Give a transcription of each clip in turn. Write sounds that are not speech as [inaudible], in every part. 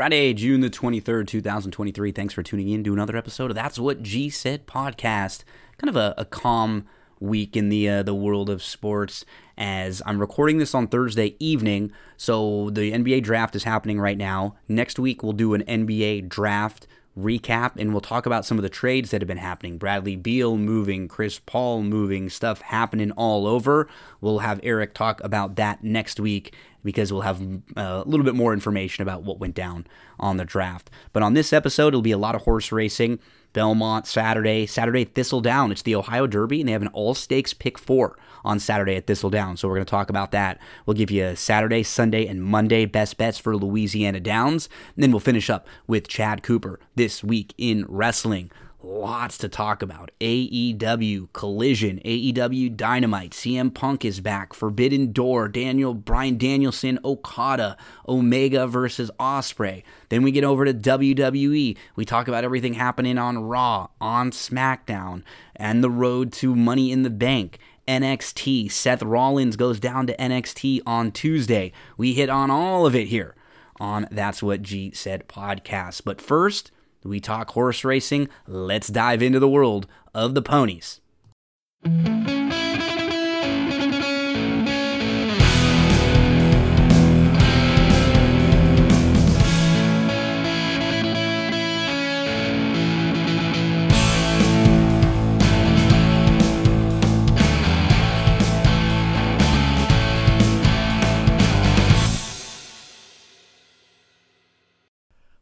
Friday, June the 23rd, 2023. Thanks for tuning in to another episode of That's What G Said podcast. Kind of a, a calm week in the uh, the world of sports as I'm recording this on Thursday evening. So the NBA draft is happening right now. Next week we'll do an NBA draft recap and we'll talk about some of the trades that have been happening. Bradley Beal moving, Chris Paul moving, stuff happening all over. We'll have Eric talk about that next week because we'll have uh, a little bit more information about what went down on the draft. But on this episode, it'll be a lot of horse racing. Belmont Saturday, Saturday Thistledown. It's the Ohio Derby, and they have an all stakes pick four on Saturday at Thistledown. So we're going to talk about that. We'll give you Saturday, Sunday, and Monday best bets for Louisiana Downs. And then we'll finish up with Chad Cooper this week in wrestling. Lots to talk about. AEW Collision, AEW Dynamite, CM Punk is back, Forbidden Door, Daniel Bryan Danielson, Okada, Omega versus Ospreay. Then we get over to WWE. We talk about everything happening on Raw, on SmackDown, and the road to Money in the Bank. NXT. Seth Rollins goes down to NXT on Tuesday. We hit on all of it here on That's What G Said podcast. But first, we talk horse racing. Let's dive into the world of the ponies.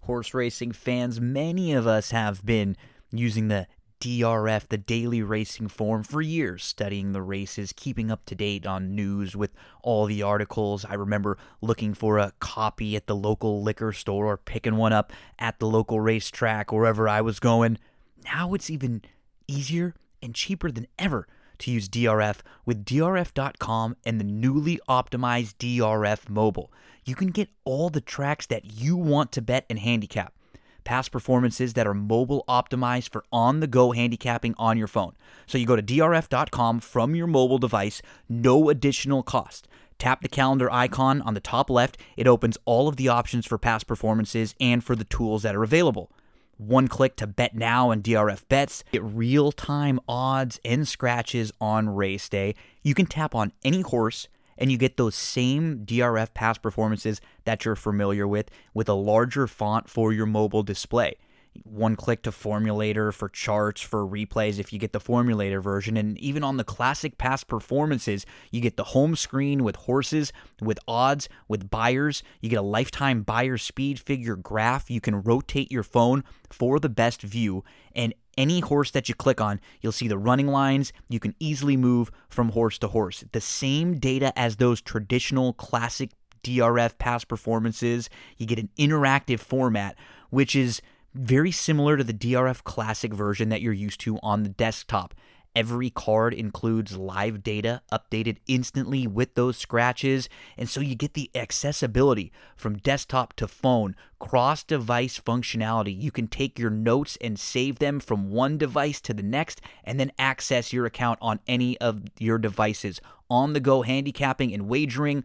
Horse racing fans, many of us have been using the DRF, the daily racing form, for years, studying the races, keeping up to date on news with all the articles. I remember looking for a copy at the local liquor store or picking one up at the local racetrack, wherever I was going. Now it's even easier and cheaper than ever to use DRF with DRF.com and the newly optimized DRF mobile. You can get all the tracks that you want to bet and handicap. Past performances that are mobile optimized for on the go handicapping on your phone. So you go to DRF.com from your mobile device, no additional cost. Tap the calendar icon on the top left. It opens all of the options for past performances and for the tools that are available one click to bet now and DRF bets, get real time odds and scratches on race day. You can tap on any horse and you get those same DRF past performances that you're familiar with with a larger font for your mobile display one click to formulator for charts for replays if you get the formulator version and even on the classic past performances you get the home screen with horses with odds with Beyers you get a lifetime Beyer speed figure graph you can rotate your phone for the best view and any horse that you click on, you'll see the running lines. You can easily move from horse to horse. The same data as those traditional classic DRF past performances. You get an interactive format, which is very similar to the DRF Classic version that you're used to on the desktop. Every card includes live data updated instantly with those scratches, and so you get the accessibility from desktop to phone, cross device functionality. You can take your notes and save them from one device to the next, and then access your account on any of your devices. On the go handicapping and wagering,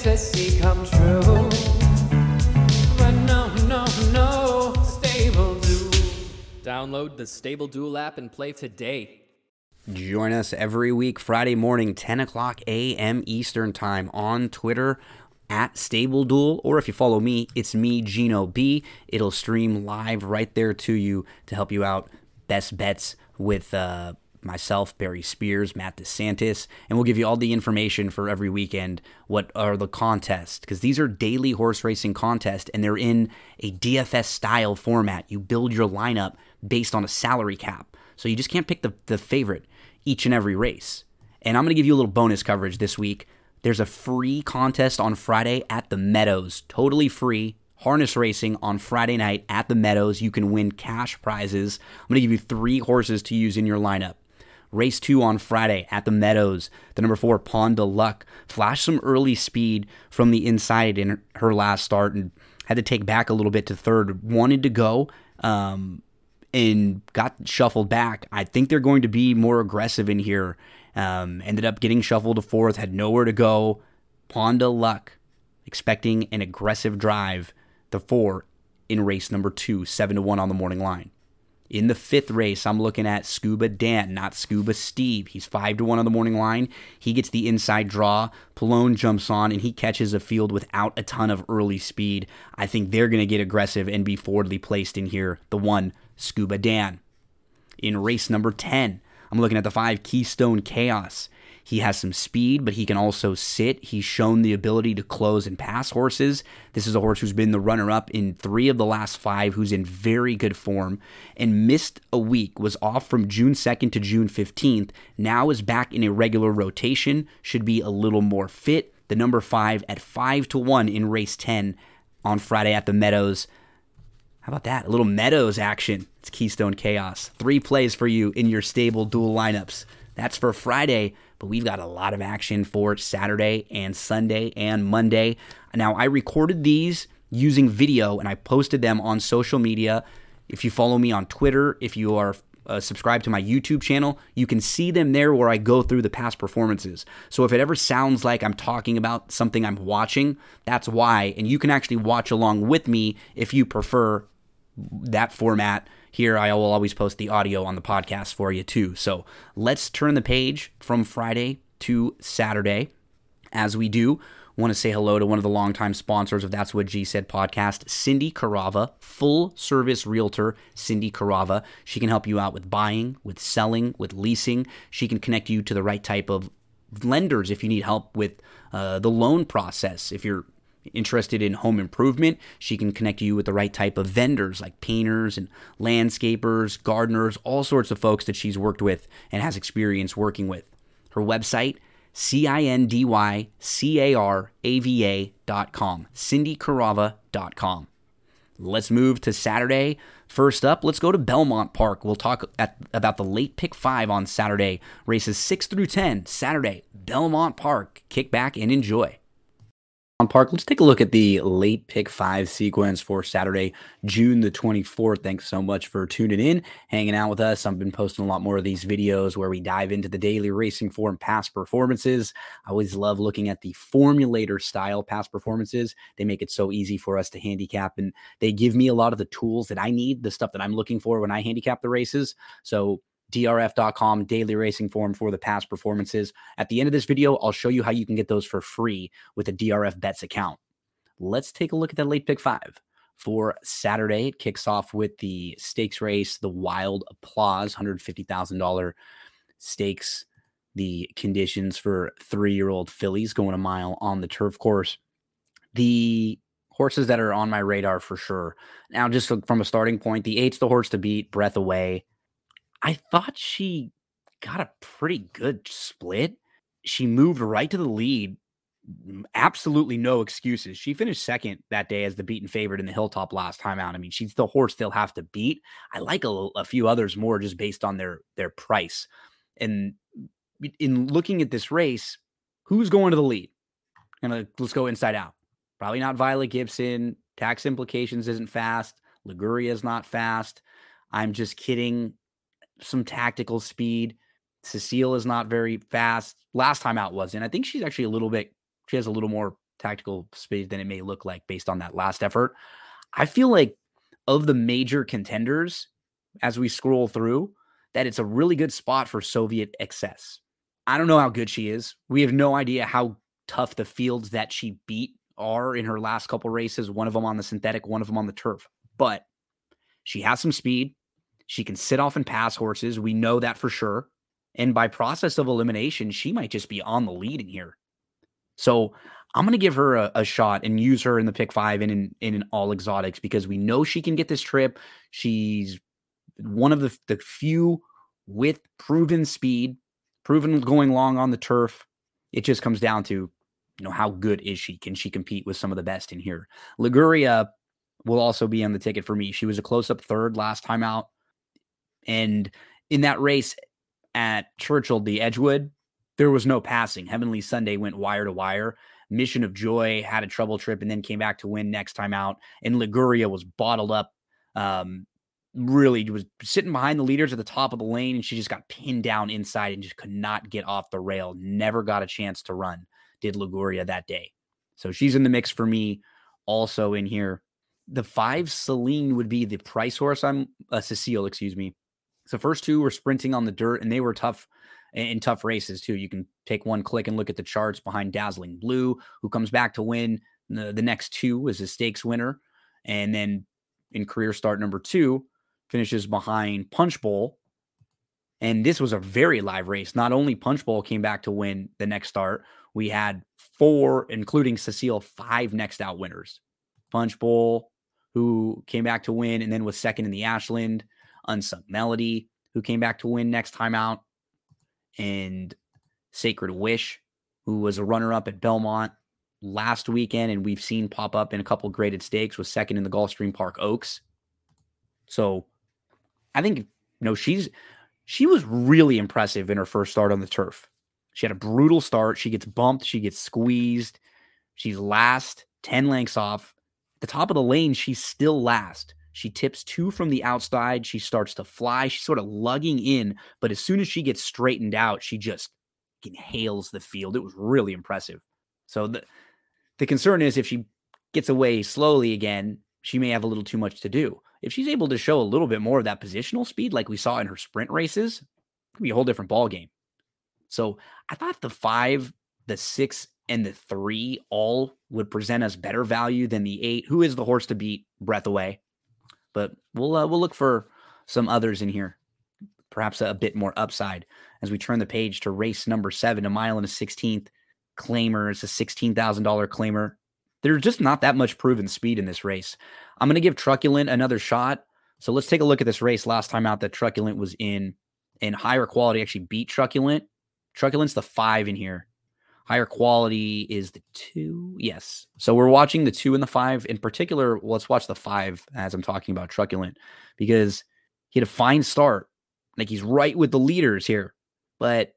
fantasy come true. But no, no, no, Stable Duel. Download the Stable Duel app and play today. Join us every week, Friday morning, 10 o'clock a.m. Eastern Time on Twitter at Stable Duel, or if you follow me, it's me, Gino B. It'll stream live right there to you to help you out best bets with uh, myself, Barry Spears, Matt DeSantis, and we'll give you all the information for every weekend. What are the contests? Because these are daily horse racing contests, and they're in a DFS style format. You build your lineup based on a salary cap, so you just can't pick the, the favorite each and every race. And I'm going to give you a little bonus coverage this week. There's a free contest on Friday at the Meadows, totally free. Harness racing on Friday night at the Meadows. You can win cash prizes. I'm going to give you three horses to use in your lineup. Race two on Friday at the Meadows. The number four, Pond de Luck, flashed some early speed from the inside in her last start and had to take back a little bit to third. Wanted to go um, and got shuffled back. I think they're going to be more aggressive in here. Um, ended up getting shuffled to fourth, had nowhere to go. Pond de Luck, expecting an aggressive drive. The four in race number two, seven to one on the morning line. In the fifth race, I'm looking at Scuba Dan, not Scuba Steve. He's five to one on the morning line. He gets the inside draw. Palone jumps on and he catches a field without a ton of early speed. I think they're going to get aggressive and be forwardly placed in here. The one, Scuba Dan. In race number 10, I'm looking at the five, Keystone Chaos. He has some speed, but he can also sit. He's shown the ability to close and pass horses. This is a horse who's been the runner up in three of the last five, who's in very good form and missed a week, was off from June 2nd to June 15th. Now is back in a regular rotation, should be a little more fit. The number five at five to one in race 10 on Friday at the Meadows. How about that? A little Meadows action. It's Keystone Chaos. Three plays for you in your StableDuel lineups. That's for Friday but we've got a lot of action for Saturday and Sunday and Monday. Now, I recorded these using video and I posted them on social media. If you follow me on Twitter, if you are uh, subscribed to my YouTube channel, you can see them there where I go through the past performances. So if it ever sounds like I'm talking about something I'm watching, that's why. And you can actually watch along with me if you prefer that format here I will always post the audio on the podcast for you too. So let's turn the page from Friday to Saturday. As we do, want to say hello to one of the longtime sponsors of That's What G Said podcast, Cindy Carava, full service realtor, Cindy Carava. She can help you out with buying, with selling, with leasing. She can connect you to the right type of lenders if you need help with uh, the loan process. If you're interested in home improvement, she can connect you with the right type of vendors like painters and landscapers, gardeners, all sorts of folks that she's worked with and has experience working with. Her website, C-I-N-D-Y-C-A-R-A-V-A.com, cindycarava.com. Let's move to Saturday. First up, let's go to Belmont Park. We'll talk at, about the late pick five on Saturday. Races 6 through 10, Saturday, Belmont Park. Kick back and enjoy. Park. Let's take a look at the late pick five sequence for Saturday, June the 24th. Thanks so much for tuning in, hanging out with us. I've been posting a lot more of these videos where we dive into the daily racing form past performances. I always love looking at the formulator style past performances. They make it so easy for us to handicap and they give me a lot of the tools that I need, the stuff that I'm looking for when I handicap the races. So drf.com daily racing form for the past performances. At the end of this video, I'll show you how you can get those for free with a DRF bets account. Let's take a look at that late pick five. For Saturday, it kicks off with the stakes race, the Wild Applause, $150,000 stakes. The conditions for three year old fillies going a mile on the turf course. The horses that are on my radar for sure. Now, just from a starting point, the eight's the horse to beat, Breath Away. I thought she got a pretty good split. She moved right to the lead. Absolutely no excuses. She finished second that day as the beaten favorite in the Hilltop last time out. I mean, she's the horse they'll have to beat. I like a, a few others more just based on their their price. And in looking at this race, who's going to the lead? And let's go inside out. Probably not Violet Gibson. Tax implications isn't fast. Liguria is not fast. I'm just kidding some tactical speed. Cecile is not very fast. Last time out wasn't. I think she's actually a little bit, she has a little more tactical speed than it may look like based on that last effort. I feel like of the major contenders as we scroll through, that it's a really good spot for Soviet excess. I don't know how good she is. We have no idea how tough the fields that she beat are in her last couple races, one of them on the synthetic, one of them on the turf. But she has some speed. She can sit off and pass horses. We know that for sure. And by process of elimination, she might just be on the lead in here. So I'm going to give her a, a, shot and use her in the pick five and in, in, in all exotics because we know she can get this trip. She's one of the, the few with proven speed, proven going long on the turf. It just comes down to, you know, how good is she? Can she compete with some of the best in here? Liguria will also be on the ticket for me. She was a close up third last time out. And in that race at Churchill, the Edgewood, there was no passing. Heavenly Sunday went wire to wire. Mission of Joy had a trouble trip and then came back to win next time out. And Liguria was bottled up. Um, really was sitting behind the leaders at the top of the lane and she just got pinned down inside and just could not get off the rail. Never got a chance to run, did Liguria that day. So she's in the mix for me also in here. The five Celine would be the price horse. I'm uh, Cecile, excuse me. So first two were sprinting on the dirt, and they were tough in tough races too. You can take one click and look at the charts behind Dazzling Blue, who comes back to win the, the next two as a stakes winner, and then in career start number two finishes behind Punch Bowl. And this was a very live race. Not only Punch Bowl came back to win the next start, we had four, including Cecile, five next out winners. Punch Bowl, who came back to win and then was second in the Ashland. Unsung Melody, who came back to win next time out, and Sacred Wish, who was a runner up at Belmont last weekend, and we've seen pop up in a couple graded stakes, was second in the Gulfstream Park Oaks. So I think, you know, she's she was really impressive in her first start on the turf. She had a brutal start. She gets bumped, she gets squeezed. She's last, 10 lengths off. The top of the lane, she's still last. She tips two from the outside. She starts to fly. She's sort of lugging in, but as soon as she gets straightened out, she just inhales the field. It was really impressive. So the the concern is if she gets away slowly again, she may have a little too much to do. If she's able to show a little bit more of that positional speed, like we saw in her sprint races, it could be a whole different ball game. So I thought the five, the six, and the three all would present us better value than the eight. Who is the horse to beat? Breath away. But we'll uh, we'll look for some others in here, perhaps a, a, bit more upside as we turn the page to race number seven, a mile and a sixteenth claimer. It's a sixteen thousand dollar claimer. There's just not that much proven speed in this race. I'm going to give Truculent another shot. So let's take a look at this race. Last time out that Truculent was in, and higher quality actually beat Truculent. Truculent's the five in here. Higher quality is the two. Yes. So we're watching the two and the five. In particular, let's watch the five as I'm talking about Truculent because he had a fine start. Like he's right with the leaders here, but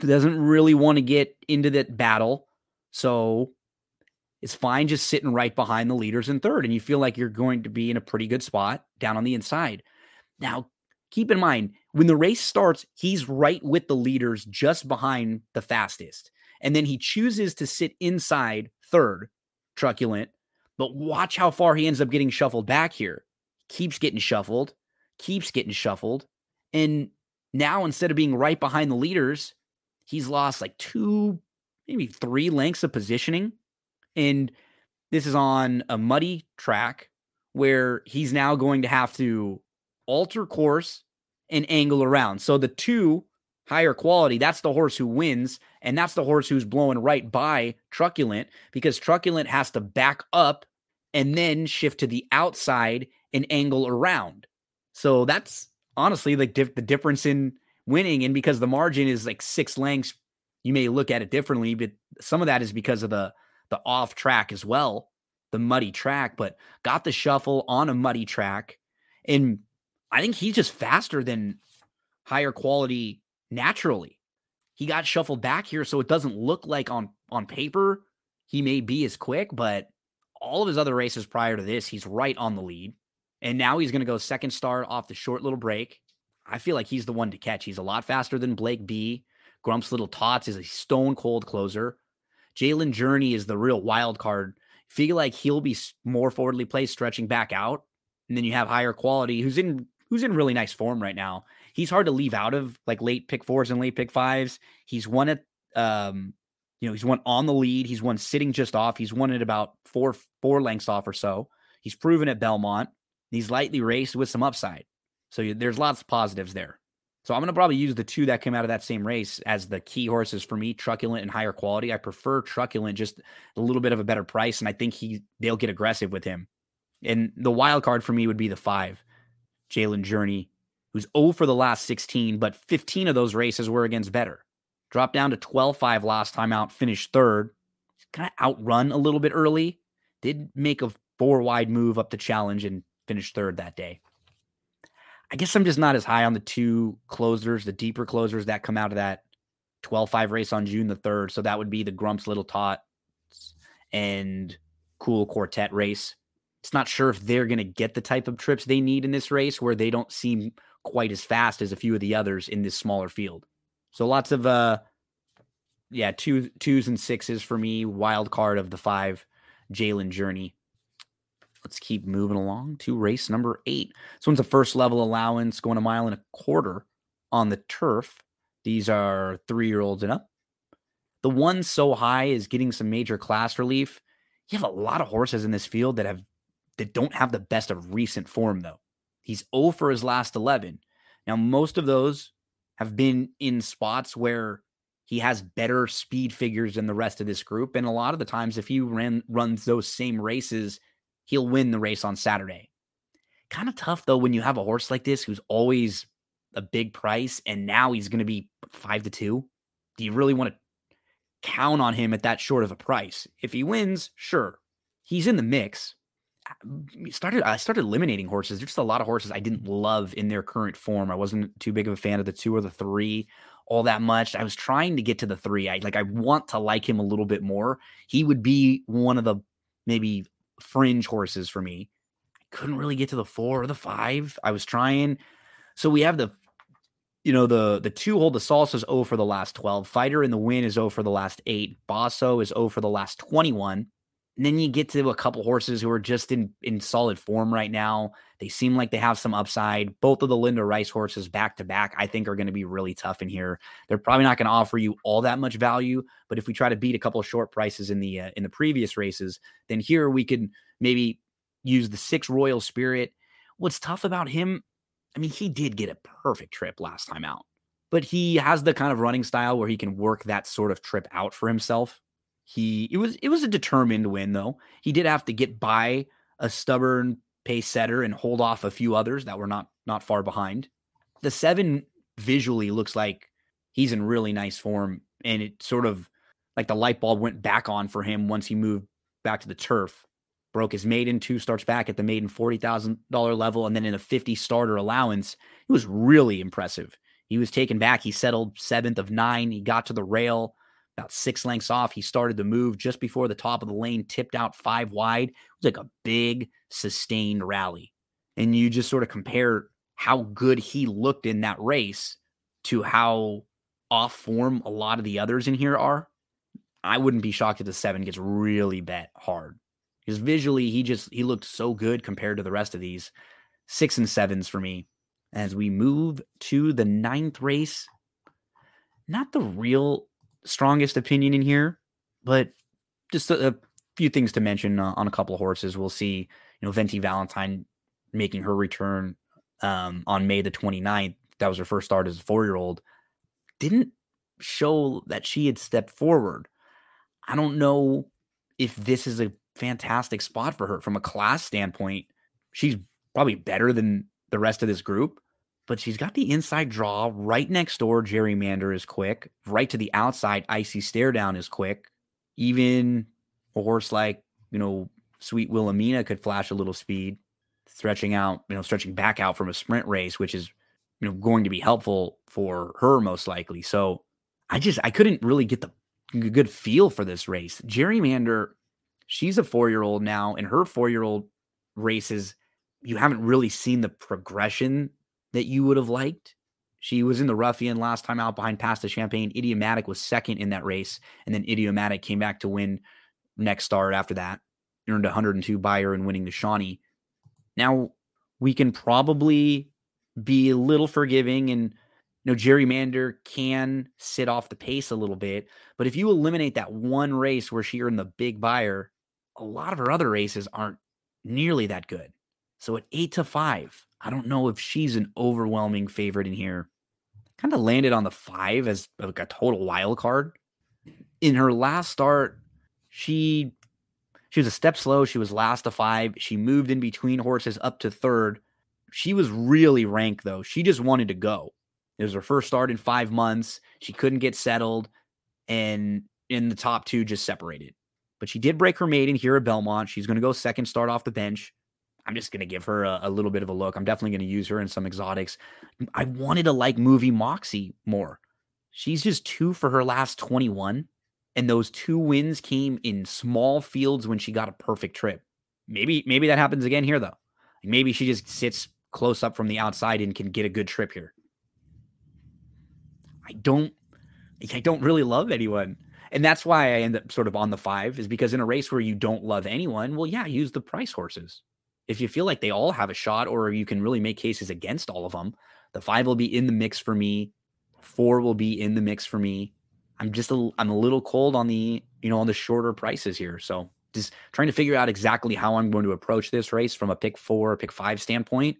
doesn't really want to get into that battle. So it's fine just sitting right behind the leaders in third. And you feel like you're going to be in a pretty good spot down on the inside. Now, keep in mind when the race starts, he's right with the leaders just behind the fastest. And then he chooses to sit inside third, truculent. But watch how far he ends up getting shuffled back here. Keeps getting shuffled, keeps getting shuffled. And now instead of being right behind the leaders, he's lost like two, maybe three lengths of positioning. And this is on a muddy track where he's now going to have to alter course and angle around. So the two higher quality, that's the horse who wins. And that's the horse who's blowing right by Truculent because Truculent has to back up and then shift to the outside and angle around. So that's honestly like the difference in winning. And because the margin is like six lengths, you may look at it differently, but some of that is because of the the off track as well, the muddy track, but got the shuffle on a muddy track. And I think he's just faster than higher quality naturally. He got shuffled back here, so it doesn't look like on on paper he may be as quick, but all of his other races prior to this, he's right on the lead. And now he's going to go second start off the short little break. I feel like he's the one to catch. He's a lot faster than Blake B. Grump's Little Tots is a stone cold closer. Jalen Journey is the real wild card. Feel like he'll be more forwardly placed, stretching back out. And then you have higher quality, who's in who's in really nice form right now. He's hard to leave out of like late pick fours and late pick fives. He's won it. Um, you know, he's won on the lead. He's won sitting just off. He's won at about four four lengths off or so. He's proven at Belmont. He's lightly raced with some upside. So there's lots of positives there. So I'm going to probably use the two that came out of that same race as the key horses for me, Truculent and higher quality. I prefer Truculent, just a little bit of a better price, and I think he they'll get aggressive with him. And the wild card for me would be the five, Jalen Journey, who's 0 for the last 16, but 15 of those races were against better. Dropped down to 12-5 last time out, finished third. Kind of outrun a little bit early. Did make a four wide move up the challenge and finished third that day. I guess I'm just not as high on the two closers, the deeper closers that come out of that 12 5 race on June the 3rd. So that would be the Grumps Little Tots and Cool Quartet race. It's not sure if they're going to get the type of trips they need in this race where they don't seem quite as fast as a few of the others in this smaller field. So lots of uh yeah, two twos and sixes for me, wild card of the five, Jalen Journey. Let's keep moving along to race number eight. This one's a first level allowance going a mile and a quarter on the turf. These are three year olds and up. The one so high is getting some major class relief. You have a lot of horses in this field that have that don't have the best of recent form though. He's 0 for his last 11. Now most of those have been in spots where he has better speed figures than the rest of this group and a lot of the times if he ran runs those same races he'll win the race on Saturday. Kind of tough though when you have a horse like this who's always a big price and now he's going to be 5 to 2. Do you really want to count on him at that short of a price? If he wins, sure. He's in the mix. Started I started eliminating horses. There's just a lot of horses I didn't love in their current form. I wasn't too big of a fan of the 2 or the 3 all that much. I was trying to get to the 3. I like I want to like him a little bit more. He would be one of the maybe fringe horses for me. I couldn't really get to the four or the five. I was trying. So we have the, you know, the the two hold the salsa is 0 for the last 12. Fighter in the win is 0 for the last eight. Basso is 0 for the last 21. And then you get to a couple horses who are just in in solid form right now. They seem like they have some upside. Both of the Linda Rice horses back to back, I think, are going to be really tough in here. They're probably not going to offer you all that much value, but if we try to beat a couple of short prices in the uh, in the previous races, then here we could maybe use the six Royal Spirit. What's tough about him? I mean, he did get a perfect trip last time out, but he has the kind of running style where he can work that sort of trip out for himself. He it was it was a determined win though. He did have to get by a stubborn pace setter and hold off a few others that were not not far behind. The seven visually looks like he's in really nice form, and it sort of like the light bulb went back on for him once he moved back to the turf. Broke his maiden two starts back at the maiden forty thousand dollar level, and then in a fifty starter allowance, it was really impressive. He was taken back. He settled seventh of nine. He got to the rail about six lengths off. He started to move just before the top of the lane, tipped out five wide. It was like a big, sustained rally. And you just sort of compare how good he looked in that race to how off form a lot of the others in here are. I wouldn't be shocked if the seven gets really bet hard because visually he just he looked so good compared to the rest of these six and sevens for me. As we move to the ninth race, not the real strongest opinion in here, but just a, a few things to mention uh, on a couple of horses. We'll see, you know, Venti Valentine making her return um, on May the 29th. That was her first start as a four year old. Didn't show that she had stepped forward. I don't know if this is a fantastic spot for her from a class standpoint. She's probably better than the rest of this group, but she's got the inside draw right next door. Gerrymander is quick. Right to the outside, Icy Stare Down is quick. Even a horse like, you know, Sweet Wilhelmina could flash a little speed, stretching out, you know, stretching back out from a sprint race, which is, you know, going to be helpful for her most likely. So I just, I couldn't really get the good feel for this race. Gerrymander, she's a four year old now, and her four year old races, you haven't really seen the progression that you would have liked. She was in the ruffian last time out behind Pass the Champagne. Idiomatic was second in that race, and then Idiomatic came back to win next start after that. Earned 102 Beyer and winning the Shuvee. Now we can probably be a little forgiving and you know Gerrymander can sit off the pace a little bit, but if you eliminate that one race where she earned the big Beyer, a lot of her other races aren't nearly that good. So at eight to five, I don't know if she's an overwhelming favorite in here. Kind of landed on the five as like a total wild card. In her last start, she she was a step slow. She was last to five. She moved in between horses up to third. She was really ranked though. She just wanted to go. It was her first start in five months. She couldn't get settled, and in the top two just separated. But she did break her maiden here at Belmont. She's going to go second start off the bench. I'm just going to give her a, a, little bit of a look. I'm definitely going to use her in some exotics. I wanted to like movie Moxie more. She's just two for her last 21. And those two wins came in small fields when she got a perfect trip. Maybe, maybe that happens again here, though. Maybe she just sits close up from the outside and can get a good trip here. I don't I don't really love anyone. And that's why I end up sort of on the five, is because in a race where you don't love anyone, well, yeah, use the price horses. If you feel like they all have a shot, or you can really make cases against all of them, the five will be in the mix for me. Four will be in the mix for me. I'm just a, I'm a little cold on the you know on the shorter prices here, so just trying to figure out exactly how I'm going to approach this race from a pick four, pick five standpoint.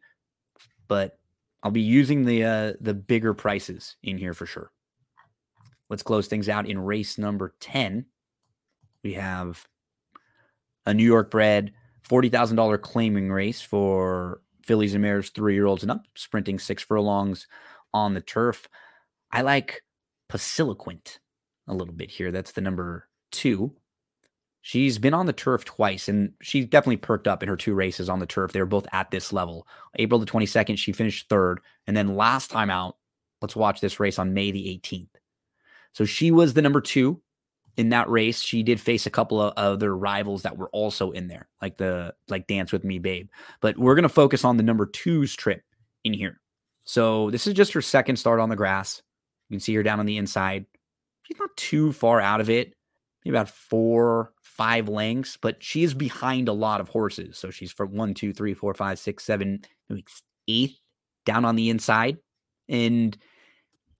But I'll be using the uh, the bigger prices in here for sure. Let's close things out in race number 10. We have a New York bred $40,000 claiming race for fillies and mares, three year olds and up, sprinting six furlongs on the turf. I like Pasiliquint a little bit here. That's the number two. She's been on the turf twice, and she definitely perked up in her two races on the turf. They were both at this level. April the 22nd, she finished third. And then last time out, let's watch this race on May the 18th. So she was the number two in that race. She did face a couple of other rivals that were also in there, like the like Dance with Me, Babe. But we're gonna focus on the number two's trip in here. So this is just her second start on the grass. You can see her down on the inside. She's not too far out of it, maybe about four, five lengths, but she is behind a lot of horses. So she's for one, two, three, four, five, six, seven, eighth down on the inside. And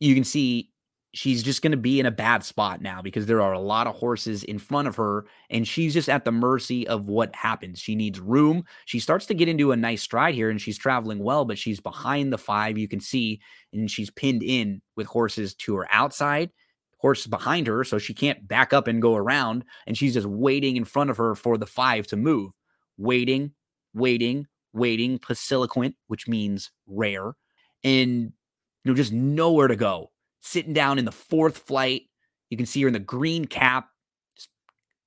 you can see she's just going to be in a bad spot now because there are a lot of horses in front of her and she's just at the mercy of what happens. She needs room. She starts to get into a nice stride here and she's traveling well, but she's behind the five, you can see, and she's pinned in with horses to her outside, horses behind her, so she can't back up and go around. And she's just waiting in front of her for the five to move, waiting, waiting, waiting, Pasiliquint, which means rare, and you know, just nowhere to go sitting down in the fourth flight. You can see her in the green cap,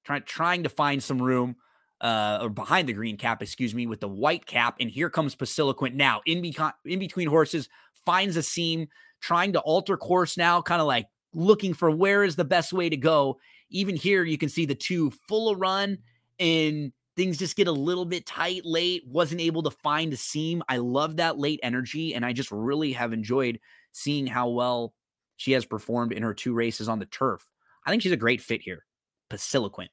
trying trying to find some room, uh, or behind the green cap, excuse me, with the white cap. And here comes Pasiliquint now in, in between horses, finds a seam, trying to alter course now, kind of like looking for where is the best way to go. Even here, you can see the two full of run and things just get a little bit tight late. Wasn't able to find a seam. I love that late energy, and I just really have enjoyed seeing how well she has performed in her two races on the turf. I think she's a great fit here. Pasiliquint.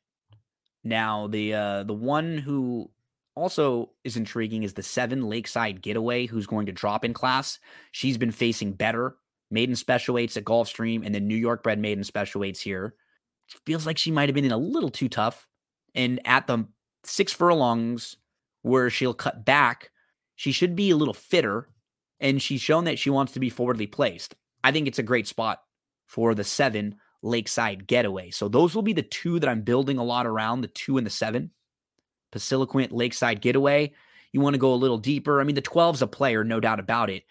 Now, the uh, the one who also is intriguing is the seven Lakeside Getaway, who's going to drop in class. She's been facing better maiden special weights at Gulfstream and then New York bred maiden special weights here. feels like she might have been in a little too tough. And at the six furlongs where she'll cut back, she should be a little fitter. And she's shown that she wants to be forwardly placed. I think it's a great spot for the seven Lakeside Getaway. So those will be the two that I'm building a lot around the two and the seven. Pasiliquint Lakeside Getaway. You want to go a little deeper. I mean, the 12's a player, no doubt about it.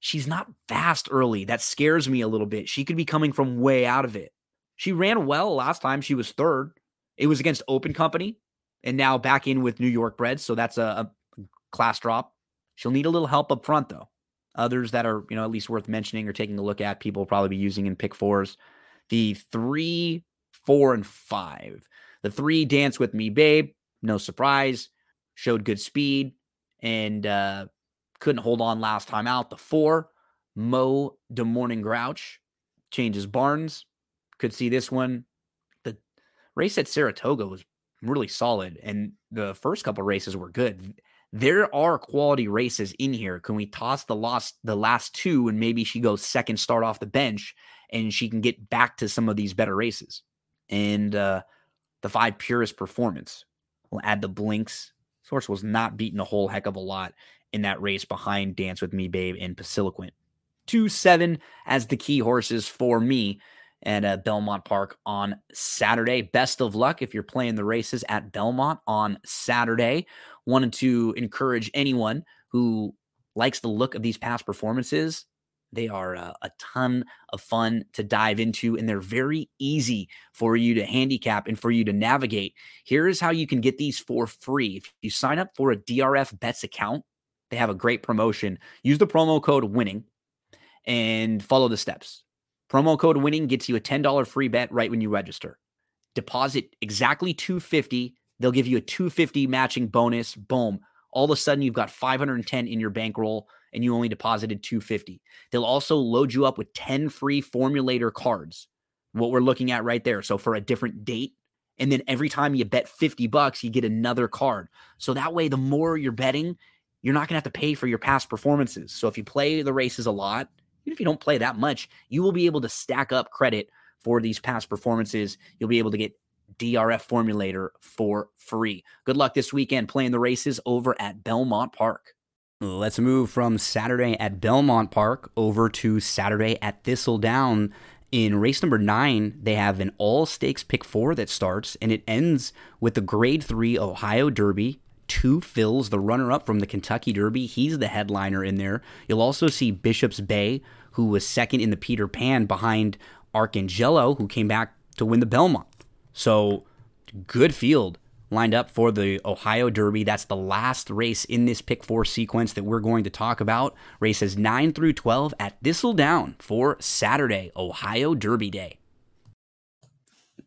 She's not fast early. That scares me a little bit. She could be coming from way out of it. She ran well last time she was third. It was against Open Company and now back in with New York bred. So that's a, a class drop. She'll need a little help up front, though. Others that are, you know, at least worth mentioning or taking a look at, people will probably be using in pick fours. The three, four, and five. The three, Dance With Me, Babe, no surprise, showed good speed and uh, couldn't hold on last time out. The four, Mo de Morning Grouch, changes Barnes. Could see this one. The race at Saratoga was really solid, and the first couple races were good there are quality races in here. Can we toss the lost the last two and maybe she goes second start off the bench and she can get back to some of these better races? And uh, the five purest performance. We'll add the blinks Source was not beaten a whole heck of a lot in that race behind Dance with Me, Babe, and Pasiloquent. Two seven as the key horses for me at uh, Belmont Park on Saturday. Best of luck if you're playing the races at Belmont on Saturday. Wanted to encourage anyone who likes the look of these past performances. They are uh, a ton of fun to dive into, and they're very easy for you to handicap and for you to navigate. Here is how you can get these for free. If you sign up for a DRF Bets account, they have a great promotion. Use the promo code WINNING and follow the steps. Promo code winning gets you a $10 free bet right when you register. Deposit exactly 250. They'll give you a 250 matching bonus. Boom. All of a sudden you've got 510 in your bankroll and you only deposited 250. They'll also load you up with 10 free formulator cards. What we're looking at right there. So for a different date, and then every time you bet 50 bucks, you get another card. So that way the more you're betting, you're not going to have to pay for your past performances. So if you play the races a lot, even if you don't play that much, you will be able to stack up credit for these past performances. You'll be able to get DRF Formulator for free. Good luck this weekend playing the races over at Belmont Park. Let's move from Saturday at Belmont Park over to Saturday at Thistledown. In race number nine, they have an all stakes pick four that starts, and it ends with the grade three Ohio Derby Two Phil's, the runner up from the Kentucky Derby. He's the headliner in there. You'll also see Bishop's Bay, who was second in the Peter Pan behind Arcangelo, who came back to win the Belmont. So good field lined up for the Ohio Derby. That's the last race in this pick four sequence that we're going to talk about. Races 9 through 12 at Thistledown for Saturday, Ohio Derby Day.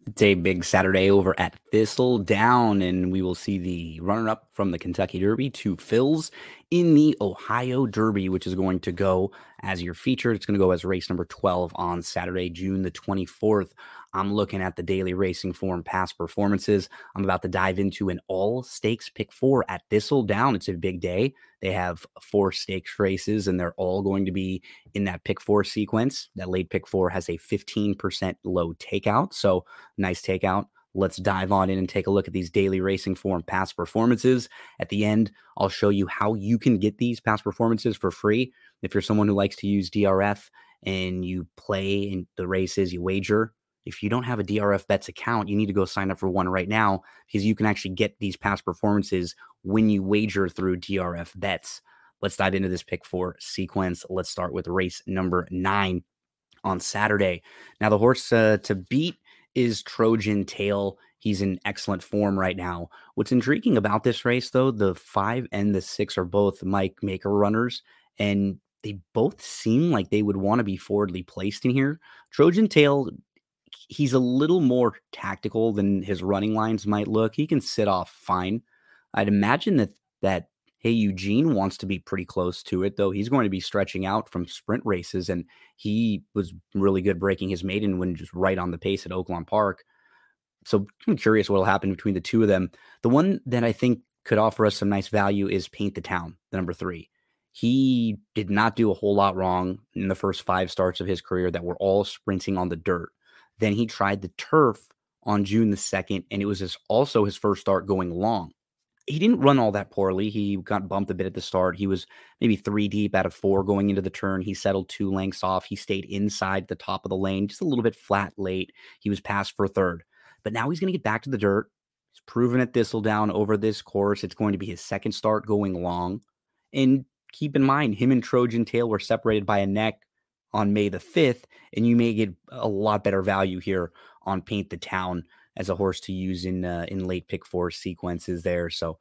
It's a big Saturday over at Thistledown, and we will see the runner up from the Kentucky Derby Two Phil's in the Ohio Derby, which is going to go as your feature. It's going to go as race number 12 on Saturday, June the 24th. I'm looking at the daily racing form past performances. I'm about to dive into an all stakes pick four at Thistledown. It's a big day. They have four stakes races, and they're all going to be in that pick four sequence. That late pick four has a 15% low takeout. So, nice takeout. Let's dive on in and take a look at these daily racing form past performances. At the end, I'll show you how you can get these past performances for free. If you're someone who likes to use DRF and you play in the races, you wager, if you don't have a DRF Bets account, you need to go sign up for one right now because you can actually get these past performances when you wager through DRF Bets. Let's dive into this pick four sequence. Let's start with race number nine on Saturday. Now, the horse uh, to beat is Trojan Tail. He's in excellent form right now. What's intriguing about this race, though, the five and the six are both Mike Maker runners, and they both seem like they would want to be forwardly placed in here. Trojan Tail he's a little more tactical than his running lines might look. He can sit off fine. I'd imagine that that Hey Eugene wants to be pretty close to it, though he's going to be stretching out from sprint races, and he was really good breaking his maiden when just right on the pace at Oaklawn Park. So I'm curious what will happen between the two of them. The one that I think could offer us some nice value is Paint the Town, the number three. He did not do a whole lot wrong in the first five starts of his career that were all sprinting on the dirt. Then he tried the turf on June the 2nd, and it was his, also his first start going long. He didn't run all that poorly. He got bumped a bit at the start. He was maybe three deep out of four going into the turn. He settled two lengths off. He stayed inside the top of the lane, just a little bit flat late. He was passed for third. But now he's going to get back to the dirt. He's proven at Thistledown over this course. It's going to be his second start going long. And keep in mind, him and Trojan Tail were separated by a neck on May the 5th, and you may get a lot better value here on Paint the Town as a horse to use in uh, in late pick four sequences there. So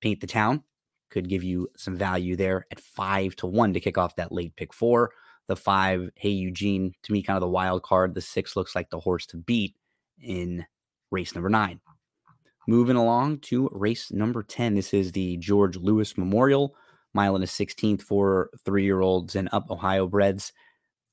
Paint the Town could give you some value there at five to one to kick off that late pick four. The five, Hey Eugene, to me, kind of the wild card. The six looks like the horse to beat in race number nine. Moving along to race number 10. This is the George Lewis Memorial, mile and a 16th for three year olds and up Ohio breds.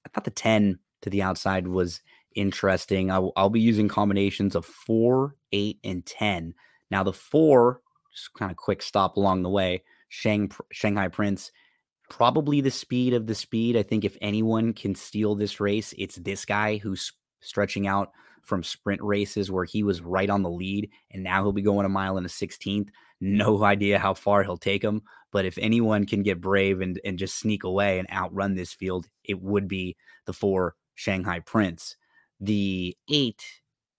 I thought the 10 to the outside was interesting. I'll, I'll be using combinations of four, eight, and 10. Now, the four, just kind of quick stop along the way. Shang, Shanghai Prince, probably the speed of the speed. I think if anyone can steal this race, it's this guy who's stretching out from sprint races where he was right on the lead and now he'll be going a mile and a 16th. No idea how far he'll take him. But if anyone can get brave and, and just sneak away and outrun this field, it would be the four Shanghai Prince. The eight,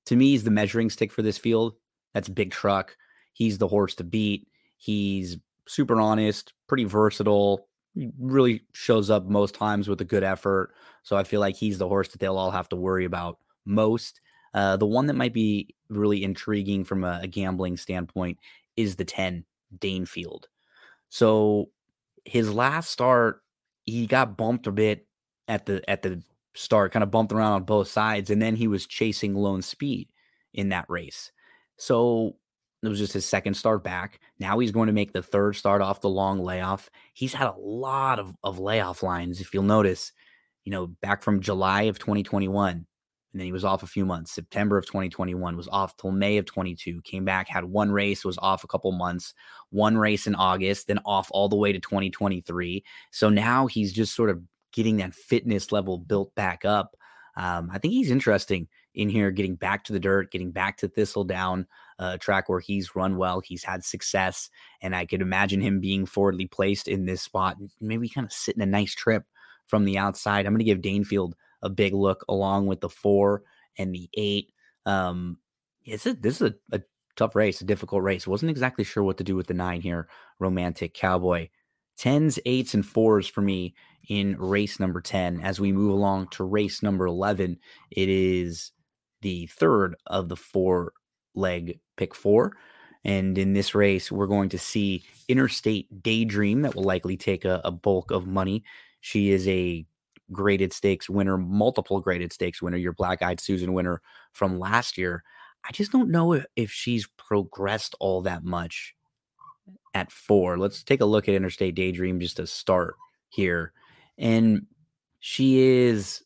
to me, is the measuring stick for this field. That's Big Truck. He's the horse to beat. He's super honest, pretty versatile, really shows up most times with a good effort. So I feel like he's the horse that they'll all have to worry about most. Uh, the one that might be really intriguing from a, a gambling standpoint is the 10 Danefield. So his last start, he got bumped a bit at the at the start, kind of bumped around on both sides, and then he was chasing lone speed in that race. So it was just his second start back. Now he's going to make the third start off the long layoff. He's had a lot of, of layoff lines, if you'll notice, you know, back from July of 2021. And then he was off a few months. September of 2021 was off till May of 22. Came back, had one race, was off a couple months, one race in August, then off all the way to 2023. So now he's just sort of getting that fitness level built back up. Um, I think he's interesting in here, getting back to the dirt, getting back to Thistledown uh, track where he's run well, he's had success, and I could imagine him being forwardly placed in this spot, maybe kind of sitting a nice trip from the outside. I'm going to give Danefield a big look along with the four and the eight. Um, it's a, this is a, a tough race, a difficult race. Wasn't exactly sure what to do with the nine here. Romantic Cowboy. Tens, eights, and fours for me in race number 10. As we move along to race number 11, it is the third of the four leg pick four. And in this race, we're going to see Interstate Daydream that will likely take a, a bulk of money. She is a graded stakes winner, multiple graded stakes winner, your black eyed Susan winner from last year. I just don't know if, she's progressed all that much at four. Let's take a look at Interstate Daydream just to start here. And she is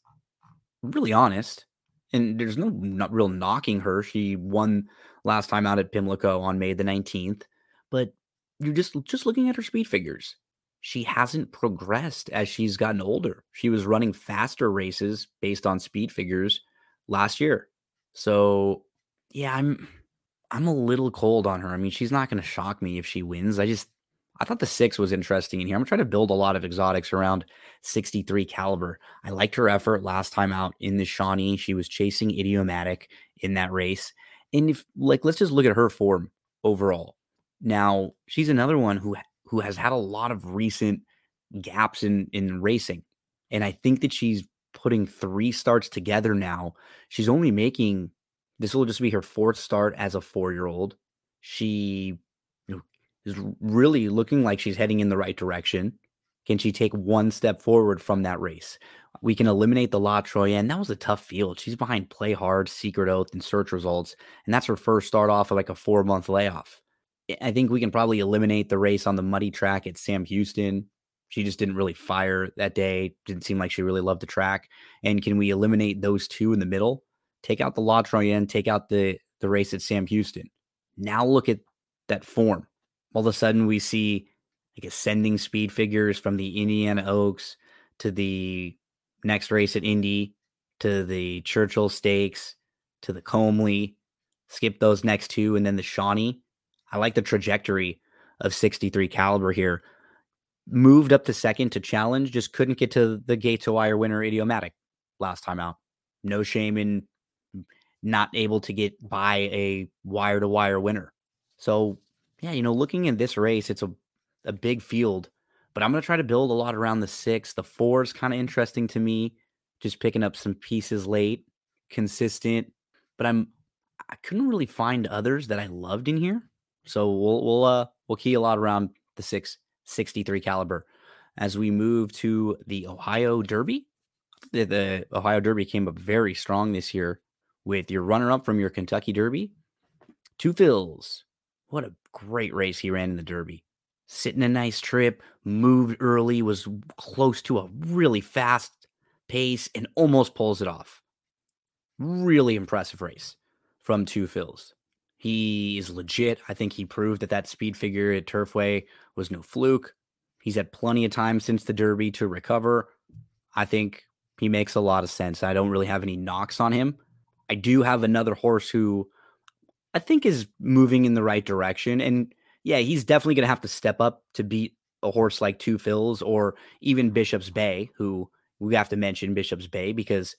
really honest and there's no not real knocking her. She won last time out at Pimlico on May the 19th, but you're just just looking at her speed figures. She hasn't progressed as she's gotten older. She was running faster races based on speed figures last year. So, yeah, I'm I'm a little cold on her. I mean, she's not going to shock me if she wins. I just I thought the six was interesting in here. I'm trying to build a lot of exotics around 63 caliber. I liked her effort last time out in the Shawnee. She was chasing idiomatic in that race. And if like let's just look at her form overall. Now, she's another one who who has had a lot of recent gaps in in racing. And I think that she's putting three starts together now. She's only making this will just be her fourth start as a 4-year-old. She is really looking like she's heading in the right direction. Can she take one step forward from that race? We can eliminate the La Troyenne. That was a tough field. She's behind Play Hard, Secret Oath, and Search Results. And that's her first start off of like a four month layoff. I think we can probably eliminate the race on the muddy track at Sam Houston. She just didn't really fire that day. Didn't seem like she really loved the track. And can we eliminate those two in the middle? Take out the La Troyenne, take out the the race at Sam Houston. Now look at that form all of a sudden we see like ascending speed figures from the Indiana Oaks to the next race at Indy to the Churchill Stakes to the Comely. Skip those next two and then the Shawnee. I like the trajectory of 63 caliber here. Moved up to second to challenge, just couldn't get to the gate to wire winner idiomatic last time out. No shame in not able to get by a wire to wire winner. So yeah, you know, looking at this race, it's a, a big field, but I'm going to try to build a lot around the six. The four is kind of interesting to me, just picking up some pieces late, consistent, but I'm, I couldn't really find others that I loved in here. So we'll, we'll, uh, we'll key a lot around the six, 63 caliber as we move to the Ohio Derby. The, the Ohio Derby came up very strong this year with your runner up from your Kentucky Derby, Two Phil's. what a great race he ran in the Derby. Sitting a nice trip, moved early, was close to a really fast pace, and almost pulls it off. Really impressive race from Two Phil's. He is legit. I think he proved that that speed figure at Turfway was no fluke. He's had plenty of time since the Derby to recover. I think He makes a lot of sense. I don't really have any knocks on him. I do have another horse who I think is moving in the right direction. And yeah, he's definitely going to have to step up to beat a horse like Two Phil's or even Bishop's Bay, who we have to mention Bishop's Bay because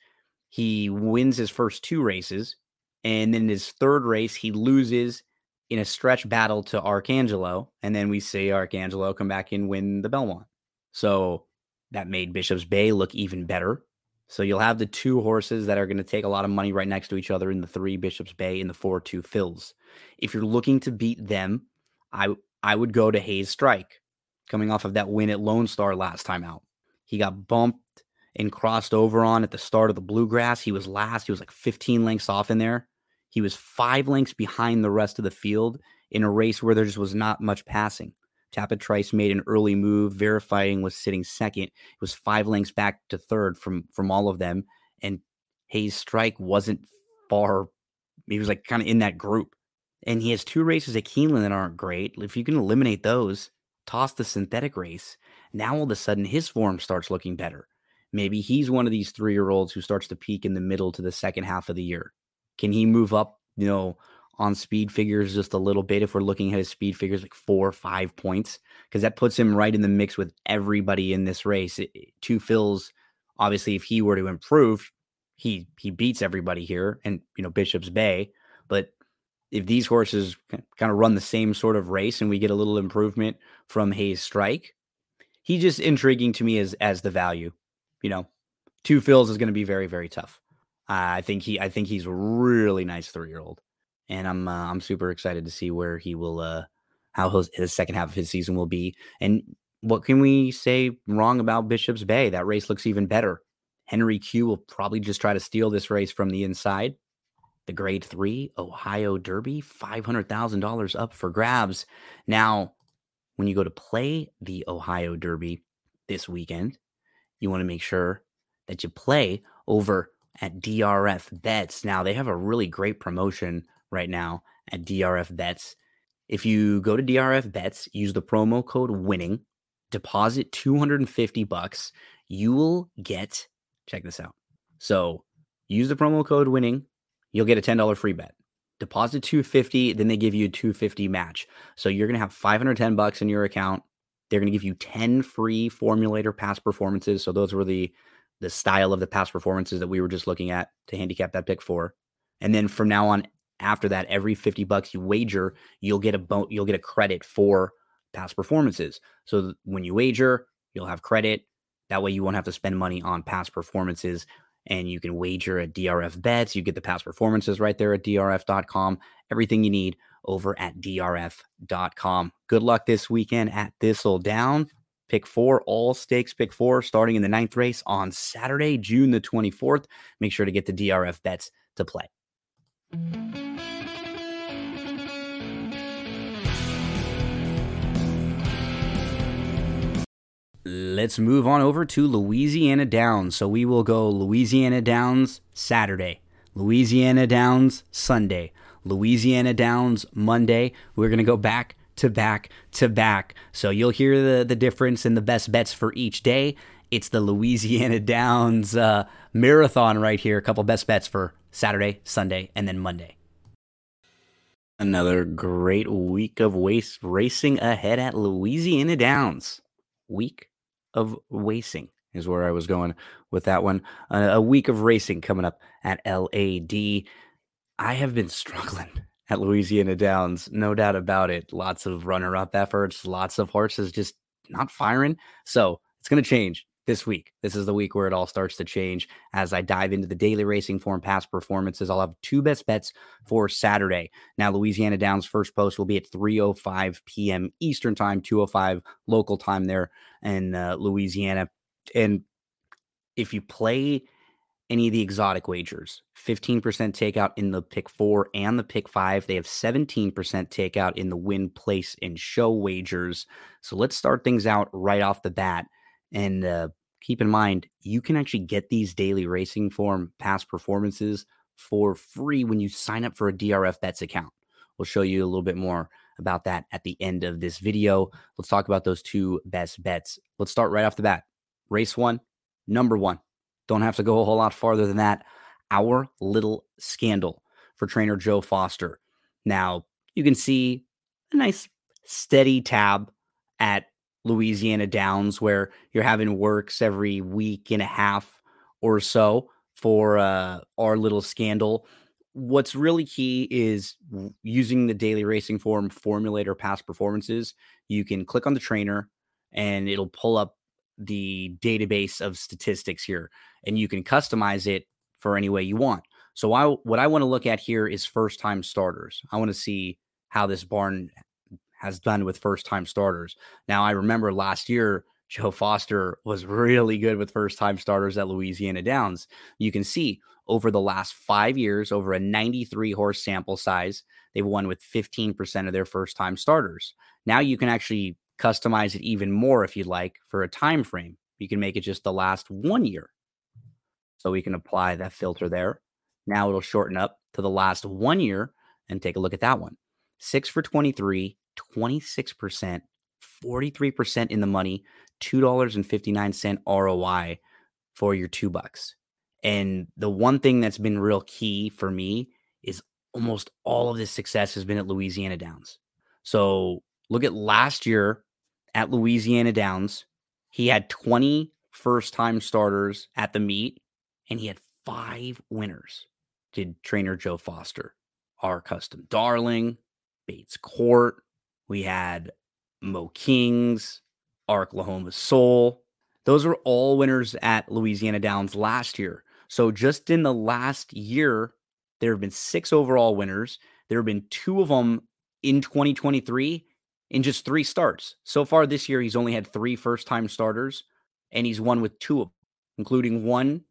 he wins his first two races. And then in his third race, he loses in a stretch battle to Arcangelo. And then we see Arcangelo come back and win the Belmont. So that made Bishop's Bay look even better. So you'll have the two horses that are going to take a lot of money right next to each other in the three Bishop's Bay and the four Two Phil's. If you're looking to beat them, I I would go to Hayes Strike, coming off of that win at Lone Star last time out. He got bumped and crossed over on at the start of the Bluegrass. He was last. He was like 15 lengths off in there. He was five lengths behind the rest of the field in a race where there just was not much passing. Tapit Trice made an early move. Verifying was sitting second. It was five lengths back to third from from all of them. And Hayes Strike wasn't far. He was like kind of in that group. And he has two races at Keeneland that aren't great. If you can eliminate those, toss the synthetic race. Now all of a sudden his form starts looking better. Maybe he's one of these three year olds who starts to peak in the middle to the second half of the year. Can he move up, you know, on speed figures just a little bit if we're looking at his speed figures like four or five points? Because that puts him right in the mix with everybody in this race. It, Two Phil's, obviously if he were to improve he he beats everybody here and you know bishop's bay but if these horses kind of run the same sort of race and we get a little improvement from hayes strike he's just intriguing to me as as the value you know? Two Phil's is going to be very very tough i think he i think he's a really nice three year old and I'm uh, I'm super excited to see where he will uh how his, his second half of his season will be. And what can we say wrong about Bishop's Bay? That race looks even better. Henry Q will probably just try to steal this race from the inside. The Grade Three Ohio Derby, five hundred thousand dollars up for grabs. Now, when you go to play the Ohio Derby this weekend, you want to make sure that you play over at DRF Bets. Now they have a really great promotion right now at DRF Bets. If you go to DRF Bets, use the promo code winning, deposit 250 bucks, you will get check this out. So, use the promo code winning, you'll get a $10 free bet. Deposit 250, then they give you a 250 match. So, you're going to have 510 bucks in your account. They're going to give you 10 free formulator past performances. So, those were the the style of the past performances that we were just looking at to handicap that pick for. And then from now on, after that, every 50 bucks you wager, you'll get a bo- you'll get a credit for past performances. So when you wager, you'll have credit. That way you won't have to spend money on past performances and you can wager at DRF bets. You get the past performances right there at drf.com. Everything you need over at drf.com. Good luck this weekend at Thistledown. Pick four, all stakes pick four, starting in the ninth race on Saturday, June the 24th. Make sure to get the DRF bets to play. Let's move on over to Louisiana Downs. So we will go Louisiana Downs Saturday, Louisiana Downs Sunday, Louisiana Downs Monday. We're going to go back to back to back. So you'll hear the, the difference in the best bets for each day. It's the Louisiana [laughs] Downs uh, marathon right here. A couple best bets for Saturday, Sunday, and then Monday. Another great week of waste racing ahead at Louisiana Downs. Week of racing is where I was going with that one. Uh, a week of racing coming up at LAD. I have been struggling at Louisiana Downs, no doubt about it. Lots of runner up efforts, lots of horses just not firing. So it's going to change this week. This is the week where it all starts to change. As I dive into the daily racing form past performances, I'll have two best bets for Saturday. Now, Louisiana Downs first post will be at 3:05 p.m. Eastern time, 2:05 local time there in uh, Louisiana. And if you play any of the exotic wagers, 15% takeout in the pick four and the pick five. They have 17% takeout in the win, place, and show wagers. So let's start things out right off the bat and uh, keep in mind, you can actually get these daily racing form past performances for free when you sign up for a DRF Bets account. We'll show you a little bit more about that at the end of this video. Let's talk about those two best bets. Let's start right off the bat. Race one, number one, Don't have to go a whole lot farther than that. Our Little Scandal for trainer Joe Foster. Now, you can see a nice steady tab at Louisiana Downs where you're having works every week and a half or so for uh, our little scandal. What's really key is using the daily racing form formulator past performances. You can click on the trainer and it'll pull up the database of statistics here and you can customize it for any way you want. So I what I want to look at here is first time starters. I want to see how this barn has done with first time starters. Now I remember last year Joe Foster was [laughs] really good with first time starters at Louisiana Downs. You can see over the last 5 years over a 93 horse sample size, they've won with 15% of their first time starters. Now you can actually customize it even more if you'd like for a time frame. You can make it just the last 1 year. So we can apply that filter there. Now it'll shorten up to the last 1 year and take a look at that one. 6 for 23, 26%, 43% in the money, $2.59 ROI for your 2 bucks. And the one thing that's been real key for me is almost all of this success has been at Louisiana Downs. So look at last year at Louisiana Downs. He had 20 first time starters at the meet and he had five winners. Did trainer Joe Foster, our custom darling, Bates Court. We had Mo Kings, Arklahoma Soul. Those were all winners at Louisiana Downs last year. So just in the last year, there have been six overall winners. There have been two of them in 2023 in just three starts. So far this year, he's only had three first time starters, and he's won with two of them, including one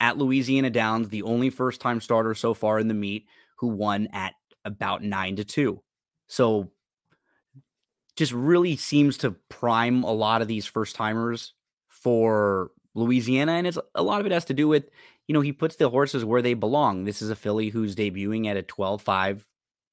at Louisiana Downs, the only first time starter so far in the meet who won at about nine to two. So just really seems to prime a lot of these first timers for Louisiana. And it's a lot of it has to do with, you know, he puts the horses where they belong. This is a filly who's debuting at a 12 5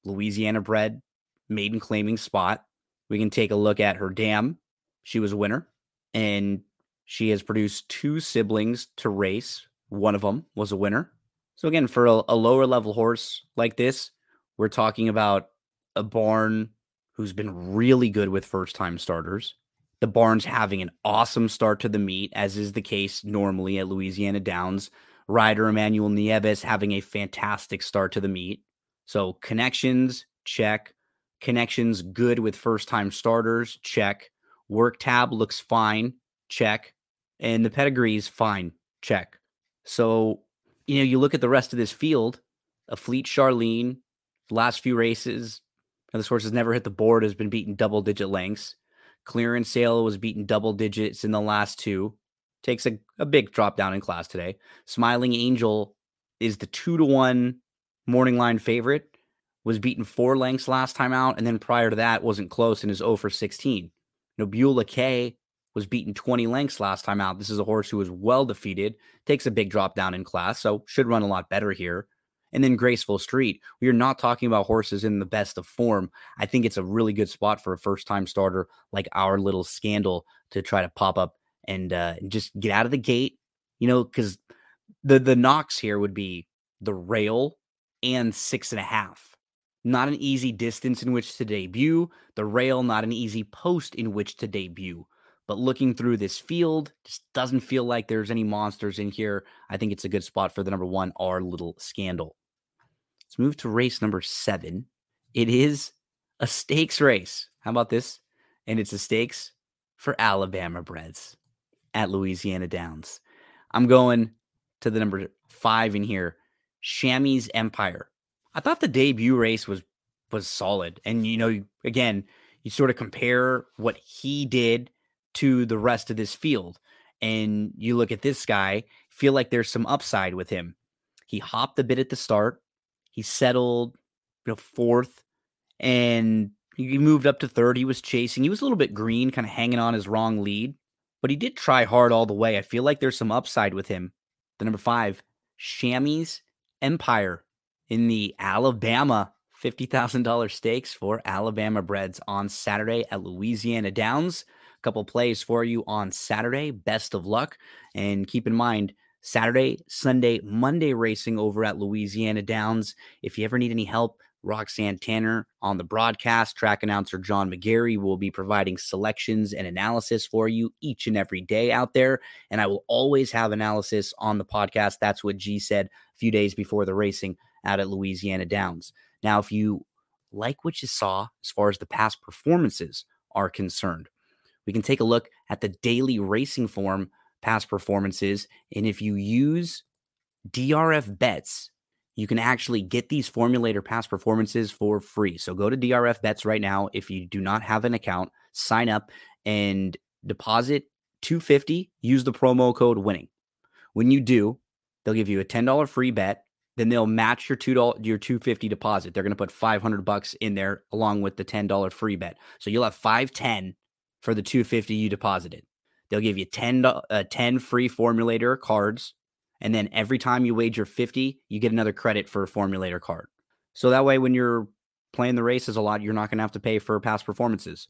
Louisiana bred maiden claiming spot. We can take a look at her dam. She was a winner and she has produced two siblings to race. One of them was a winner. So, again, for a, a lower level horse like this, we're talking about a barn who's been really good with first time starters. The barn's having an awesome start to the meet, as is the case normally at Louisiana Downs. Rider Emmanuel Nieves having a fantastic start to the meet. So connections, check. Connections good with first time starters, check. Work tab looks fine, check. And the pedigree's fine, check. So, you know, you look at the rest of this field, a Fleet Charlene, last few races, now, this horse has never hit the board, has been beaten double digit lengths. Clearance Sale was beaten double digits in the last two. Takes a, a big drop down in class today. Smiling Angel is the two to one morning line favorite. Was beaten four lengths last time out, and then prior to that wasn't close and is 0 for 16. Nobula K was beaten 20 lengths last time out. This is a horse who was well defeated, takes a big drop down in class, so should run a lot better here and then Graceful Street. We are not talking about horses in the best of form. I think it's a really good spot for a first time starter like our little scandal to try to pop up and uh, just get out of the gate, you know, because the the knocks here would be the rail and six and a half. Not an easy distance in which to debut. The rail, not an easy post in which to debut. But looking through this field, just doesn't feel like there's any monsters in here. I think it's a good spot for the number one, our little scandal. Let's move to race number seven. It is a stakes race. How about this? And it's a stakes for Alabama breds at Louisiana Downs. I'm going to the number five in here, Chamois Empire. I thought the debut race was was solid, and you know, again, you sort of compare what he did to the rest of this field, and you look at this guy, feel like there's some upside with him. He hopped a bit at the start, he settled, you know, fourth, and he moved up to third. He was chasing. He was a little bit green, kind of hanging on his wrong lead, but he did try hard all the way. I feel like there's some upside with him. The number five, Chamois Empire in the Alabama $50,000 stakes for Alabama Breds on Saturday at Louisiana Downs. A couple plays for you on Saturday. Best of luck. And keep in mind, Saturday, Sunday, Monday racing over at Louisiana Downs. If you ever need any help, Roxanne Tanner on the broadcast, track announcer John McGarry will be providing selections and analysis for you each and every day out there. And I will always have analysis on the podcast. That's what G said a few days before the racing out at Louisiana Downs. Now, if you like what you saw as far as the past performances are concerned, we can take a look at the daily racing form past performances. And if you use DRF bets, you can actually get these formulator past performances for free. So go to DRF bets right now. If you do not have an account, sign up and deposit 250, use the promo code winning. When you do, they'll give you a $10 free bet. Then they'll match your two dollars your two fifty deposit. They're going to put five hundred bucks in there along with the ten dollar free bet. So you'll have five ten for the two fifty you deposited. They'll give you 10, uh, 10 free formulator cards. And then every time you wager 50, you get another credit for a formulator card. So that way, when you're playing the races a lot, you're not going to have to pay for past performances.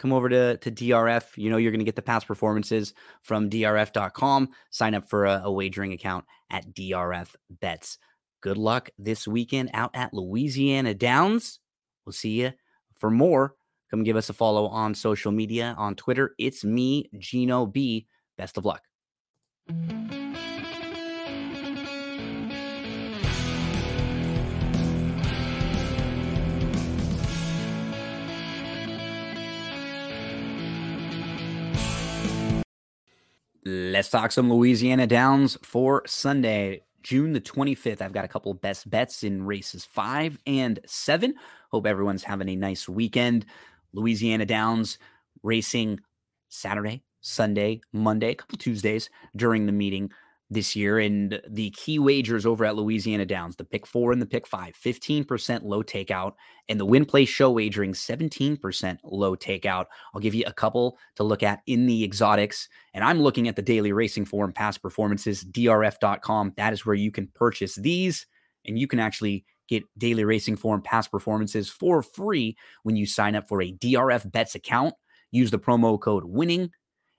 Come over to, to DRF. You know, you're going to get the past performances from DRF.com. Sign up for a, a wagering account at DRF Bets. Good luck this weekend out at Louisiana Downs. We'll see you for more Come give us a follow on social media on Twitter. It's me, Gino B. Best of luck. Let's talk some Louisiana Downs for Sunday. June the 25th. I've got a couple best bets in races five and seven. Hope everyone's having a nice weekend. Louisiana Downs racing Saturday, Sunday, Monday, a couple Tuesdays during the meeting this year. And the key wagers over at Louisiana Downs, the pick four and the pick five, 15% low takeout, and the win play show wagering, 17% low takeout. I'll give you a couple to look at in the exotics. And I'm looking at the daily racing form past performances, drf.com. That is where you can purchase these and you can actually Get daily racing form past performances for free when you sign up for a DRF bets account. Use the promo code winning,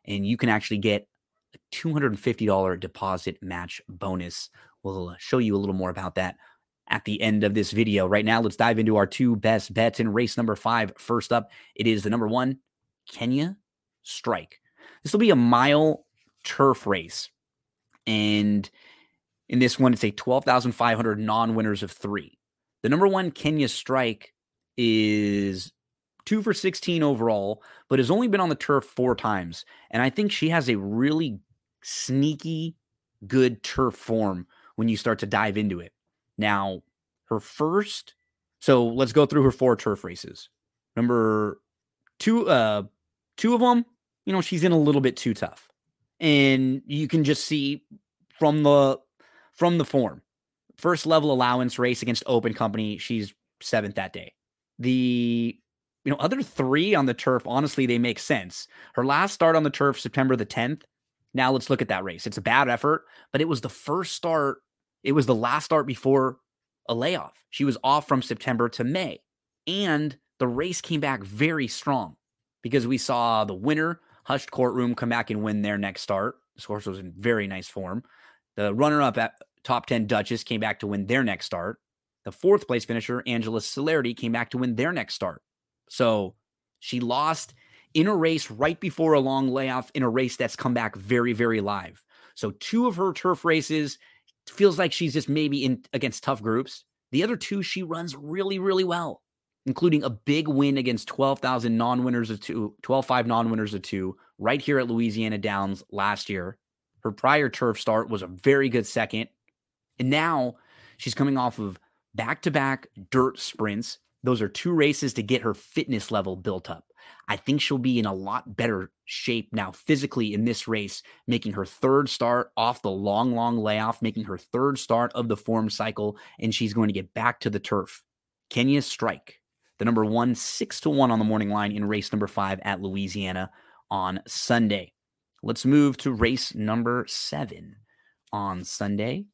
and you can actually get a $250 deposit match bonus. We'll uh, show you a little more about that at the end of this video. Right now, let's dive into our two best bets in race number five. First up, it is the number one, Kenya Strike. This will be a mile turf race. And in this one, it's a 12,500 non winners of three. The number one Kenya strike is two for 16 overall, but has only been on the turf four times. And I think she has a really sneaky, good turf form when you start to dive into it. Now, her first, so let's go through her four turf races. Number two, uh, two of them, you know, she's in a little bit too tough. And you can just see from the from the form First level allowance race against Open Company, she's seventh that day. The you know other three on the turf, honestly, they make sense. Her last start on the turf, September the 10th. Now let's look at that race. It's a bad effort, but it was the first start. It was the last start before a layoff. She was off from September to May, and the race came back very strong because we saw the winner, Hushed Courtroom, come back and win their next start. This horse was in very nice form. The runner up at top 10 Duchess came back to win their next start. The fourth place finisher, Angela Celerity, came back to win their next start. So she lost in a race right before a long layoff in a race that's come back very, very live. So two of her turf races feels like she's just maybe in against tough groups. The other two she runs really, really well, including a big win against 12,000 non-winners of two, 12-5 non-winners of two right here at Louisiana Downs last year. Her prior turf start was a very good second and now she's coming off of back to back dirt sprints. Those are two races to get her fitness level built up. I think she'll be in a lot better shape now physically in this race, making her third start off the long, long layoff, making her third start of the form cycle, and she's going to get back to the turf. Kenya Strike, the number one, six to one on the morning line in race number five at Louisiana on Sunday. Let's move to race number seven on Sunday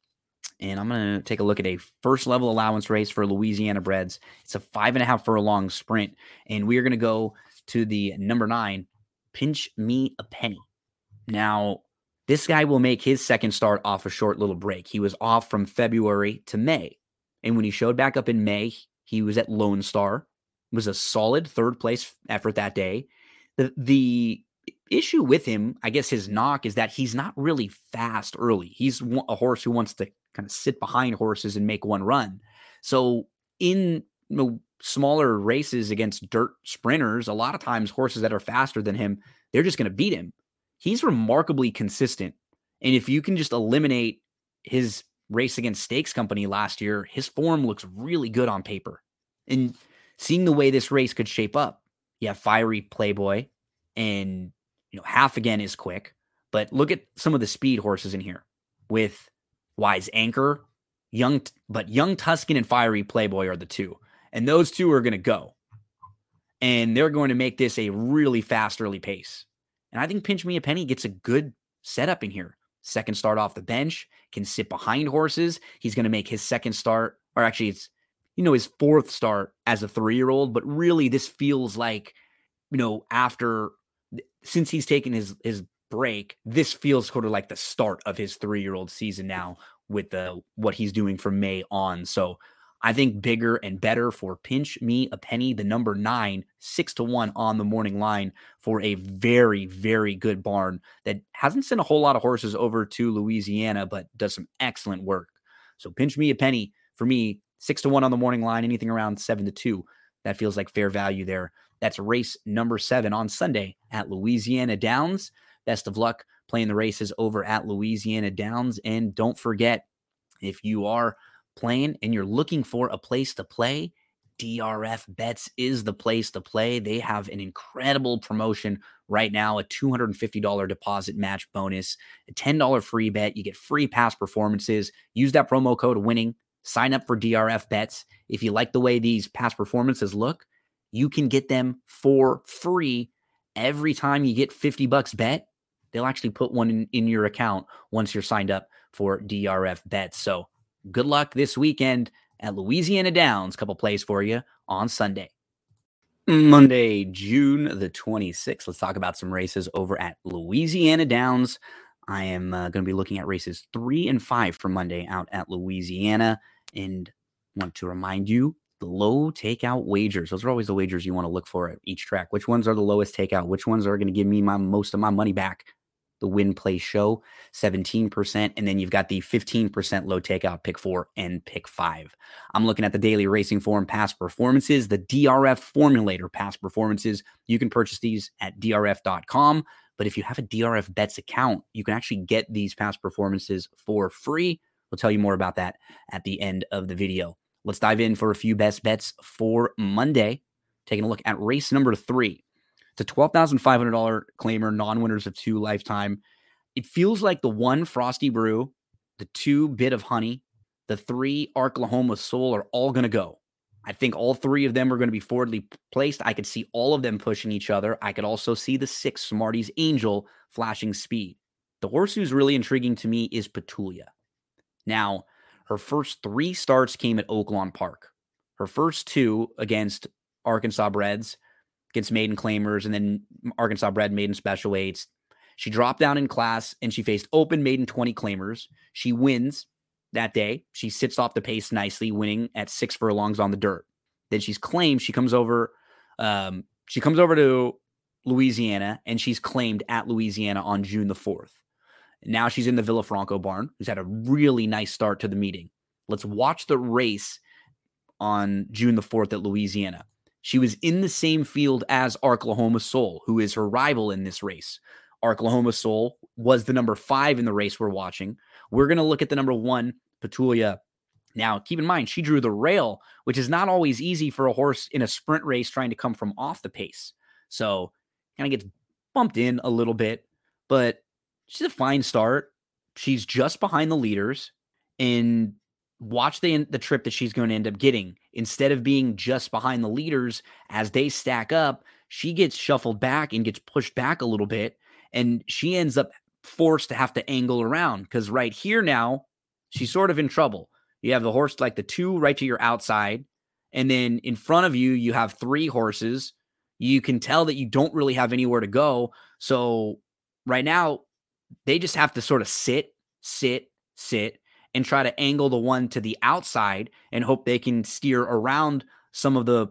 and I'm going to take a look at a first level allowance race for Louisiana Breds. It's a five and a half furlong sprint, and we are going to go to the number nine, Pinch Me a Penny. Now, This guy will make his second start off a short little break. He was off from February to May. And when he showed back up in May, he was at Lone Star. It was a solid third place effort that day. The the issue with him, I guess his knock is that he's not really fast early. He's a horse who wants to kind of sit behind horses and make one run. So in you know, smaller races against dirt sprinters, a lot of times horses that are faster than him, they're just going to beat him. He's remarkably consistent. And if you can just eliminate his race against Stakes Company last year, his form looks really good on paper. And seeing the way this race could shape up, you have fiery Playboy, and you know half again is quick. But look at some of the speed horses in here with Wise Anchor, Young, but Young Tuscan and Fiery Playboy are the two, and those two are going to go, and they're going to make this a really fast early pace. And I think Pinch Me a Penny gets a good setup in here. Second start off the bench, can sit behind horses. He's going to make his second start, or actually, it's you know his fourth start as a three year old. But really, this feels like you know after since he's taken his his break, this feels sort of like the start of his three year old season now with the what he's doing from May on. So I think bigger and better for pinch me a penny, the number nine, six to one on the morning line for a very, very good barn that hasn't sent a whole lot of horses over to Louisiana, but does some excellent work. So pinch me a penny for me, six to one on the morning line, anything around seven to two. That feels like fair value there. That's race number seven on Sunday at Louisiana Downs. Best of luck playing the races over at Louisiana Downs. And don't forget, if you are playing and you're looking for a place to play, DRF Bets is the place to play. They have an incredible promotion right now a $250 deposit match bonus, a $10 free bet. You get free past performances. Use that promo code winning. Sign up for DRF Bets. If you like the way these past performances look, you can get them for free every time you get 50 bucks bet. They'll actually put one in, in your account once you're signed up for DRF Bets. So good luck this weekend at Louisiana Downs. Couple plays for you on Sunday. Monday, June the 26th. Let's talk about some races over at Louisiana Downs. I am uh, going to be looking at races three and five for Monday out at Louisiana. And want to remind you the low takeout wagers. Those are always the wagers you want to look for at each track. Which ones are the lowest takeout? Which ones are going to give me my most of my money back? the win play show 17% and then you've got the 15% low takeout pick 4 and pick 5 i'm looking at the daily racing form past performances the drf formulator past performances. You can purchase these at drf.com but if you have a drf bets account you can actually get these past performances for free. We'll tell you more about that at the end of the video. Let's dive in for a few best bets for monday. Taking a look at race number 3 to $12,500 claimer, non winners of two lifetime. It feels like the one frosty brew, the two bit of honey, the three Oklahoma soul are all going to go. I think all three of them are going to be forwardly placed. I could see all of them pushing each other. I could also see the six Smarties Angel flashing speed. The horse who's really intriguing to me is Petulia. Now, her first three starts came at Oaklawn Park. Her first two against Arkansas Reds against maiden claimers, and then Arkansas bred maiden special weights. She dropped down in class and she faced open maiden 20 claimers. She wins that day. She sits off the pace nicely, winning at six furlongs on the dirt. Then she's claimed. She comes over. Um, she comes over to Louisiana and she's claimed at Louisiana on June the 4th. Now she's in the Villafranco barn, who's had a really nice start to the meeting. Let's watch the race on June the 4th at Louisiana. She was in the same field as Oklahoma Soul, who is her rival in this race. Oklahoma Soul was the number five in the race we're watching. We're going to look at the number one, Petulia. Now, keep in mind, she drew the rail, which is not always easy for a horse in a sprint race trying to come from off the pace. So, kind of gets bumped in a little bit, but she's a fine start. She's just behind the leaders, and watch the the trip that she's going to end up getting. Instead of being just behind the leaders as they stack up, she gets shuffled back and gets pushed back a little bit, and she ends up forced to have to angle around because right here now she's sort of in trouble. You have the horse like the two right to your outside, and then in front of you you have three horses. You can tell that you don't really have anywhere to go. So right now they just have to sort of sit, sit, sit, and try to angle the one to the outside and hope they can steer around some of the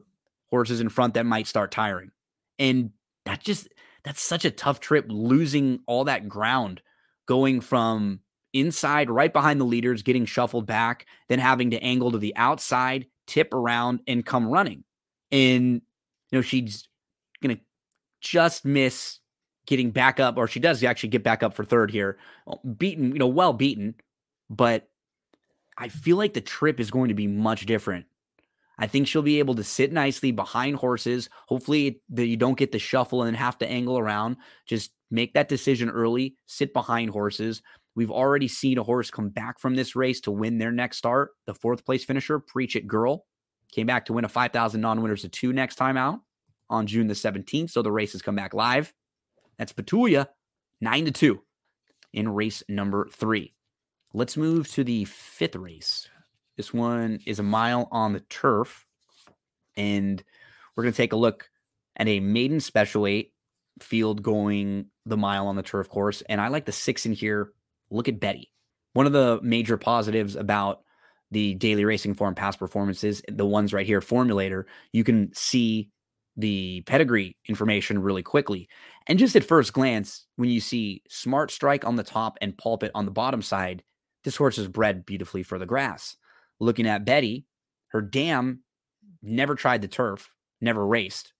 horses in front that might start tiring. And that just that's such a tough trip losing all that ground going from inside right behind the leaders getting shuffled back then having to angle to the outside tip around and come running and you know she's gonna just miss getting back up or she does actually get back up for third here beaten you know well beaten but i feel like the trip is going to be much different I think she'll be able to sit nicely behind horses. Hopefully, that you don't get the shuffle and have to angle around. Just make that decision early, sit behind horses. We've already seen a horse come back from this race to win their next start. The fourth place finisher, Preach It Girl, came back to win a 5,000 non winners to two next time out on June the 17th. So the race has come back live. That's Petulia, 9 to 2 in race number three. Let's move to the fifth race. This one is a mile on the turf. And we're going to take a look at a maiden special eight field going the mile on the turf course. And I like the six in here. Look at Betty. One of the major positives about the daily racing form past performances, the ones right here, formulator, you can see the pedigree information really quickly. And just at first glance, when you see Smart Strike on the top and Pulpit on the bottom side, this horse is bred beautifully for the grass. Looking at Betty, her dam never tried the turf, never raced.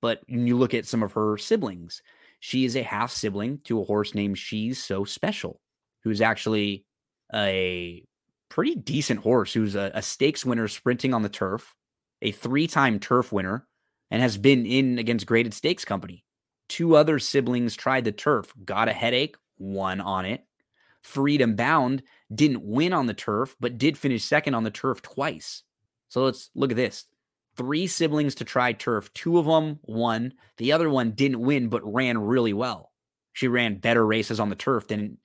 But when you look at some of her siblings, she is a half sibling to a horse named She's So Special, who's actually a pretty decent horse, who's a, a stakes winner sprinting on the turf, a three time turf winner, and has been in against graded stakes company. Two other siblings tried the turf, got a headache, won on it. Freedom Bound didn't win on the turf, but did finish second on the turf twice. So let's look at this. Three siblings to try turf. Two of them won. The other one didn't win, but ran really well. She ran better races on the turf than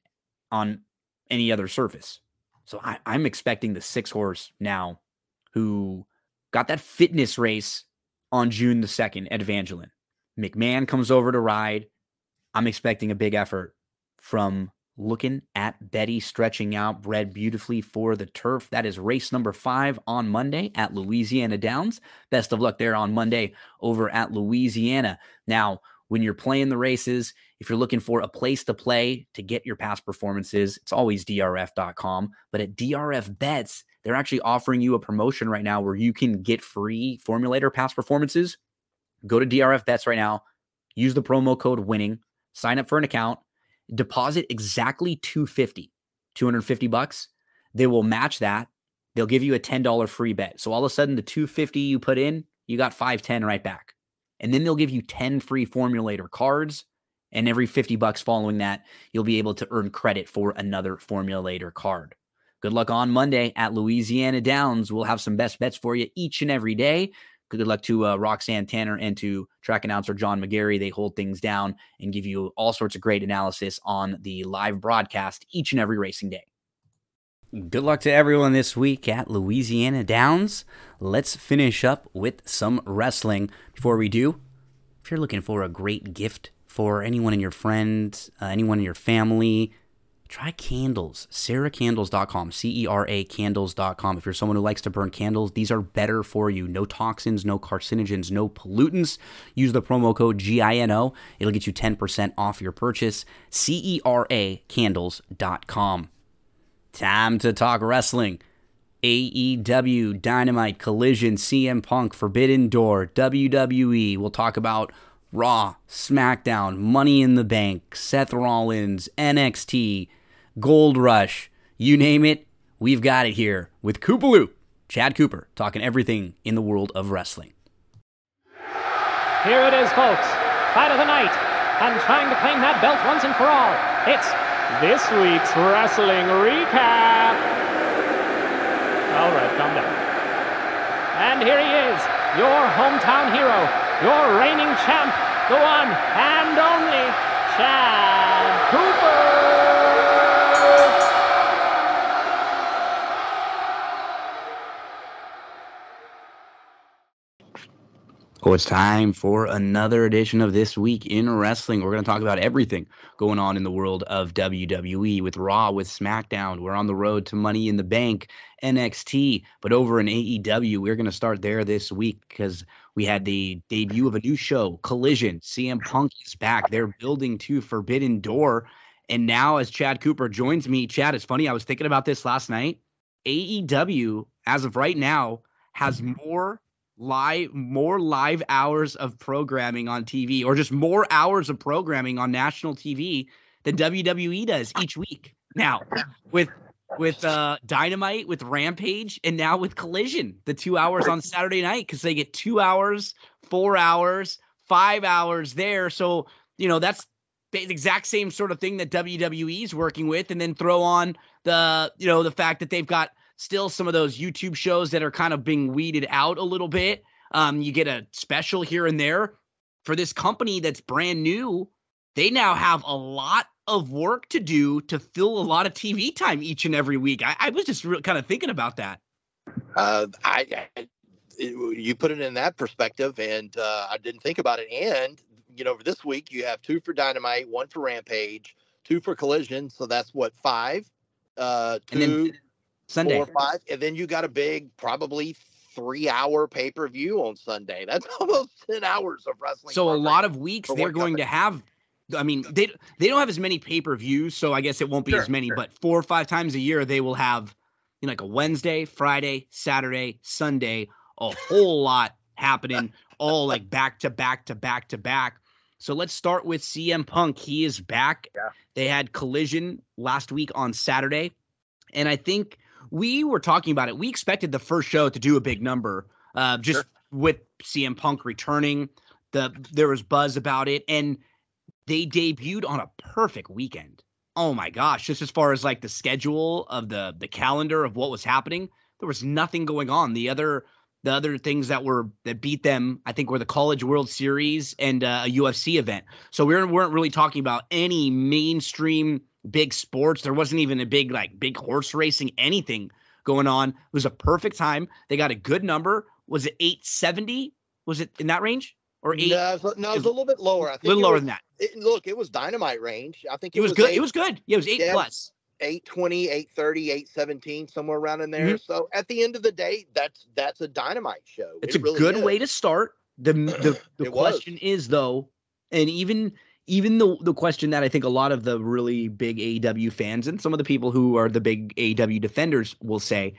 on any other surface. So I, am expecting the six horse now who got that fitness race on June the 2nd at Evangeline. McMahon comes over to ride. I'm expecting a big effort from looking at Betty stretching out, bred beautifully for the turf. That is race number five on Monday at Louisiana Downs. Best of luck there on Monday over at Louisiana. Now, when you're playing the races, if you're looking for a place to play to get your past performances, it's always drf.com. But at DRF Bets, they're actually offering you a promotion right now where you can get free formulator past performances. Go to DRF Bets right now, use the promo code winning, sign up for an account deposit exactly 250 250 bucks. They will match that. They'll give you a $10 free bet. So all of a sudden the 250 you put in you got 510 right back. And then they'll give you 10 free formulator cards. And every 50 bucks following that you'll be able to earn credit for another formulator card. Good luck on monday at louisiana downs. We'll have some best bets for you each and every day Good luck to uh, Roxanne Tanner and to track announcer John McGarry. They hold things down and give you all sorts of great analysis on the live broadcast each and every racing day. Good luck to everyone this week at Louisiana Downs. Let's finish up with some wrestling. Before we do, if you're looking for a great gift for anyone in your friends, uh, anyone in your family, try candles. CeraCandles.com, C E R A candles.com. If you're someone who likes to burn candles, these are better for you. No toxins, no carcinogens, no pollutants. Use the promo code GINO. It'll get you 10% off your purchase. C E R A candles.com. Time to talk wrestling. AEW, Dynamite, Collision, CM Punk, Forbidden Door, WWE. We'll talk about Raw, SmackDown, Money in the Bank, Seth Rollins, NXT, Gold Rush, you name it, we've got it here with Koopaloo, Chad Cooper, talking everything in the world of wrestling. Here it is, folks. Fight of the night. And trying to claim that belt once and for all. It's this week's wrestling recap. All right, calm down. And here he is, your hometown hero, your reigning champ, the one and only Chad Cooper. Oh, it's time for another edition of This Week in Wrestling. We're going to talk about everything going on in the world of WWE with Raw, with SmackDown. We're on the road to Money in the Bank, NXT. But over in AEW, we're going to start there this week because we had the debut of a new show, Collision. CM Punk is back. They're building to Forbidden Door. And now, as Chad Cooper joins me, Chad, it's funny. I was thinking about this last night. AEW, as of right now, has mm-hmm. more live more live hours of programming on TV or just more hours of programming on national TV than WWE does each week. Now, with with uh Dynamite, with Rampage, and now with Collision, the 2 hours on Saturday night cuz they get 2 hours, 4 hours, 5 hours there. So, you know, that's the exact same sort of thing that WWE is working with and then throw on the, you know, the fact that they've got still some of those YouTube shows that are kind of being weeded out a little bit. Um, you get a special here and there for this company that's brand new. They now have a lot of work to do to fill a lot of TV time each and every week. I, I was just re- kind of thinking about that. Uh, I, I you put it in that perspective, and uh, I didn't think about it. And you know, this week you have two for Dynamite, one for Rampage, two for Collision. So that's what five. Uh, two, And then Sunday. four, five, and then you got a big, probably three-hour pay-per-view on Sunday. That's [laughs] almost ten hours of wrestling. So a lot of weeks they're going to have. I mean, they they don't have as many pay per views, so I guess it won't be Sure, as many. sure. But four or five times a year, they will have you know, like a Wednesday, Friday, Saturday, Sunday, a whole [laughs] lot happening, all like back to back to back to back. So let's start with CM Punk. He is back. Yeah. They had Collision last week on Saturday, and I think we were talking about it. We expected the first show to do a big number, uh, just Sure. with CM Punk returning. The there was buzz about it, and they debuted on a perfect weekend. Oh my gosh! Just as far as like the schedule of the the calendar of what was happening, there was nothing going on. The other the other things that were that beat them, I think, were the College World Series and uh, a UFC event. So we weren't, weren't really talking about any mainstream big sports. There wasn't even a big like big horse racing anything going on. It was a perfect time. They got a good number. Was it 870? Was it in that range or eight? No, it was, no, it was a little bit lower. I a think a little it lower was- than that. It, look, it was dynamite range. I think It was good. eight- It was good. Yeah, it was eight Yeah. plus. 820 830 817 somewhere around in there Mm-hmm. so at the end of the day that's that's a dynamite show It's It a really good is. way to start. The the, the [clears throat] It was. question is though, and even even the the question that I think a lot of the really big AEW fans and some of the people who are the big AEW defenders will say,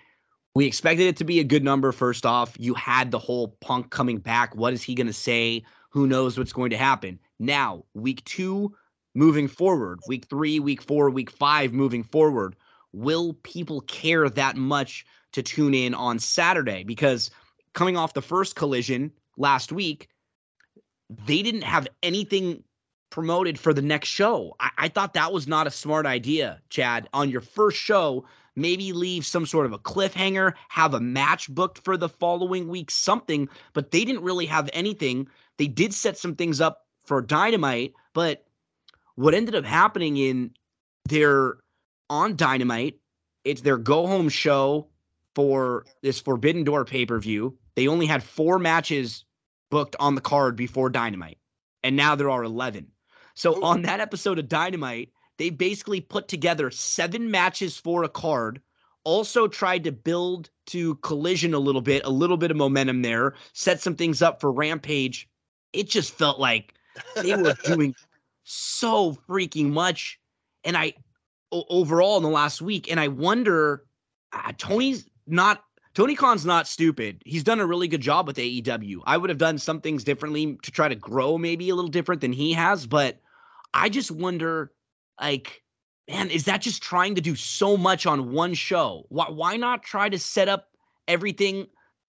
we expected it to be a good number first off. You had the whole punk coming back. What is he going to say? Who knows what's going to happen? Now, week 2 moving forward, week 3, week 4, week 5 moving forward, will people care that much to tune in on Saturday because coming off the first collision last week, they didn't have anything promoted for the next show. I, I thought that was not a smart idea, Chad. On your first show, maybe leave some sort of a cliffhanger, have a match booked for the following week, something, but they didn't really have anything. They did set some things up for Dynamite, but what ended up happening in their on Dynamite, it's their go home show for this Forbidden Door pay per view. They only had four matches booked on the card before Dynamite, and now there are 11. So Ooh. on that episode of Dynamite, they basically put together seven matches for a card. Also tried to build to collision a little bit, a little bit of momentum there, set some things up for Rampage. It just felt like they were [laughs] doing so freaking much. And I, o- overall in the last week, and I wonder, uh, Tony's not, Tony Khan's not stupid. He's done a really good job with AEW. I would have done some things differently to try to grow maybe a little different than he has, but I just wonder, like, man, is that just trying to do so much on one show? Why, why not try to set up everything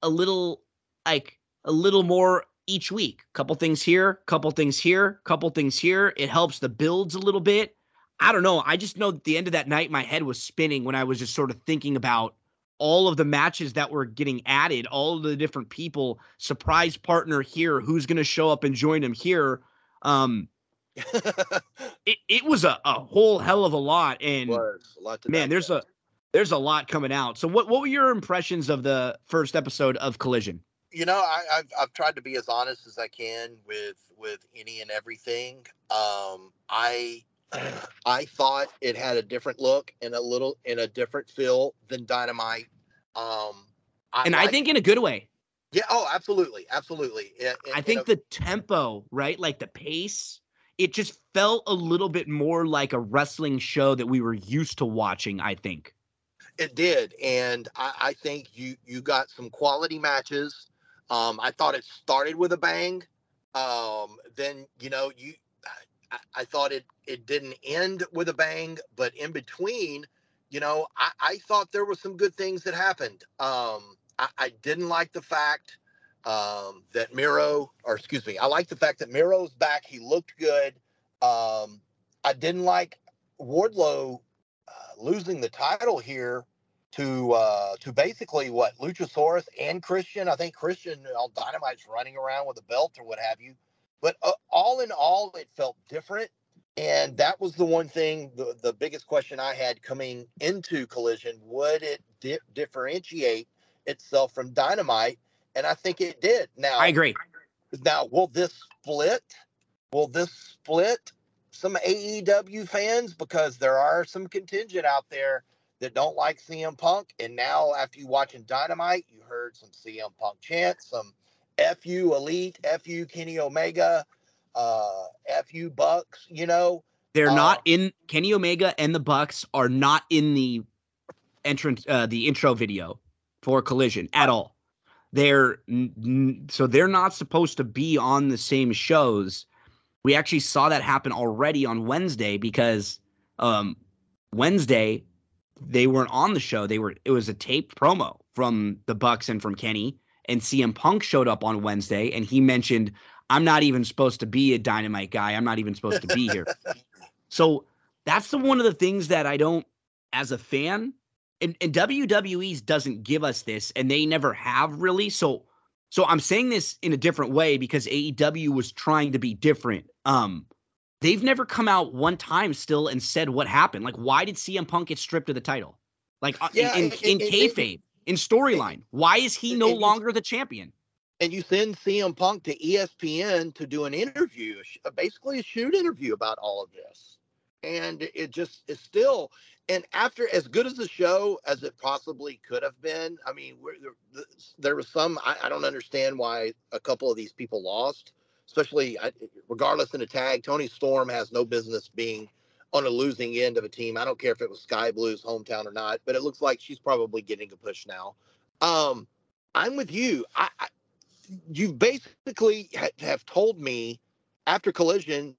a little, like, a little more each week? Couple things here, couple things here, couple things here. It helps the builds a little bit. I don't know. I just know at the end of that night, my head was spinning when I was just sort of thinking about all of the matches that were getting added, all of the different people, surprise partner here, who's going to show up and join him here. Um, [laughs] it, it was a, a whole hell of a lot. And was a lot to man, there's a there's a lot coming out. So what what were your impressions of the first episode of Collision? you know, I, have I've tried to be as honest as I can with with any and everything. Um, I [sighs] I thought it had a different look and a little in a different feel than Dynamite. Um, I, and I, I think in a good way. Yeah. Oh, absolutely, absolutely. In, I think a, the tempo, right, like the pace, it just felt a little bit more like a wrestling show that we were used to watching. I think. It did, and I, I think you you got some quality matches. Um, I thought it started with a bang. Um, then you know you, I, I, thought it it didn't end with a bang, but in between, you know, I, I thought there were some good things that happened. Um, I, I didn't like the fact um, that Miro, or excuse me, I like the fact that Miro's back. He looked good. Um, I didn't like Wardlow uh, losing the title here to uh, to basically what Luchasaurus and Christian. I think Christian on Dynamite's running around with a belt or what have you. But uh, all in all, it felt different, and that was the one thing. The the biggest question I had coming into Collision: Would it di- differentiate itself from Dynamite? And I think it did. Now I agree. Now, will this split? Will this split some AEW fans because there are some contingent out there that don't like CM Punk. And now, after you watching Dynamite, you heard some CM Punk chants, some FU Elite, FU Kenny Omega, uh, FU Bucks, you know. They're uh, not in Kenny Omega and the Bucks are not in the entrance, uh, the intro video for Collision at all. They're n- so they're not supposed to be on the same shows we actually saw that happen already on Wednesday because um, Wednesday they weren't on the show. They were it was a taped promo from the Bucks and from Kenny. And CM Punk showed up on Wednesday and he mentioned, I'm not even supposed to be a dynamite guy. I'm not even supposed to be here. [laughs] so that's the one of the things that I don't as a fan and, and WWE's doesn't give us this and they never have really. So so I'm saying this in a different way because AEW was trying to be different. Um, they've never come out one time still and said what happened. Like, why did CM Punk get stripped of the title? Like uh, yeah, in, in, in kayfabe, in storyline, why is he no longer the champion? And you send CM Punk to ESPN to do an interview, basically a shoot interview about all of this, and it just is still and after as good as the show as it possibly could have been, I mean, there, there was some. I, I, don't understand why a couple of these people lost, especially regardless in a tag. Toni Storm has no business being on a losing end of a team. I don't care if it was Skye Blue's hometown or not, but it looks like she's probably getting a push now. Um, I'm with you. I, I you basically ha- have told me after Collision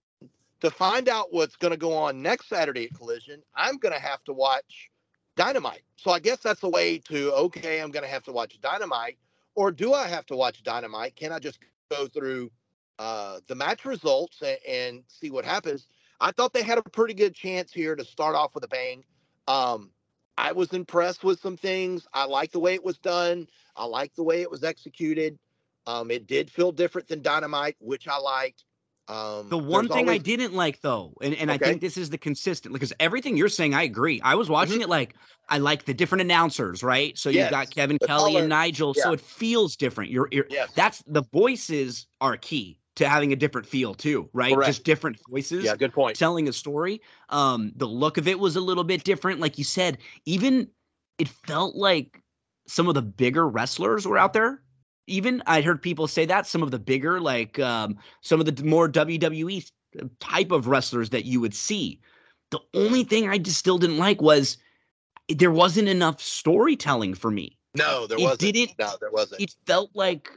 to find out what's going to go on next Saturday at Collision, I'm going to have to watch Dynamite. So I guess that's the way to, okay, I'm going to have to watch Dynamite. Or do I have to watch Dynamite? Can I just go through uh, the match results and, and, see what happens? I thought they had a pretty good chance here to start off with a bang. Um, I was impressed with some things. I like the way it was done. I like the way it was executed. Um, it did feel different than Dynamite, which I liked. Um, the one thing always... I didn't like though, and, and okay. I think this is the consistent because everything you're saying, I agree. I was watching mm-hmm. it like I like the different announcers, right? So yes. you've got Kevin the Kelly color. and Nigel, yeah. so it feels different. You're, you're yes. that's the voices are key to having a different feel too, right? Correct. Just different voices. Yeah, good point. Telling a story. Um, the look of it was a little bit different, like you said. Even it felt like some of the bigger wrestlers were out there even I heard people say that some of the bigger, like um, some of the more WWE type of wrestlers that you would see. The only thing I just still didn't like was there wasn't enough storytelling for me. No, there it wasn't. Didn't, no, there wasn't. It felt like,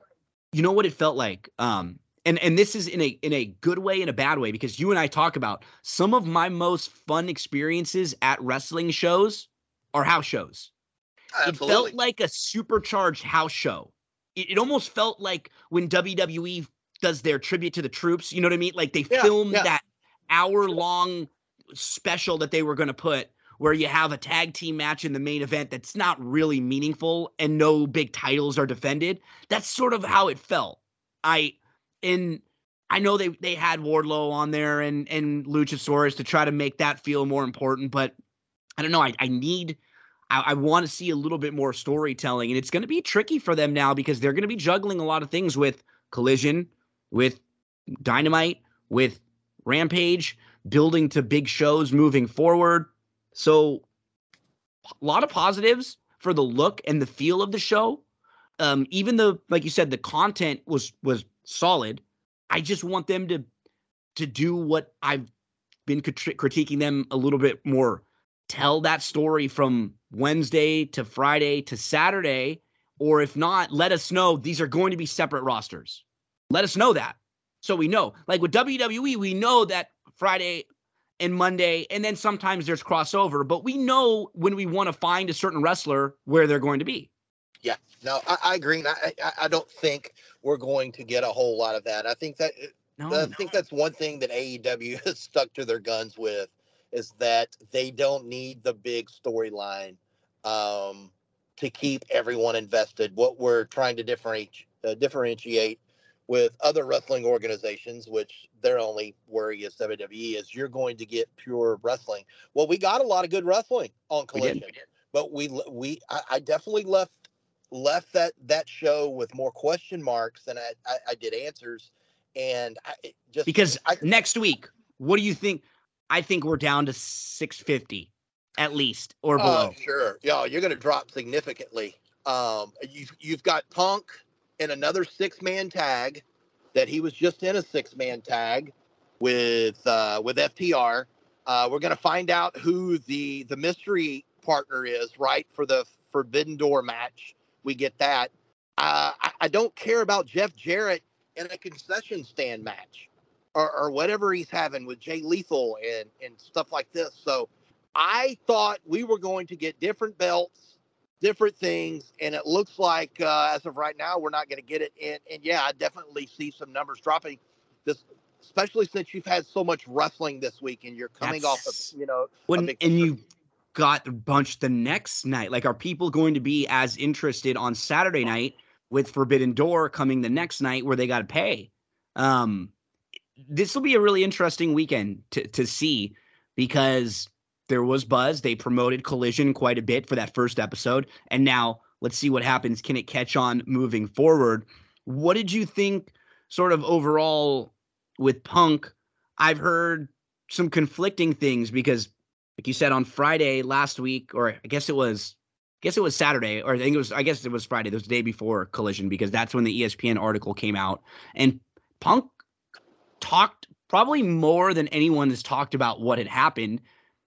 you know what it felt like. Um, and and this is in a in a good way and a bad way because you and I talk about some of my most fun experiences at wrestling shows are house shows. Absolutely. It felt like a supercharged house show it, it almost felt like when WWE does their tribute to the troops, you know what I mean? Like they yeah, filmed yeah. that hour long special that they were going to put where you have a tag team match in the main event that's not really meaningful and no big titles are defended. That's sort of how it felt. I in I know they they had Wardlow on there and and Luchasaurus to try to make that feel more important, but I don't know. I I need I, I want to see a little bit more storytelling, and it's going to be tricky for them now because they're going to be juggling a lot of things with Collision, with Dynamite, with Rampage, building to big shows moving forward. So, a lot of positives for the look and the feel of the show. Um, even though, like you said, the content was was solid. I just want them to to do what I've been crit- critiquing them a little bit more. Tell that story from Wednesday to Friday to Saturday, or if not, let us know these are going to be separate rosters. Let us know that so we know. Like with WWE, we know that Friday and Monday, and then sometimes there's crossover, but we know when we want to find a certain wrestler where they're going to be. Yeah, no, I, I agree. And I, I, I don't think we're going to get a whole lot of that. I think that No, I no. think that's one thing that AEW [laughs] has stuck to their guns with is that they don't need the big storyline um, to keep everyone invested. What we're trying to differentiate uh, differentiate with other wrestling organizations, which their only worry is WWE, is you're going to get pure wrestling. Well, we got a lot of good wrestling on We. Collision, but we we I, I definitely left left that that show with more question marks than I I, I did answers, and I just because I, next week, what do you think? I think we're down to 650 at least or below. Oh, sure. Yeah, you're going to drop significantly. Um, you've you've got Punk in another six man tag that he was just in a six man tag with uh, with FTR. Uh, we're going to find out who the the mystery partner is, right, for the Forbidden Door match. We get that. Uh, I, I don't care about Jeff Jarrett in a concession stand match or, or whatever he's having with Jay Lethal and and stuff like this. So I thought we were going to get different belts, different things, and it looks like uh, as of right now we're not going to get it. And and yeah, I definitely see some numbers dropping. This, especially since you've had so much wrestling this week, and you're coming off of you know When, and you got bunched the next night. Like, are people going to be as interested on Saturday night with Forbidden Door coming the next night where they got to pay? Um, this will be a really interesting weekend to to see because there was buzz. They promoted Collision quite a bit for that first episode, and now let's see what happens. Can it catch on moving forward? What did you think, sort of overall, with Punk? I've heard some conflicting things because like you said on Friday last week, or I guess it was, I guess it was Saturday, or I think it was, I guess it was Friday. It was the day before Collision because that's when the ESPN article came out, and Punk talked probably more than anyone has talked about what had happened.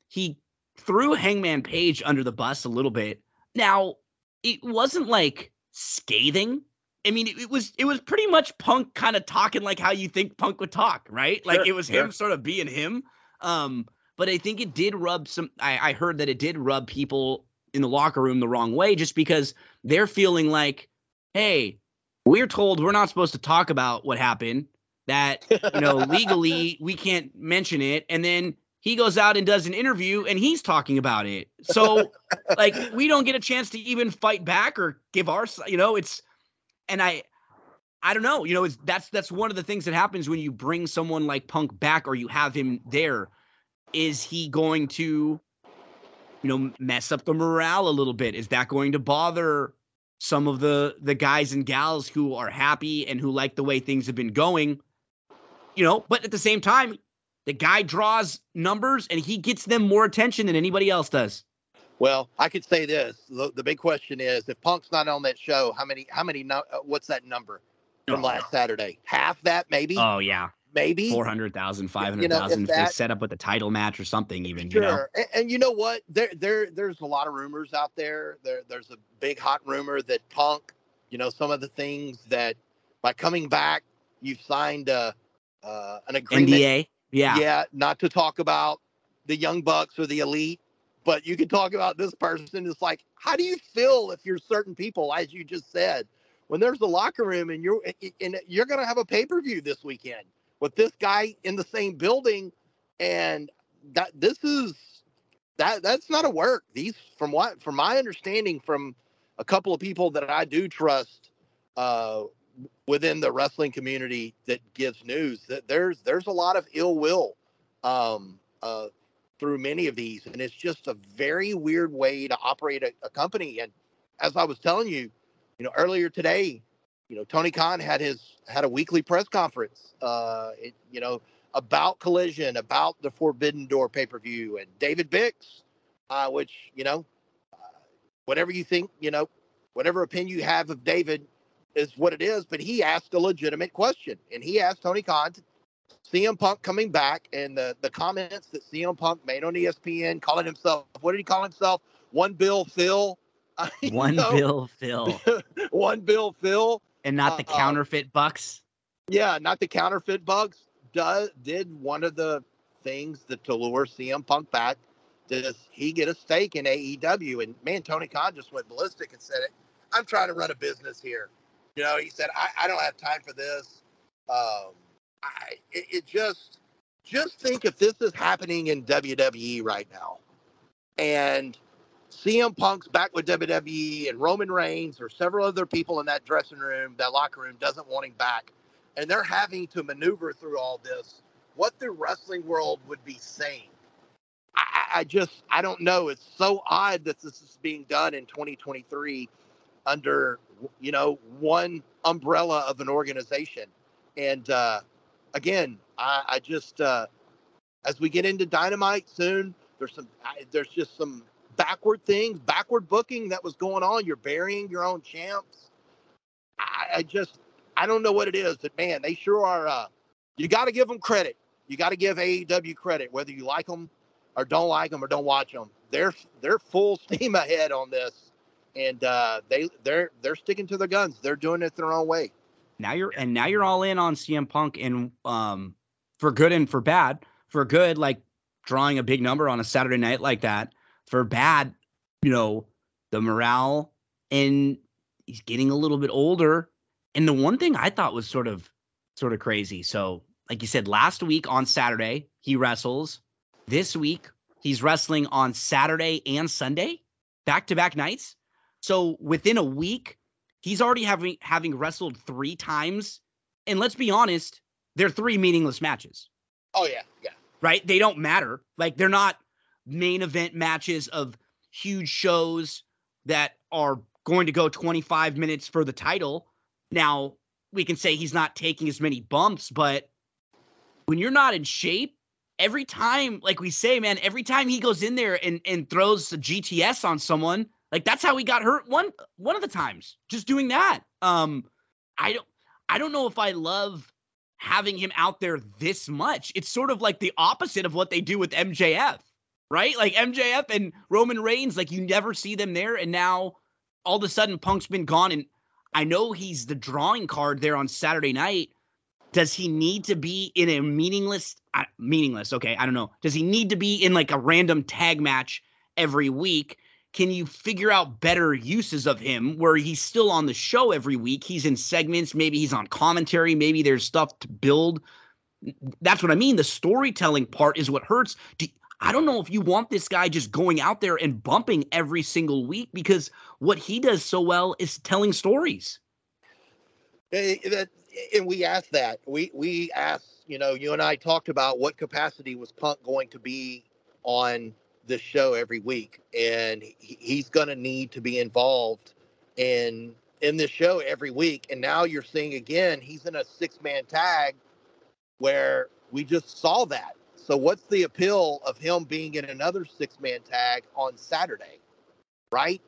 He threw Hangman Page under the bus a little bit. Now it wasn't like scathing. I mean, it, it was it was pretty much Punk kind of talking like how you think Punk would talk, right? Like it was sure. him sort of being him. Um, but I think it did rub some. I, I heard that it did rub people in the locker room the wrong way, just because they're feeling like, hey, we're told we're not supposed to talk about what happened. That you know legally we can't mention it, and then he goes out and does an interview and he's talking about it. So like we don't get a chance to even fight back or give our you know it's and I I don't know, you know, it's that's that's one of the things that happens when you bring someone like Punk back or you have him there. Is he going to you know mess up the morale a little bit? Is that going to bother some of the the guys and gals who are happy and who like the way things have been going? You know, but at the same time, the guy draws numbers and he gets them more attention than anybody else does. Well, I could say this: the, the big question is, if Punk's not on that show, how many? How many? uh, What's that number from last Saturday? Half that, maybe, Oh yeah, maybe. 400,000, You know, 500,000 if if they set up with a title match or something even, Sure, you know. and, and you know what? There, there, there's a lot of rumors out there. There, there's a big hot rumor that Punk, you know, some of the things that by coming back, you've signed a, uh, an agreement. NDA. Yeah. yeah, not to talk about the young bucks or the elite, but you can talk about this person. It's like, how do you feel if you're certain people, as you just said, when there's a locker room and you're and you're gonna have a pay per view this weekend with this guy in the same building, and that this is that that's not a work. These from what from my understanding from a couple of people that I do trust uh, within the wrestling community that gives news that there's there's a lot of ill will um, uh, through many of these, and it's just a very weird way to operate a, a company. And as I was telling you, you know, earlier today, you know, Tony Khan had his had a weekly press conference, uh, it, you know, about Collision, about the Forbidden Door pay per view, and David Bix, uh, which you know, uh, whatever you think, you know, whatever opinion you have of David is what it is. But he asked a legitimate question, and he asked Tony Khan, CM Punk coming back, and the the comments that CM Punk made on ESPN, calling himself, what did he call himself? One Bill Phil. [laughs] One know? Bill Phil. [laughs] one Bill Phil. And not the uh, counterfeit bucks. Yeah, not the counterfeit bucks. Does did one of the things that to lure CM Punk back? Does he get a stake in AEW? And man, Tony Khan just went ballistic and said, it. "I'm trying to run a business here." You know, he said, "I, I don't have time for this." Um, I it, it just just think if this is happening in WWE right now, and CM Punk's back with WWE and Roman Reigns or several other people in that dressing room, that locker room doesn't want him back, and they're having to maneuver through all this, what the wrestling world would be saying. I, I just I don't know. It's so odd that this is being done in 2023 under you know one umbrella of an organization, and uh, again, I, I just uh, as we get into Dynamite soon, there's some I, there's just some backward things, backward booking that was going on. You're burying your own champs. I, I just I don't know what it is, but man, they sure are. Uh, you got to give them credit. You got to give AEW credit, whether you like them or don't like them or don't watch them. They're they're full [laughs] steam ahead on this, and uh, they they're they're sticking to their guns. They're doing it their own way. Now you're and now you're all in on CM Punk and um for good and for bad. For good, like drawing a big number on a Saturday night like that. For bad, you know, the morale and he's getting a little bit older. And the one thing I thought was sort of sort of crazy. So, like you said, last week on Saturday, he wrestles. This week, he's wrestling on Saturday and Sunday, back to back nights. So within a week, He's already having having wrestled three times, and let's be honest, they're three meaningless matches. Oh yeah, yeah. Right? They don't matter. Like they're not main event matches of huge shows that are going to go 25 minutes for the title. Now, we can say he's not taking as many bumps, but when you're not in shape, every time, like we say, man, every time he goes in there and, and throws a GTS on someone, like that's how he got hurt one one of the times. Just doing that. Um I don't I don't know if I love having him out there this much. It's sort of like the opposite of what they do with MJF, right? Like MJF and Roman Reigns, like you never see them there and now all of a sudden Punk's been gone and I know he's the drawing card there on Saturday night. Does he need to be in a meaningless uh, meaningless, okay, I don't know. Does he need to be in like a random tag match every week? Can you figure out better uses of him where he's still on the show every week? He's in segments, maybe he's on commentary, maybe there's stuff to build. That's what I mean. The storytelling part is what hurts. Do, I don't know if you want this guy just going out there and bumping every single week because what he does so well is telling stories. Eh, eh, eh, and we asked that. We we asked, you know, you and I talked about what capacity was Punk going to be on this show every week, and he's going to need to be involved in in this show every week. And now you're seeing again he's in a six man tag where we just saw that. So what's the appeal of him being in another six man tag on Saturday, right?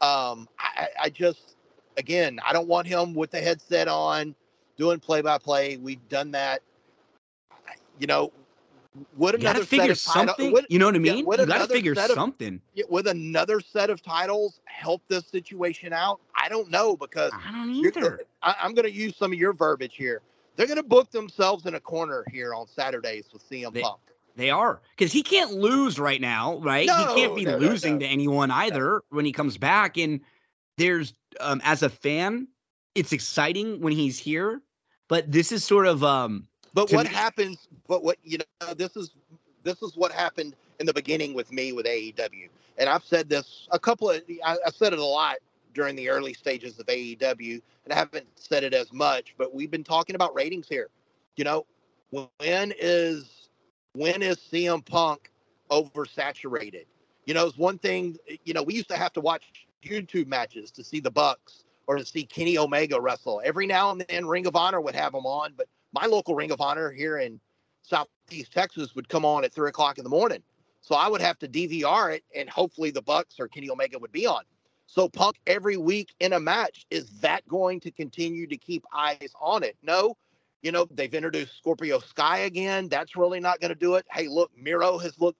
Um, I, I just again I don't want him with the headset on doing play by play. We've done that. You know, would another you figure something? would, you know what I mean? Yeah, you got to figure something. Of, would another set of titles help this situation out? I don't know because I don't either. I, I'm going to use some of your verbiage here. They're going to book themselves in a corner here on Saturdays with CM they, Punk. They are because he can't lose right now, right? No, he can't be no, losing no, to anyone either when he comes back. And there's, um, as a fan, it's exciting when he's here, but this is sort of um but what happens? But what you know, this is this is what happened in the beginning with me with AEW, and I've said this a couple of I, have said it a lot during the early stages of AEW, and I haven't said it as much, but we've been talking about ratings here. You know, when is when is CM Punk oversaturated. You know, it's one thing. You know, we used to have to watch YouTube matches to see the Bucks or to see Kenny Omega wrestle. Every now and then, Ring of Honor would have them on, but my local Ring of Honor here in Southeast Texas would come on at three o'clock in the morning. So I would have to DVR it, and hopefully the Bucks or Kenny Omega would be on. So Punk every week in a match is that going to continue to keep eyes on it? No. You know they've introduced Scorpio Sky again. That's really not going to do it. Hey, look, Miro has looked.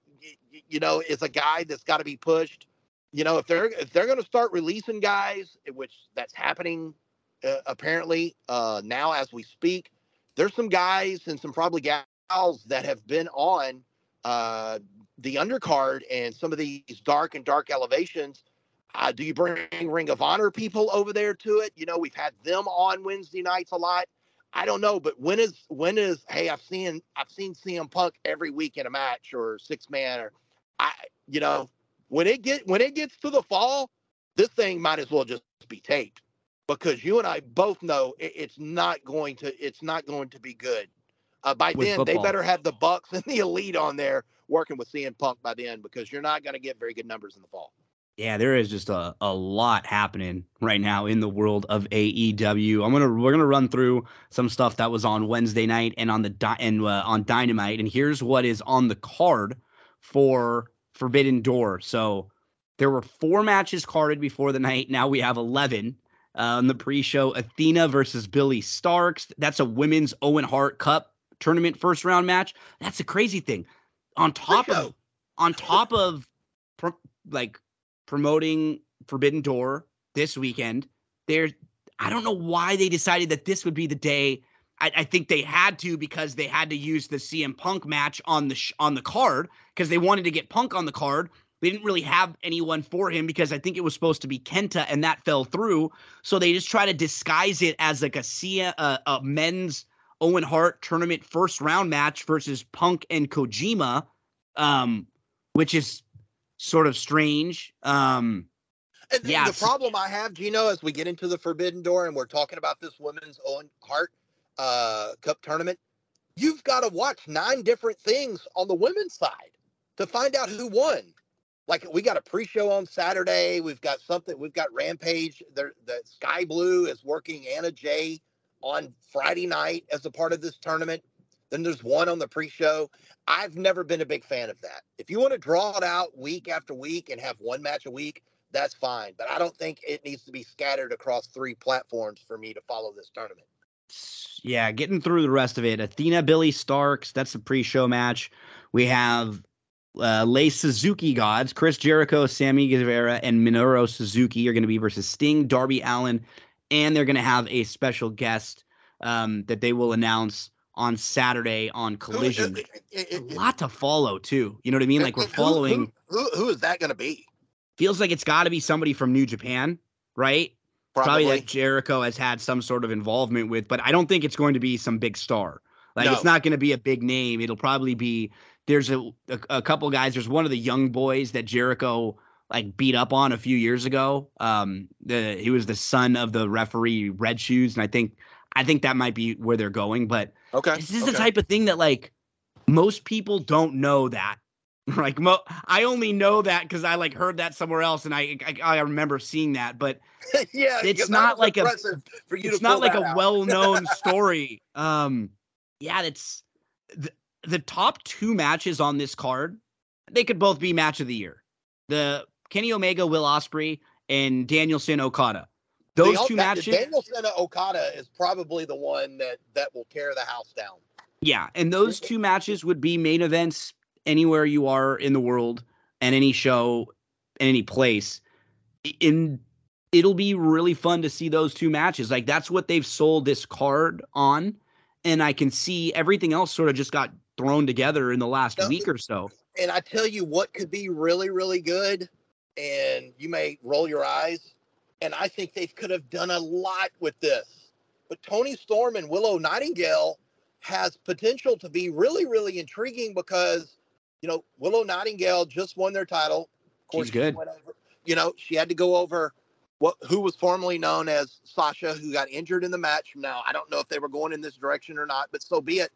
You know, is a guy that's got to be pushed. You know, if they're if they're going to start releasing guys, which that's happening uh, apparently uh, now as we speak, there's some guys and some probably gals that have been on uh, the undercard and some of these dark and dark elevations. Uh, do you bring Ring of Honor people over there to it? You know, we've had them on Wednesday nights a lot. I don't know, but when is when is hey, I've seen I've seen CM Punk every week in a match or six man or I you know, when it get when it gets to the fall, this thing might as well just be taped because you and I both know it, it's not going to it's not going to be good. Uh, by With then, they better have the Bucks and the Elite on there working with CM Punk by then because you're not going to get very good numbers in the fall. Yeah, there is just a, a lot happening right now in the world of AEW. I'm gonna we're gonna run through some stuff that was on Wednesday night and on the di- and uh, on Dynamite, and here's what is on the card for Forbidden Door. So there were four matches carded before the night. Now we have eleven. Uh, on the pre-show, Athena versus Billie Starkz. That's a women's Owen Hart Cup tournament first round match. That's a crazy thing. On top of on top of pro- like promoting Forbidden Door this weekend. There, I don't know why they decided that this would be the day. I, I think they had to because they had to use the CM Punk match on the sh- on the card because they wanted to get Punk on the card. They didn't really have anyone for him because I think it was supposed to be Kenta and that fell through. So they just try to disguise it as like a, C- a, a men's Owen Hart tournament first round match versus Punk and Kojima, um, which is sort of strange. Um, And the- Yeah, the problem I have, Gino, as we get into the Forbidden Door and we're talking about this women's Owen Hart uh, Cup tournament, you've got to watch nine different things on the women's side to find out who won. Like we got a pre-show on Saturday. We've got something. We've got Rampage. The, the Skye Blue is working Anna Jay on Friday night as a part of this tournament. Then there's one on the pre-show. I've never been a big fan of that. If you want to draw it out week after week and have one match a week, that's fine. But I don't think it needs to be scattered across three platforms for me to follow this tournament. yeah, getting through the rest of it. Athena, Billie Starkz, that's the pre-show match. We have uh, Lay Suzuki gods, Chris Jericho, Sammy Guevara, and Minoru Suzuki are going to be versus Sting, Darby Allin, and they're going to have a special guest um, that they will announce on Saturday on Collision. Who- it- it- A eh, eh. lot to follow too. You know what I mean? Eh, like we're following. Who, who is that going to be? Feels like it's got to be somebody from New Japan, right? Probably. probably that Jericho has had some sort of involvement with, but I don't think it's going to be some big star. Like No. it's not going to be a big name. It'll probably be there's a, a a couple guys. There's one of the young boys that Jericho like beat up on a few years ago. Um, the he was the son of the referee Red Shoes, and I think I think that might be where they're going. But okay. this is okay. the type of thing that like most people don't know that. [laughs] Like mo- I only know that because I like heard that somewhere else, and I, I I remember seeing that. But [laughs] yeah, it's not like a- for you it's not like a out. well-known [laughs] story. Um, yeah, it's the, the top two matches on this card. They could both be match of the year. The Kenny Omega, Will Ospreay, and Danielson Okada. Those two that- matches. Danielson Okada is probably the one that that will tear the house down. Yeah, and those two matches would be main events anywhere you are in the world and any show in any place. In it'll be really fun to see those two matches. Like that's what they've sold this card on, and I can see everything else sort of just got thrown together in the last week or so. And I tell you what could be really, really good, and you may roll your eyes. And I think they could have done a lot with this. But Toni Storm and Willow Nightingale has potential to be really, really intriguing because, you know, Willow Nightingale just won their title. Of course, She's good. went over- you know, she had to go over what who was formerly known as Sasha, who got injured in the match. Now, I don't know if they were going in this direction or not, but so be it.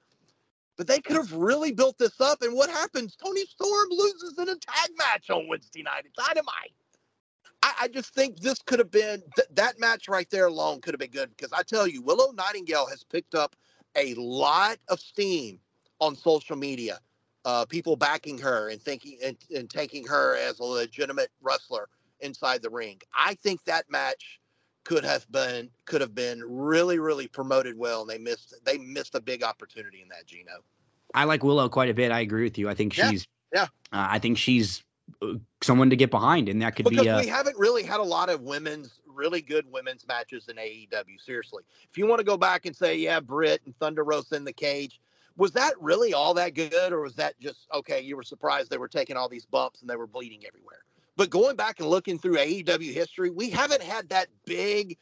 But they could have really built this up. And what happens? Toni Storm loses in a tag match on Wednesday night at Dynamite. I, I just think this could have been th- that match right there alone could have been good because I tell you, Willow Nightingale has picked up a lot of steam on social media. Uh, people backing her and thinking and, and taking her as a legitimate wrestler inside the ring. I think that match could have been could have been really really promoted well and they missed they missed a big opportunity in that Gino. I like Willow quite a bit. I agree with you. I think she's yeah. Uh, I think she's uh, someone to get behind, and that could because be we haven't really had a lot of women's really good women's matches in AEW. Seriously, if you want to go back and say, yeah, Britt and Thunder Rosa in the cage, was that really all that good, or was that just okay? You were surprised they were taking all these bumps and they were bleeding everywhere. But going back and looking through AEW history, we haven't had that big.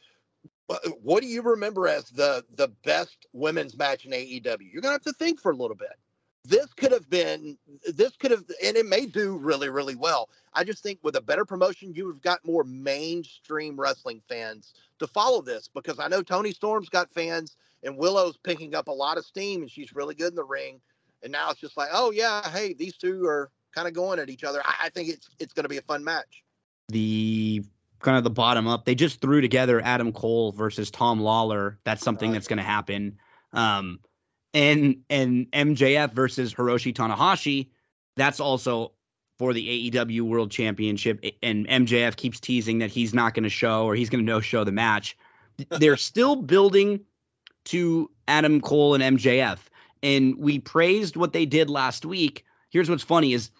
uh, What do you remember as the the best women's match in AEW? You're gonna have to think for a little bit. This could have been. This could have, and it may do really, really well. I just think with a better promotion, you have got more mainstream wrestling fans to follow this because I know Toni Storm's got fans and Willow's picking up a lot of steam and she's really good in the ring. And now it's just like, oh yeah, hey, these two are kind of going at each other. I, I think it's it's going to be a fun match. the kind of the bottom up. They just threw together Adam Cole versus Tom Lawlor. That's something Right. that's going to happen. Um, and and MJF versus Hiroshi Tanahashi. That's also for the AEW World Championship. And MJF keeps teasing that he's not going to show or he's going to no show the match. [laughs] They're still building to Adam Cole and MJF. And we praised what they did last week. Here's what's funny is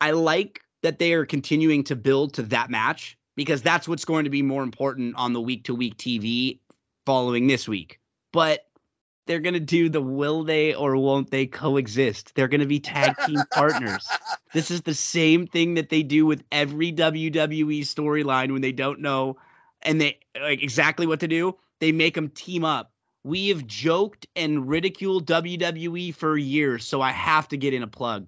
I like that they are continuing to build to that match because that's what's going to be more important on the week to week TV following this week. But they're going to do the will they or won't they coexist. They're going to be tag team [laughs] partners. This is the same thing that they do with every WWE storyline when they don't know and they like exactly what to do. They make them team up. We have joked and ridiculed WWE for years, so I have to get in a plug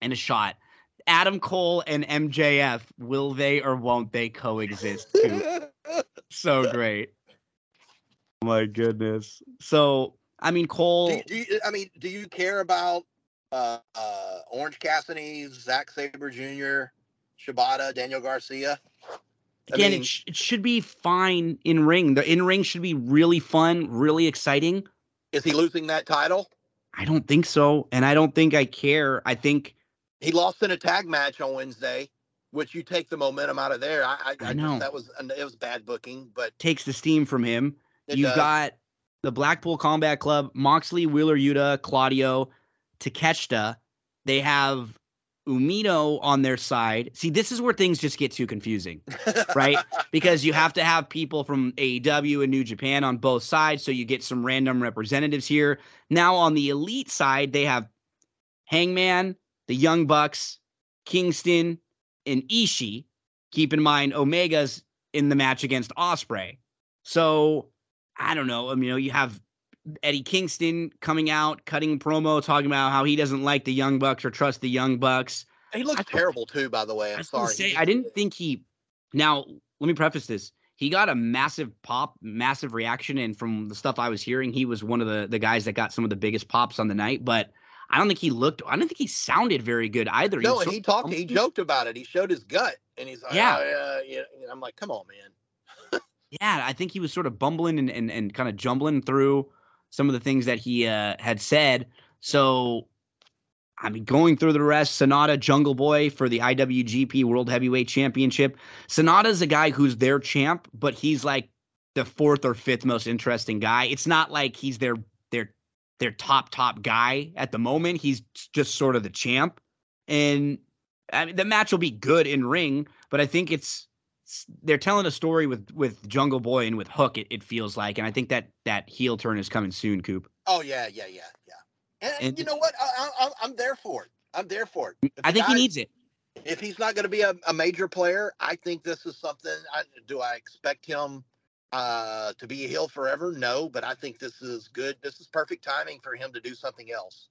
and a shot. Adam Cole and MJF, will they or won't they coexist? Coop? [laughs] so great. My goodness. So, I mean, Cole. do, you- do you, I mean, do you care about uh, uh, Orange Cassidy, Zack Sabre Jr., Shibata, Daniel Garcia? I Again, mean- it, sh- it should be fine in ring. The in ring should be really fun, really exciting. Is he losing that title? I don't think so, and I don't think I care. I think He lost in a tag match on Wednesday, which you take the momentum out of there. I, I, I I know. just, that was it was bad booking, but takes the steam from him. You've does. got the Blackpool Combat Club, Moxley, Wheeler Yuta, Claudio, Takeshita. They have Umino on their side. See, this is where things just get too confusing. [laughs] right? because you have to have people from AEW and New Japan on both sides, so you get some random representatives here. Now on the elite side, they have Hangman, the Young Bucks, Kingston, and Ishii. Keep in mind Omega's in the match against Ospreay. So I don't know. I mean, you know, you have Eddie Kingston coming out, cutting promo, talking about how he doesn't like the Young Bucks or trust the Young Bucks. he looks I- terrible too. By the way, I I'm gonna sorry. say I didn't think he. Now let me preface this. He got a massive pop, massive reaction, and from the stuff I was hearing, he was one of the the guys that got some of the biggest pops on the night. But I don't think he looked. I don't think he sounded very good either. No, was and he talked. He joked about it. He showed his gut, and he's like, Yeah. "Oh, yeah, yeah." I'm like, "Come on, man." [laughs] Yeah, I think he was sort of bumbling and and, and kind of jumbling through some of the things that he uh, had said. So. I mean, going through the rest, Sanada Jungle Boy for the IWGP World Heavyweight Championship. Sanada's a guy who's their champ, but he's like the fourth or fifth most interesting guy. It's not like he's their their top top guy at the moment. He's just sort of the champ, and I mean the match will be good in ring, but I think it's they're telling a story with with Jungle Boy and with Hook. It, it feels like, and I think that that heel turn is coming soon. Coop. Oh yeah, yeah, yeah, yeah. And, And- you know what? I, I'm there for it. I'm there for it. If I think he needs it. If he's not going to be a, a major player, I think this is something. I, do I expect him uh, to be a heel forever? No, but I think this is good. This is perfect timing for him to do something else.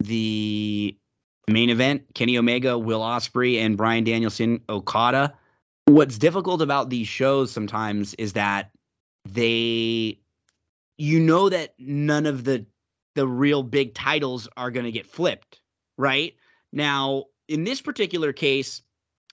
the main event Kenny Omega, Will Ospreay, and Bryan Danielson Okada. What's difficult about these shows sometimes is that they, you know, that none of the the real big titles are going to get flipped, right? Now, in this particular case,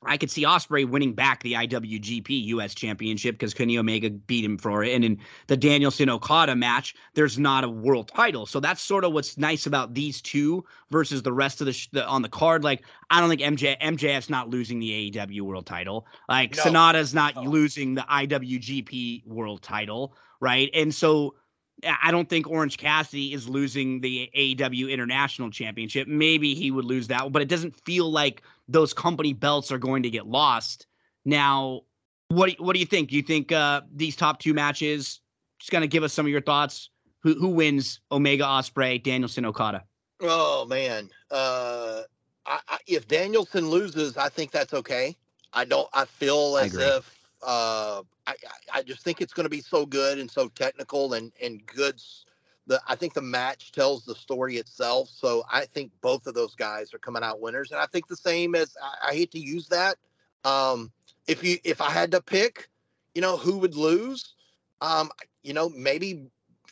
I could see Ospreay winning back the IWGP US Championship because Kenny Omega beat him for it. And in the Danielson Okada match, there's not a world title. So that's sort of what's nice about these two versus the rest of the, sh- the on the card. Like, I don't think MJ MJF's not losing the AEW world title. Like, No. Sanada's not No. losing the IWGP world title, right? And so I I don't think Orange Cassidy is losing the AEW International Championship. Maybe he would lose that, one, but it doesn't feel like those company belts are going to get lost. Now, what do- what do you think? Do you think uh, these top two matches? Just gonna give us some of your thoughts. Who who wins? Omega Ospreay, Danielson Okada. Oh man, uh, I, I, if Danielson loses, I think that's okay. I don't. I feel as agree. if uh, I, I I just think it's going to be so good and so technical and and good. The I think the match tells the story itself. So I think both of those guys are coming out winners, and I think the same as I, I hate to use that. Um, if you if I had to pick, you know, who would lose? Um, you know, maybe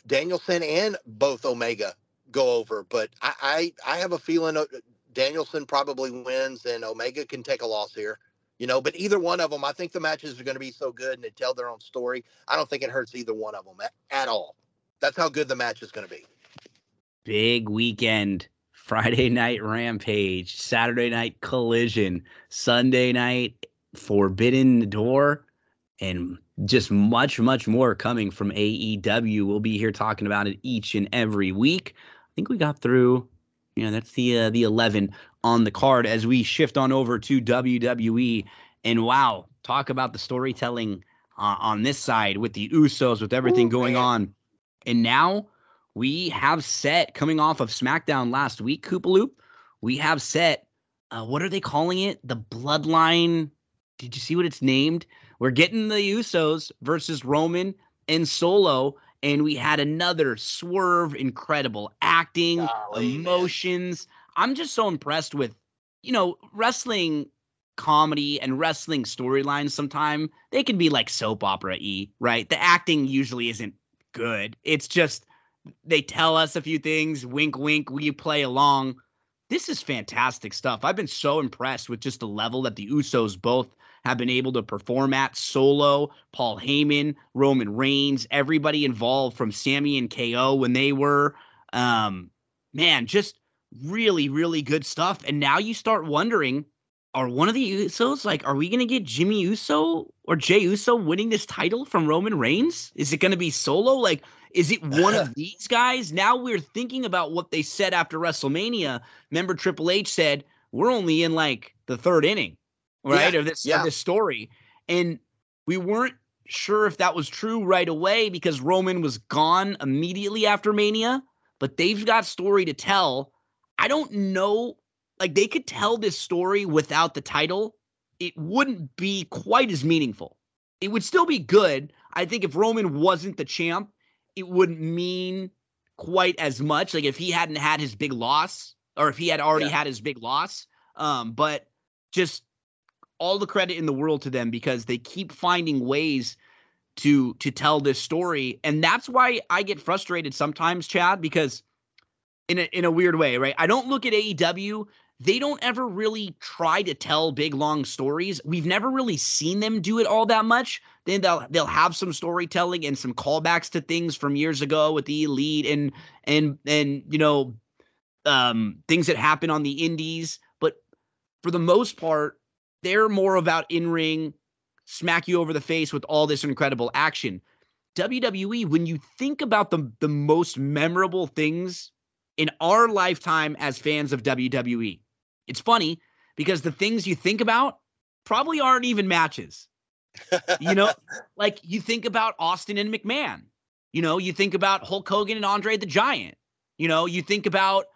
Danielson and both Omega go over, but I I, I have a feeling uh, Danielson probably wins and Omega can take a loss here. You know, but either one of them, I think the matches are going to be so good and they tell their own story. I don't think it hurts either one of them at, at all. That's how good the match is going to be. Big weekend. Friday night Rampage, Saturday night Collision, Sunday night Forbidden Door, and just much, much more coming from AEW. We'll be here talking about it each and every week. I think we got through, you know, that's the uh, the 11 on the card as we shift on over to WWE. And wow, talk about the storytelling uh, on this side with the Usos, with everything Ooh, going man. on. And now we have set coming off of SmackDown last week, Koopaloop. We have set, uh, what are they calling it? The Bloodline. Did you see what it's named? We're getting the Usos versus Roman and Solo, and we had another swerve, incredible acting, Golly, man. emotions. I'm just so impressed with, you know, wrestling comedy and wrestling storylines. Sometimes they can be like soap opera e right? The acting usually isn't good. It's just they tell us a few things, wink, wink, we play along. This is fantastic stuff. I've been so impressed with just the level that the Usos both have been able to perform at solo. Paul Heyman, Roman Reigns, everybody involved from Sammy and KO when they were, um, man, just really, really good stuff. And now you start wondering are one of the Usos like, are we going to get Jimmy Uso or Jay Uso winning this title from Roman Reigns? Is it going to be solo? Like, is it one of [laughs] these guys? Now we're thinking about what they said after WrestleMania. Remember, Triple H said, we're only in like the third inning, right? of this yeah. of this story. And we weren't sure if that was true right away because Roman was gone immediately after Mania, but they've got story to tell. I don't know like they could tell this story without the title, it wouldn't be quite as meaningful. It would still be good. I think if Roman wasn't the champ, it wouldn't mean quite as much. Like if he hadn't had his big loss, or if he had already Yeah. had his big loss. Um, but just all the credit in the world to them because they keep finding ways to to tell this story. And that's why I get frustrated sometimes, Chad, because in a in a weird way, right? I don't look at AEW. They don't ever really try to tell big long stories. We've never really seen them do it all that much. Then they'll they'll have some storytelling and some callbacks to things from years ago with the elite and and and you know um things that happen on the indies. But for the most part, they're more about in-ring, smack you over the face with all this incredible action. WWE, when you think about the the most memorable things in our lifetime as fans of WWE. It's funny because the things you think about probably aren't even matches. You know, [laughs] like you think about Austin and McMahon. You know, you think about Hulk Hogan and Andre the Giant. You know, you think about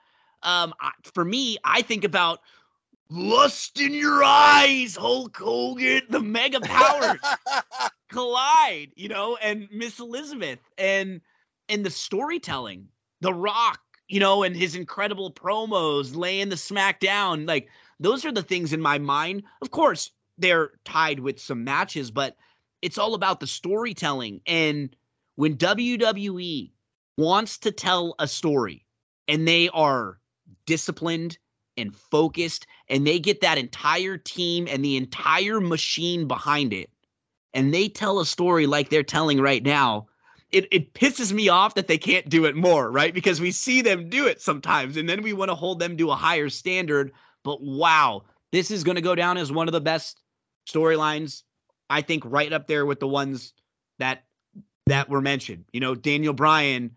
um for me, I think about lust in your eyes, Hulk Hogan, the mega powers [laughs] collide, you know, and Miss Elizabeth and and the storytelling, The Rock, you know, and his incredible promos, laying the smack down, like those are the things in my mind. Of course, they're tied with some matches, but it's all about the storytelling. And when WWE wants to tell a story, and they are disciplined and focused and they get that entire team and the entire machine behind it and they tell a story like they're telling right now it, it pisses me off that they can't do it more right because we see them do it sometimes and then we want to hold them to a higher standard but wow this is going to go down as one of the best storylines i think right up there with the ones that that were mentioned you know daniel bryan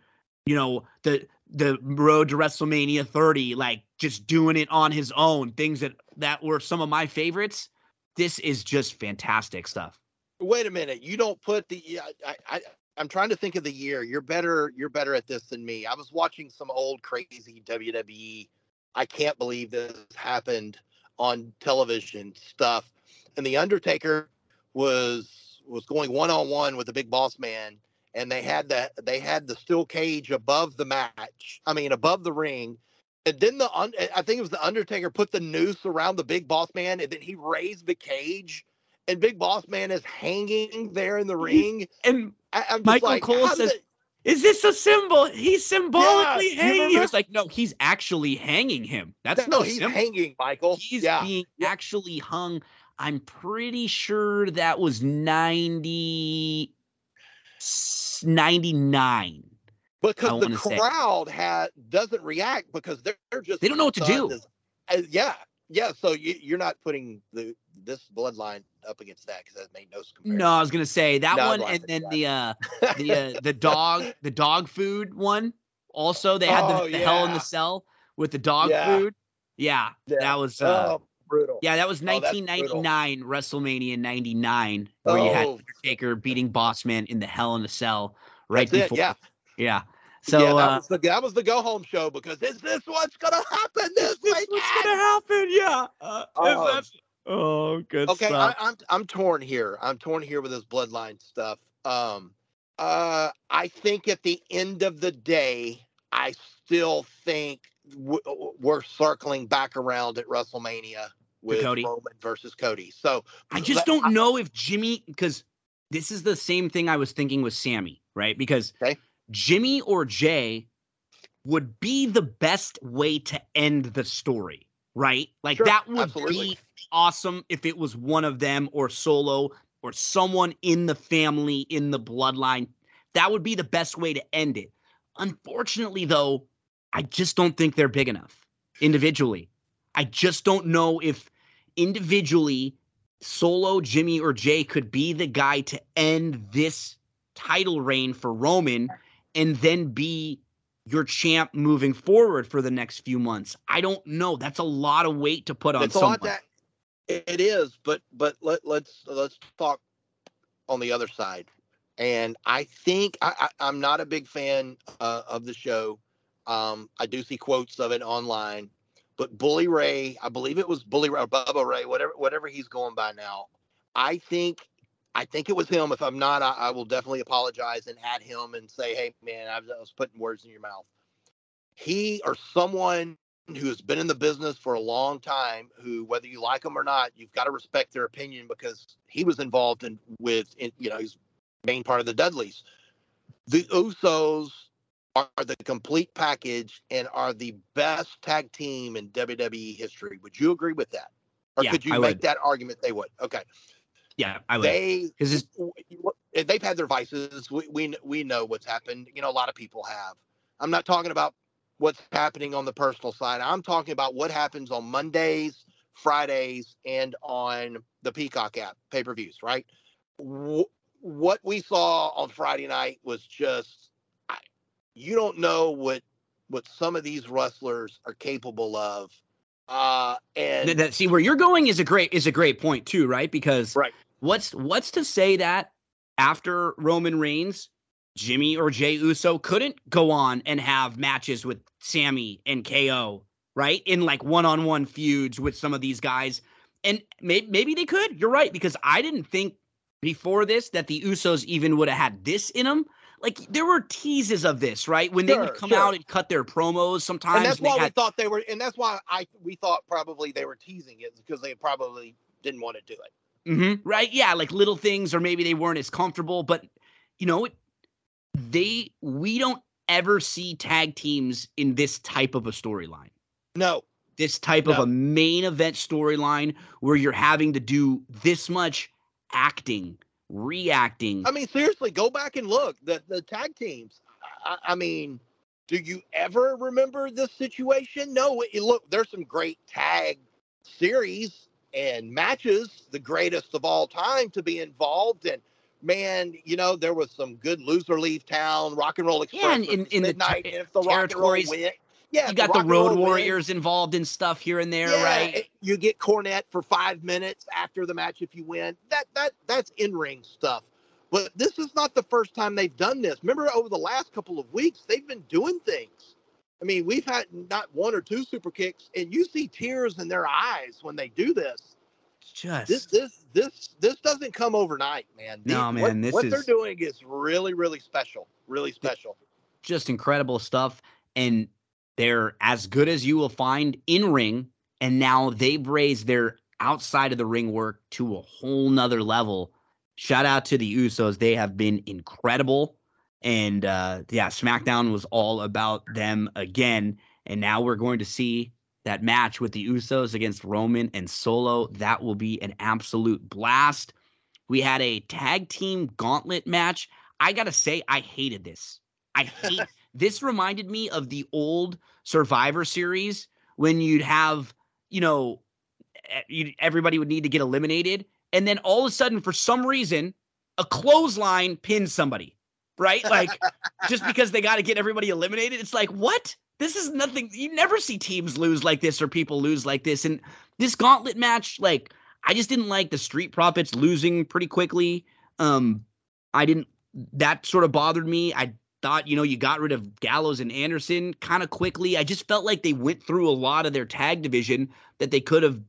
you know the the road to WrestleMania 30, like just doing it on his own, things that that were some of my favorites. This is just fantastic stuff. Wait a minute, you don't put the I, I I'm trying to think of the year. You're better you're better at this than me. I was watching some old crazy WWE. I can't believe this happened on television stuff. And the Undertaker was was going one on one with the Big Boss Man and they had that they had the steel cage above the match. I mean, above the ring. And then the eh, I think it was the Undertaker put the noose around the Big Boss Man, and then he raised the cage, and Big Boss Man is hanging there in the ring. And I, Michael like, Cole says, "Is this a symbol? He's symbolically yeah, hanging." He was like, "No, he's actually hanging him. That's no, no he's symbol. hanging, Michael. He's yeah. being actually hung." I'm pretty sure that was 90 99. Because the crowd say. had doesn't react because they're, they're just they don't know what to do. As, as, yeah, yeah. So you, are not putting the this bloodline up against that because that made no comparison. No, I was gonna say that no, one, and then the uh, the uh, the [laughs] dog the dog food one. Also, they had oh, the, the yeah. Hell in the Cell with the dog yeah. food. Yeah, yeah, that was. Uh, oh, brutal. Yeah, that was 1999 oh, WrestleMania 99, where you had oh. Undertaker beating Bossman in the Hell in the Cell right That's before. It, yeah. Yeah. So yeah, that, uh, was the, that was the go home show because is this what's gonna happen this this what's gonna happen? Yeah. Uh, um, oh, good. Okay, stuff. I, I'm I'm torn here. I'm torn here with this bloodline stuff. Um, uh, I think at the end of the day, I still think we're circling back around at WrestleMania with Cody. Roman versus Cody. So I just don't I, know if Jimmy, because this is the same thing I was thinking with Sammy, right? Because okay. Jimmy or Jay would be the best way to end the story, right? Like sure, that would absolutely. be awesome if it was one of them or Solo or someone in the family, in the bloodline. That would be the best way to end it. Unfortunately, though, I just don't think they're big enough individually. I just don't know if individually Solo, Jimmy, or Jay could be the guy to end this title reign for Roman and then be your champ moving forward for the next few months. I don't know. That's a lot of weight to put on it's someone. That, it is, but but let let's let's talk on the other side. And I think I, I, am not a big fan uh, of the show. Um, I do see quotes of it online, but Bully Ray, I believe it was Bully Ray, Bubba Ray, whatever whatever he's going by now. I think I think it was him. If I'm not, I, I will definitely apologize and add him and say, hey man, I was, I was putting words in your mouth. He or someone who has been in the business for a long time, who whether you like him or not, you've got to respect their opinion because he was involved in with in, you know he's main part of the Dudleys. The Usos are the complete package and are the best tag team in WWE history. Would you agree with that? Or yeah, could you I make would. that argument they would? Okay. Yeah, I would. They because they've had their vices. We, we we know what's happened. You know, a lot of people have. I'm not talking about what's happening on the personal side. I'm talking about what happens on Mondays, Fridays, and on the Peacock app pay per views. Right. what we saw on Friday night was just you don't know what what some of these wrestlers are capable of. Uh, and that, see where you're going is a great is a great point too, right? Because right. What's what's to say that after Roman Reigns, Jimmy or Jay Uso couldn't go on and have matches with Sammy and KO, right? In like one-on-one feuds with some of these guys. And may- maybe they could. You're right because I didn't think before this that the Usos even would have had this in them like there were teases of this, right? When sure, they would come sure. out and cut their promos sometimes. And that's why had... we thought they were, and that's why I we thought probably they were teasing it because they probably didn't want to do it. Mm-hmm. Right? Yeah, like little things, or maybe they weren't as comfortable. But you know, they we don't ever see tag teams in this type of a storyline. No, This type of a main event storyline where you're having to do this much acting, reacting. I mean, seriously, go back and look. The the tag teams. I, I mean, do you ever remember this situation? No. It, look, there's some great tag series and matches, the greatest of all time to be involved. And man, you know, there was some good loser leave town, rock and roll express. Yeah, and in- in the midnight. ter- and if the rock and roll territories, win, yeah, you got the and Road Warriors involved in stuff here and there, yeah, right? it- You get Cornette for five minutes after the match if you win. That that that's in ring stuff. But this is not the first time they've done this. Remember, over the last couple of weeks, they've been doing things. I mean, we've had not one or two super kicks, and you see tears in their eyes when they do this. Just This this this this doesn't come overnight, man. No, what- man, this what they're doing is really really special. Really special. just incredible stuff. And they're as good as you will find in ring. And now they've raised their outside of the ring work to a whole nother level. Shout out to the Usos. They have been incredible. And uh, yeah, SmackDown was all about them again. And now we're going to see that match with the Usos against Roman and Solo. That will be an absolute blast. We had a tag team gauntlet match. I got to say, I hated this. I hate [laughs] this reminded me of the old Survivor series when you'd have, you know, everybody would need to get eliminated, and then all of a sudden, for some reason, a clothesline pins somebody, right? Like just because they got to get everybody eliminated. It's like what? This is nothing. You never see teams lose like this or people lose like this. And this gauntlet match, like I just didn't like the Street Profits losing pretty quickly. Um, I didn't. That sort of bothered me. I thought, you know, you got rid of Gallows and Anderson kind of quickly. I just felt like they went through a lot of their tag division that they could have,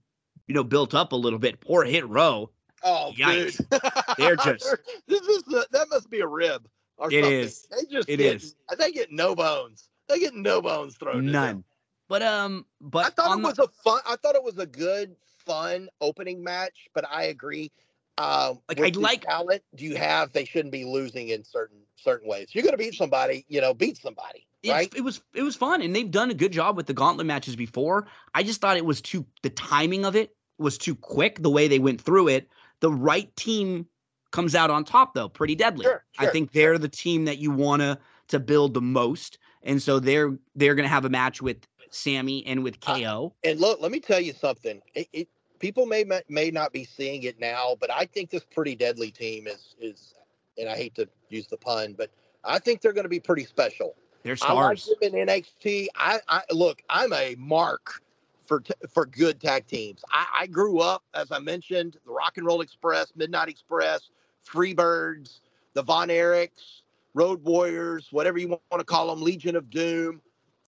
you know, built up a little bit. Poor Hit Row. Oh, Yikes. dude. [laughs] They're just- this is the, that must be a rib or It something. is. They just It get, is. They get no bones. They get no bones thrown. None. But um, but I thought it the- was a fun. I thought it was a good, fun opening match. But I agree. Um, Like, the like- talent Do you have. They shouldn't be losing in certain certain ways. You're going to beat somebody. You know, beat somebody. Right. it was it was fun, and they've done a good job with the gauntlet matches before. I just thought it was too the timing of it was too quick. The way they went through it, the right team comes out on top though, pretty deadly. Sure, I think they're the team that you wanna to build the most, and so they're they're gonna have a match with Sammy and with Uh, KO. And look, let me tell you something. It, it people may may not be seeing it now, but I think this pretty deadly team is is, and I hate to use the pun, but I think they're going to be pretty special. they're stars. I like them in NXT. I, I look, I'm a mark for t- for good tag teams. I, I grew up, as I mentioned, the Rock and Roll Express, Midnight Express, Freebirds, the Von Erichs, Road Warriors, whatever you want to call them, Legion of Doom.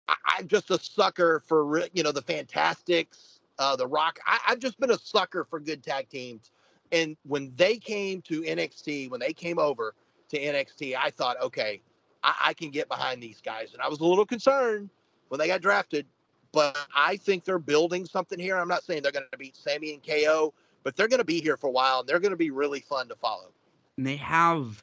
I, I'm just a sucker for you know the Fantastics, uh, the Rock. I, I've just been a sucker for good tag teams. And when they came to NXT, when they came over to NXT, I thought, okay, I, I can get behind these guys. And I was a little concerned when they got drafted, but I think they're building something here. I'm not saying they're going to beat Sammy and KO, but they're going to be here for a while and they're going to be really fun to follow. And they have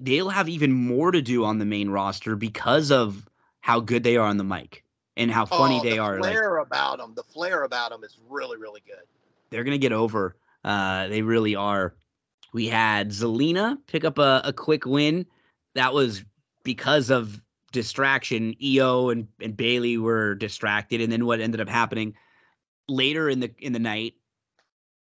they'll have even more to do on the main roster because of how good they are on the mic and how funny Oh, they the are. Like Flair about them, the flair about them is really, really good. they're gonna get over. Uh, they really are. We had Zelina pick up a, a quick win. That was because of distraction. Iyo and, and Bayley were distracted, and then what ended up happening later in the in the night,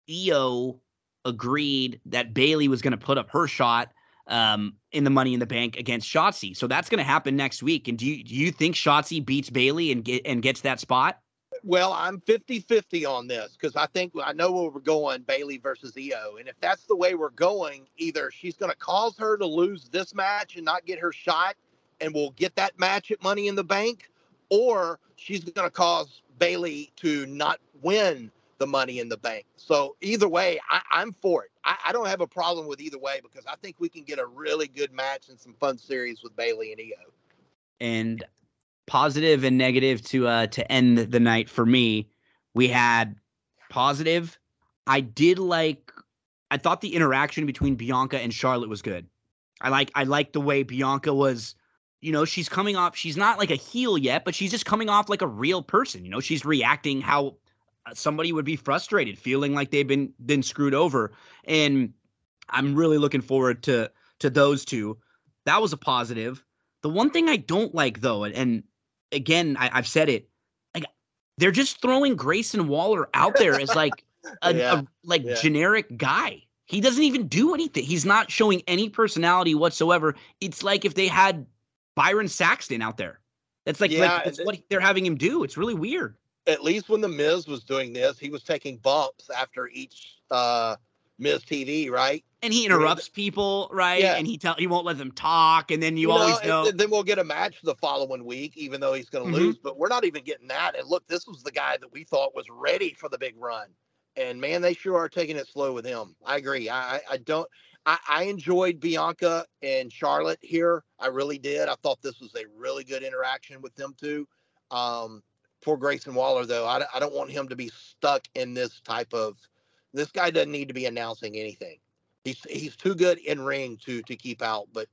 Iyo agreed that Bayley was gonna put up her shot um, in the Money in the Bank against Shotzi. So that's gonna happen next week. And do you do you think Shotzi beats Bayley and get and gets that spot? Well, I'm 50 50 on this because I think I know where we're going Bayley versus Iyo. And if that's the way we're going, either she's going to cause her to lose this match and not get her shot, and we'll get that match at Money in the Bank, or she's going to cause Bayley to not win the Money in the Bank. So either way, I, I'm for it. I, I don't have a problem with either way because I think we can get a really good match and some fun series with Bayley and Iyo. and positive and negative to uh to end the night for me we had positive i did like i thought the interaction between bianca and charlotte was good i like i like the way bianca was you know, she's coming off, she's not like a heel yet, but she's just coming off like a real person. You know, she's reacting how somebody would be frustrated, feeling like they've been been screwed over. And I'm really looking forward to to those two. That was a positive. The one thing I don't like though, and, and again, I, I've said it, like they're just throwing Grayson Waller out there as like [laughs] a, Yeah, a like yeah. generic guy. He doesn't even do anything. He's not showing any personality whatsoever. It's like if they had Byron Saxton out there. That's like, Yeah, like that's and what they're having him do. It's really weird. At least when the Miz was doing this, he was taking bumps after each uh Miz TV, right? And he interrupts people, right? Yeah. And he tell he won't let them talk. And then you, know, always and know. then we'll get a match the following week, even though he's going to Mhm. lose. But we're not even getting that. And look, this was the guy that we thought was ready for the big run. And man, they sure are taking it slow with him. I agree. I, I, I don't. I, I enjoyed Bianca and Charlotte here. I really did. I thought this was a really good interaction with them two. Um, poor Grayson Waller, though, I, I don't want him to be stuck in this type of. This guy doesn't need to be announcing anything. He's he's too good in ring to to keep out. But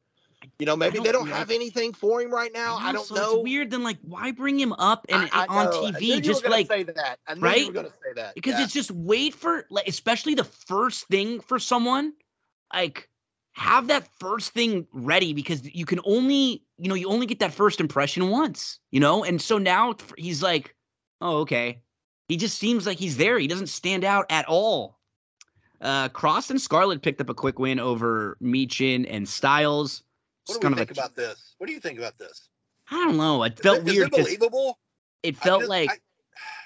you know, maybe don't they don't know. have anything for him right now. I don't so know. It's weird. Then like, why bring him up and, I- I on know. I TV? Just gonna like say that. I right? you to say that because yeah. it's just wait for like especially the first thing for someone like have that first thing ready because you can only you know you only get that first impression once you know? And so now he's like oh okay. He just seems like he's there. He doesn't stand out at all. Uh Kross and scarlett picked up a quick win over Michin and styles. What It's do you think a- about this? What do you think about this? i don't know. It felt it- is weird it 'cause believable? it felt just- like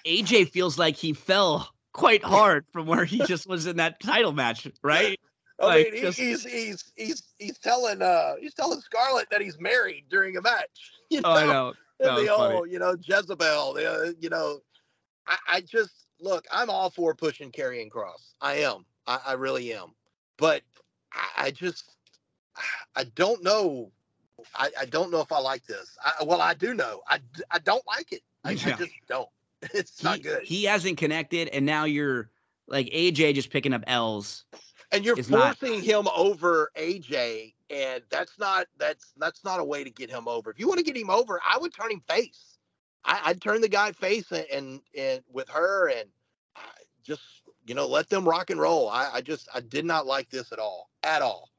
I- aj feels like he fell quite hard from where he [laughs] just was in that title match right I like, mean, he- just- he's he's he's he's telling uh he's telling Scarlett that he's married during a match. [laughs] You know, Oh, I know. And That the was funny. old, you know, Jezebel. The, uh, you know, I, I just look. I'm all for pushing Karrion Kross. I am. I, I really am. But I, I just I don't know. I, I don't know if I like this. I, well, I do know. I, I don't like it. I, Yeah. just don't. [laughs] It's not good. He hasn't connected, and now you're like AJ just picking up L's. And you're is not- forcing him over AJ, and that's not that's that's not a way to get him over. If you want to get him over, I would turn him face. I, I'd turn the guy face and and, and with her, and just you know let them rock and roll. I, I just I did not like this at all, at all.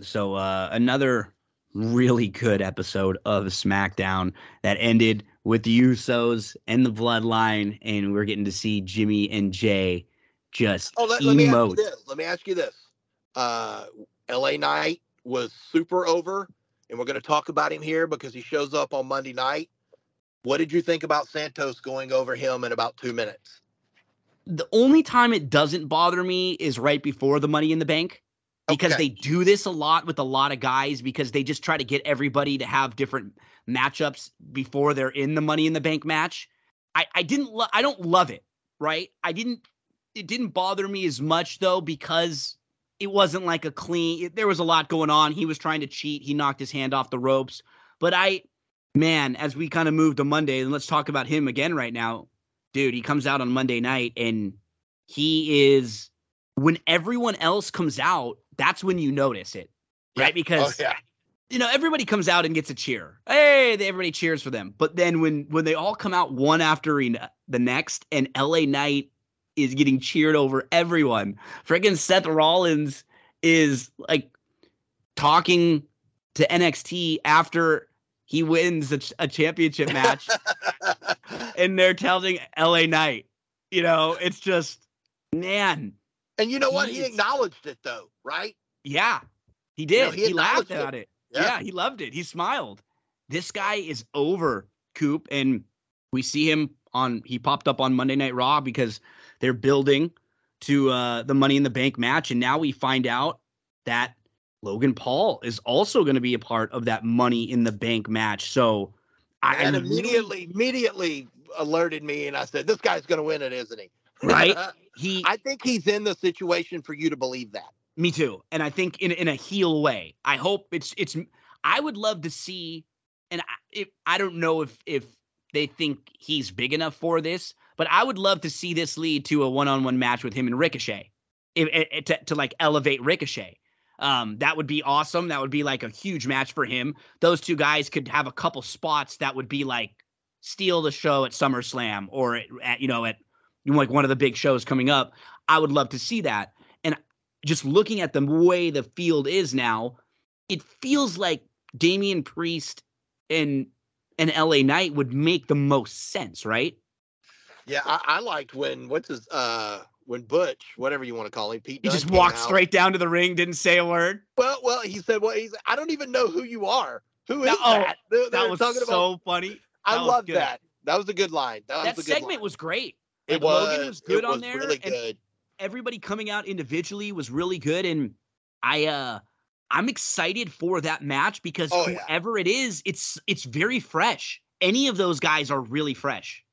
So uh, another really good episode of SmackDown that ended with the Usos and the Bloodline, and we're getting to see Jimmy and Jay just Oh, let, let me ask you this. Let me ask you this. Uh, L.A. Knight was super over, and we're going to talk about him here because he shows up on Monday night. What did you think about Santos going over him in about two minutes? the only time it doesn't bother me is right before the Money in the Bank. Because Okay. they do this a lot with a lot of guys because they just try to get everybody to have different matchups before they're in the Money in the Bank match. I, I didn't lo- I don't love it, right? I didn't it didn't bother me as much though because it wasn't like a clean it- there was a lot going on. He was trying to cheat. He knocked his hand off the ropes. But I man, as we kind of move to Monday, and let's talk about him again right now. Dude, he comes out on Monday night and he is when everyone else comes out, that's when you notice it. Right? Yeah. Because oh, yeah. you know, everybody comes out and gets a cheer. Hey, everybody cheers for them. But then when when they all come out one after the next, and LA Knight is getting cheered over everyone, freaking Seth Rollins is like talking to NXT after he wins a, a championship match, [laughs] and they're telling LA Knight, you know, it's just man, and you know what? He acknowledged it though, right? yeah, he You did. know, he he laughed at it. Yeah. Yeah. he loved it. He smiled. This guy is over, Coop, and we see him on. He popped up on Monday Night Raw because they're building to uh, the Money in the Bank match, and now we find out that Logan Paul is also going to be a part of that Money in the Bank match. So I and immediately, immediately alerted me, and I said, "This guy's going to win it, isn't he?" Right? [laughs] he I think he's in the situation for you to believe that. Me too. And I think in in a heel way. I hope it's it's. I would love to see, and I, if, I don't know if if they think he's big enough for this, but I would love to see this lead to a one on one match with him and Ricochet, if, eh, eh, to to like elevate Ricochet. Um, that would be awesome. That would be like a huge match for him. Those two guys could have a couple spots that would be like steal the show at SummerSlam or at, at you know at like one of the big shows coming up. I would love to see that. And just looking at the way the field is now, it feels like Damian Priest and and LA Knight would make the most sense, right? Yeah, I, I liked when what's his uh when Butch, whatever you want to call him, Pete. He just walked out. straight down to the ring, didn't say a word. Well, well, he said, "Well, he's. I don't even know who you are. Who is That- oh, that?" They're, That they're was talking about. so funny. I that was love that. That was a good line. That, That was a good segment line. was great. It Like, Logan was was good it on there, Really good. Everybody coming out individually was really good, and I uh I'm excited for that match because Oh, yeah. whoever it is, it's it's very fresh. Any of those guys are really fresh.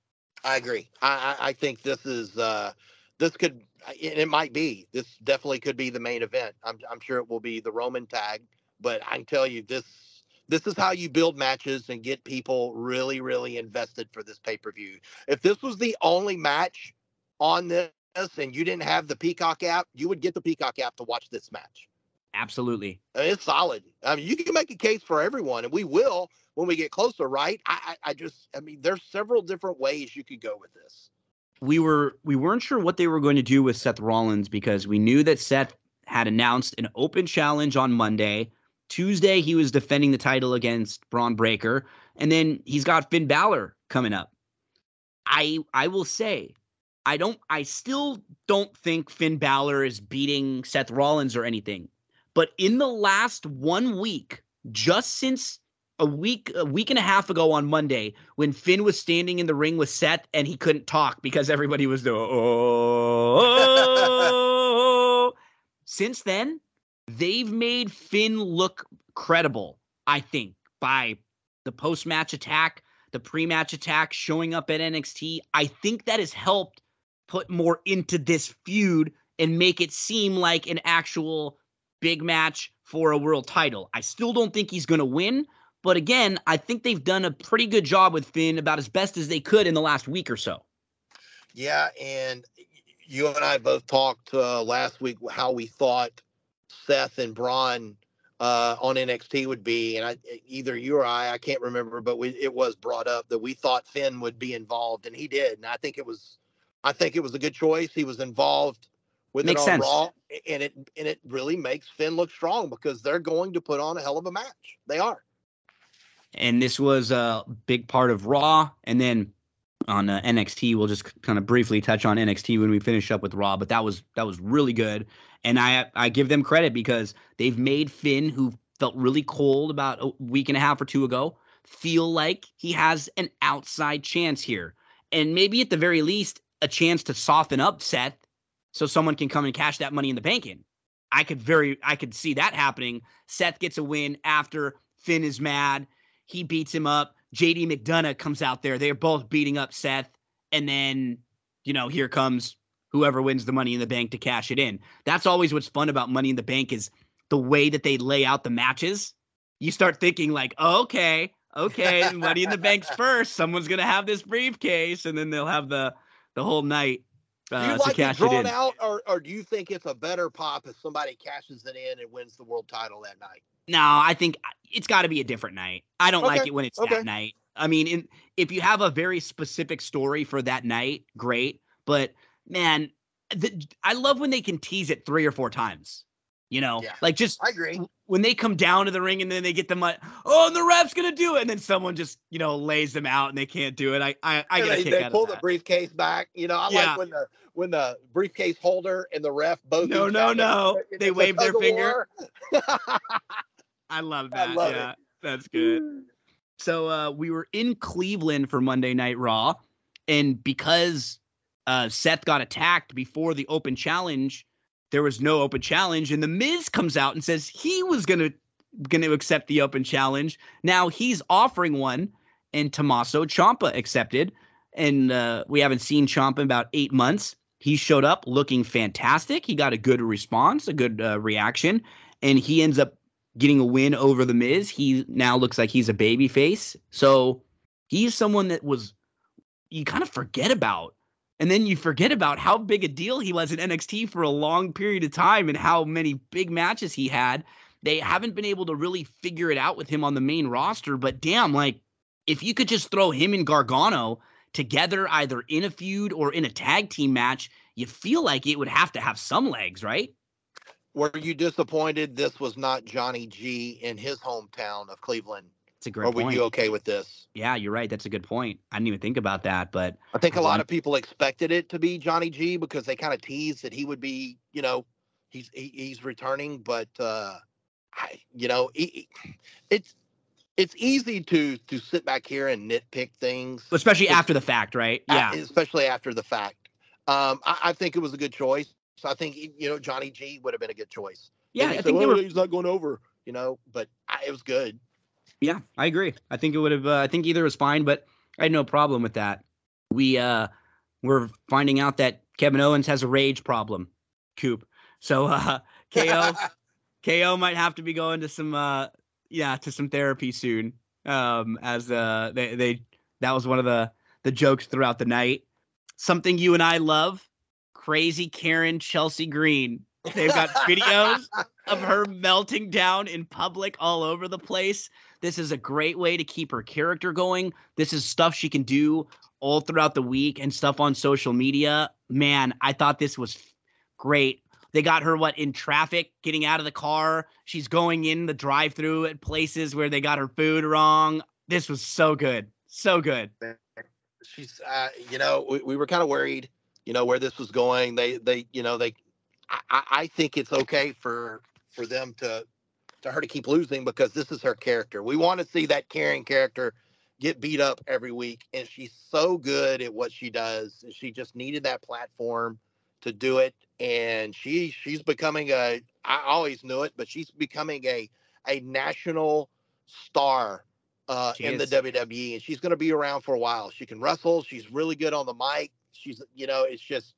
I agree. I, I I think this is uh this could and it might be this definitely could be the main event. I'm I'm sure it will be the Roman tag, but I can tell you this this is how you build matches and get people really really invested for this pay per view. If this was the only match on this and you didn't have the Peacock app, you would get the Peacock app to watch this match. Absolutely. It's solid. I mean, you can make a case for everyone, and we will when we get closer, right? I, I, I just, I mean, there's several different ways you could go with this. we were we weren't sure what they were going to do with Seth Rollins because we knew that Seth had announced an open challenge on Monday. Tuesday he was defending the title against Bron Breakker, and then he's got Finn Balor coming up. I I will say, I don't I still don't think Finn Balor is beating Seth Rollins or anything. But in the last one week, just since a week a week and a half ago on Monday, when Finn was standing in the ring with Seth and he couldn't talk because everybody was doing oh. Since then, they've made Finn look credible, I think, by the post-match attack, the pre-match attack, showing up at NXT. I think that has helped put more into this feud and make it seem like an actual big match for a world title. I still don't think he's going to win, but again, I think they've done a pretty good job with Finn about as best as they could in the last week or so. Yeah, and you and I both talked uh, last week how we thought Seth and Bron uh, on NXT would be, and I, either you or I, I can't remember, but we, it was brought up that we thought Finn would be involved, and he did, and I think it was, I think it was a good choice. He was involved with Makes it on sense. Raw, and it and it really makes Finn look strong because they're going to put on a hell of a match. They are. And this was a big part of Raw. And then on uh, NXT, we'll just kind of briefly touch on NXT when we finish up with Raw. But that was that was really good, and I I give them credit because they've made Finn, who felt really cold about a week and a half or two ago, feel like he has an outside chance here, and maybe at the very least a chance to soften up Seth, so someone can come and cash that money in the bank in. I could very I could see that happening. Seth gets a win after Finn is mad. He beats him up. JD McDonagh comes out there. They're both beating up Seth. And then, you know, here comes whoever wins the money in the bank to cash it in. That's always what's fun about money in the bank is the way that they lay out the matches. You start thinking like, okay, okay, [laughs] money in the bank's first. Someone's gonna have this briefcase, and then they'll have the the whole night Do uh, you to like it cash it drawn in. out, or, or do you think it's a better pop if somebody cashes it in and wins the world title that night? No, I think uh, it's got to be a different night. I don't like it when it's okay. that night. I mean, in, if you have a very specific story for that night, great. But man, the, I love when they can tease it three or four times. You know, Yeah. like just I agree. when they come down to the ring and then they get the money. Oh, and the ref's gonna do it, and then someone just you know lays them out and they can't do it. I I, I get a they, kick they out pull of the briefcase back. You know, I Yeah. like when the when the briefcase holder and the ref both. No, no, no. [laughs] They wave their finger. [laughs] [laughs] I love I that. love it. yeah, that's good. So uh, we were in Cleveland for Monday Night Raw, and because uh, Seth got attacked before the open challenge, there was no open challenge, and the Miz comes out and says he was gonna gonna accept the open challenge. Now he's offering one, and Tommaso Ciampa accepted, and uh, we haven't seen Ciampa in about eight months. He showed up looking fantastic. He got a good response, a good uh, reaction, and he ends up getting a win over the Miz. He now looks like he's a baby face. So he's someone that was you kind of forget about And then you forget about how big a deal he was in NXT for a long period of time and how many big matches he had. They haven't been able to really figure it out with him on the main roster, but damn, like if you could just throw him and Gargano together either in a feud or in a tag team match, you feel like it would have to have some legs, right? Were you disappointed this was not Johnny G in his hometown of Cleveland? It's a great or were point. you okay with this? Yeah, you're right. That's a good point. I didn't even think about that, but I think a lot of people expected it to be Johnny G because they kind of teased that he would be, you know, he's he, he's returning, but uh I, you know, he, he- it's it's easy to to sit back here and nitpick things, especially after the fact, right? Yeah. especially after the fact. Um, I, I think it was a good choice. So I think you know Johnny G would have been a good choice. Yeah, I say, think "Well, were he's not going over, you know, but I, it was good. Yeah, I agree. I think it would have. Uh, I think either was fine, but I had no problem with that. We uh, we're finding out that Kevin Owens has a rage problem, Coop. So uh, [laughs] KO KO might have to be going to some uh, yeah, to some therapy soon. Um, as uh, they they that was one of the the jokes throughout the night. Something you and I love, crazy Karen Chelsea Green. They've got [laughs] videos of her melting down in public all over the place. This is a great way to keep her character going. This is stuff she can do all throughout the week and stuff on social media. Man, I thought this was great. They got her what in traffic getting out of the car. She's going in the drive-through at places where they got her food wrong. This was so good. So good. she's uh, you know we, we were kind of worried you know where this was going they they you know they I, I think it's okay for for them to to her to keep losing because this is her character we want to see that caring character get beat up every week and she's so good at what she does she just needed that platform to do it and she she's becoming a i always knew it but she's becoming a a national star uh, in the. WWE, and she's going to be around for a while. She can wrestle. She's really good on the mic. She's, you know, it's just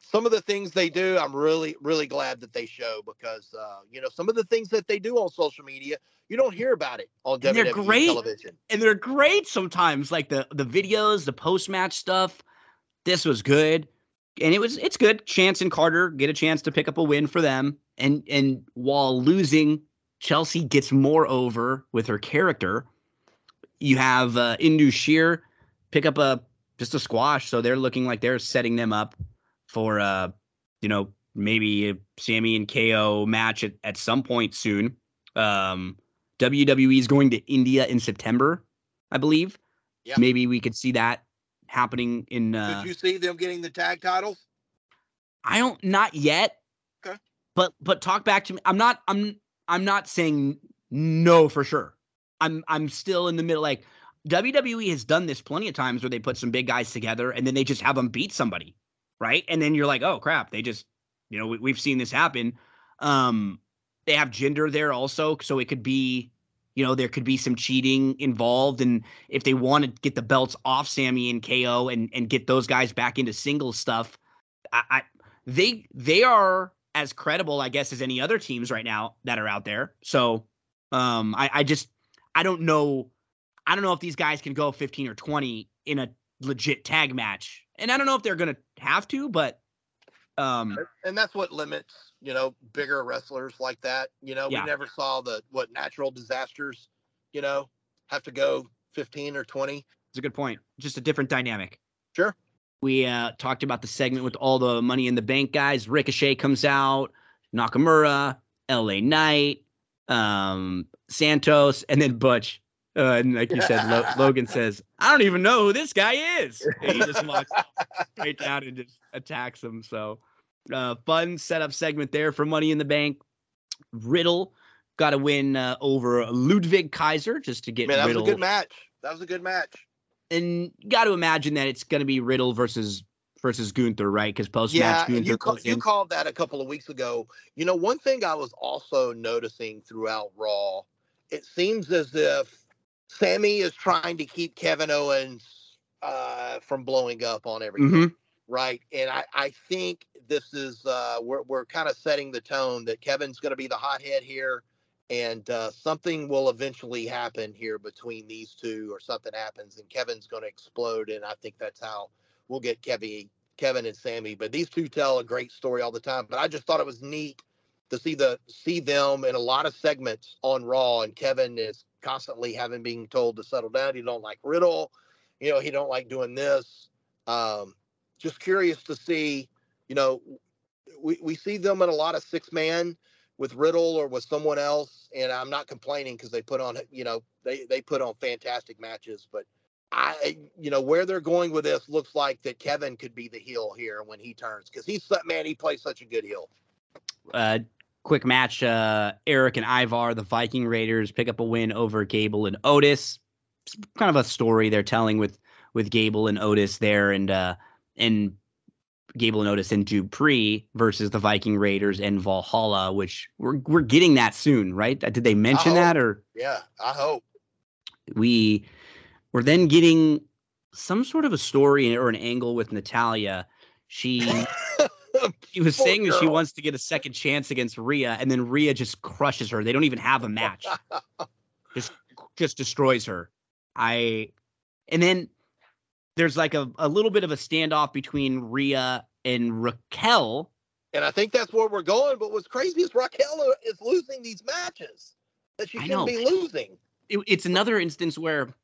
some of the things they do. I'm really, really glad that they show because, uh, you know, some of the things that they do on social media, you don't hear about it on And they're WWE great. television. and they're great sometimes like the the videos the post-match stuff this was good and it was it's good chance and carter get a chance to pick up a win for them and and while losing chelsea gets more over with her character you have uh Indus Sher pick up a just a squash so they're looking like they're setting them up for uh you know maybe a sammy and ko match at, at some point soon um WWE is going to India in September, I believe. Yeah. Maybe we could see that happening in. Uh, Did you see them getting the tag titles? I don't, not yet. Okay. But but talk back to me. I'm not. I'm I'm not saying no for sure. I'm I'm still in the middle. Like WWE has done this plenty of times where they put some big guys together and then they just have them beat somebody, right? And then you're like, oh crap, they just, you know, we, we've seen this happen. Um, they have Jinder there also, so it could be, you know, there could be some cheating involved, and if they want to get the belts off Sammy and KO and and get those guys back into single stuff, I, I they they are as credible, I guess, as any other teams right now that are out there. So, um, I I just I don't know, I don't know if these guys can go 15 or 20 in a legit tag match, and I don't know if they're gonna have to, but um, and that's what limits you know bigger wrestlers like that you know Yeah. we never saw the what natural disasters you know have to go 15 or 20 It's a good point. Just a different dynamic. Sure. We uh, talked about the segment with all the Money in the Bank guys. Ricochet comes out, Nakamura, LA Knight, um, Santos, and then Butch. Uh, and like you said, Lo- [laughs] Logan says, "I don't even know who this guy is." And he just walks straight down and just attacks him. So, uh, fun setup segment there for Money in the Bank. Riddle got to win uh, over Ludwig Kaiser just to get man that Riddle was a good match that was a good match and got to imagine that it's going to be Riddle versus versus Gunther, right? Because post match, and Gunther you, call, you called that a couple of weeks ago you know one thing i was also noticing throughout raw it seems as if sammy is trying to keep kevin owens uh, from blowing up on everything Mhm. right? And I, I think this is uh, we're we're kind of setting the tone that Kevin's going to be the hothead here, and uh, something will eventually happen here between these two, or something happens, and Kevin's going to explode, and I think that's how we'll get Kevin Kevin and Sammy, but these two tell a great story all the time. But I just thought it was neat to see the see them in a lot of segments on Raw, and Kevin is constantly having being told to settle down. He don't like Riddle, you know, he don't like doing this. Um, just curious to see, you know, we, we see them in a lot of six man with Riddle or with someone else, and I'm not complaining because they put on, you know, they they put on fantastic matches, but I, you know, where they're going with this looks like that Kevin could be the heel here when he turns because he's man, he plays such a good heel. Uh, quick match: uh, Erik and Ivar, the Viking Raiders, pick up a win over Gable and Otis. It's kind of a story they're telling with with Gable and Otis there, and uh, and Gable and Otis and Dupree versus the Viking Raiders and Valhalla, which we're we're getting that soon, right? Did they mention that or? Yeah, I hope. We we're then getting some sort of a story or an angle with Natalya. She [laughs] [laughs] she was Poor saying that she wants to get a second chance against Rhea, and then Rhea just crushes her. They don't even have a match. [laughs] just just destroys her. I and then there's like a, a little bit of a standoff between Rhea and Raquel. And I think that's where we're going. But what's crazy is Raquel is losing these matches that she shouldn't be losing. It, it's another instance where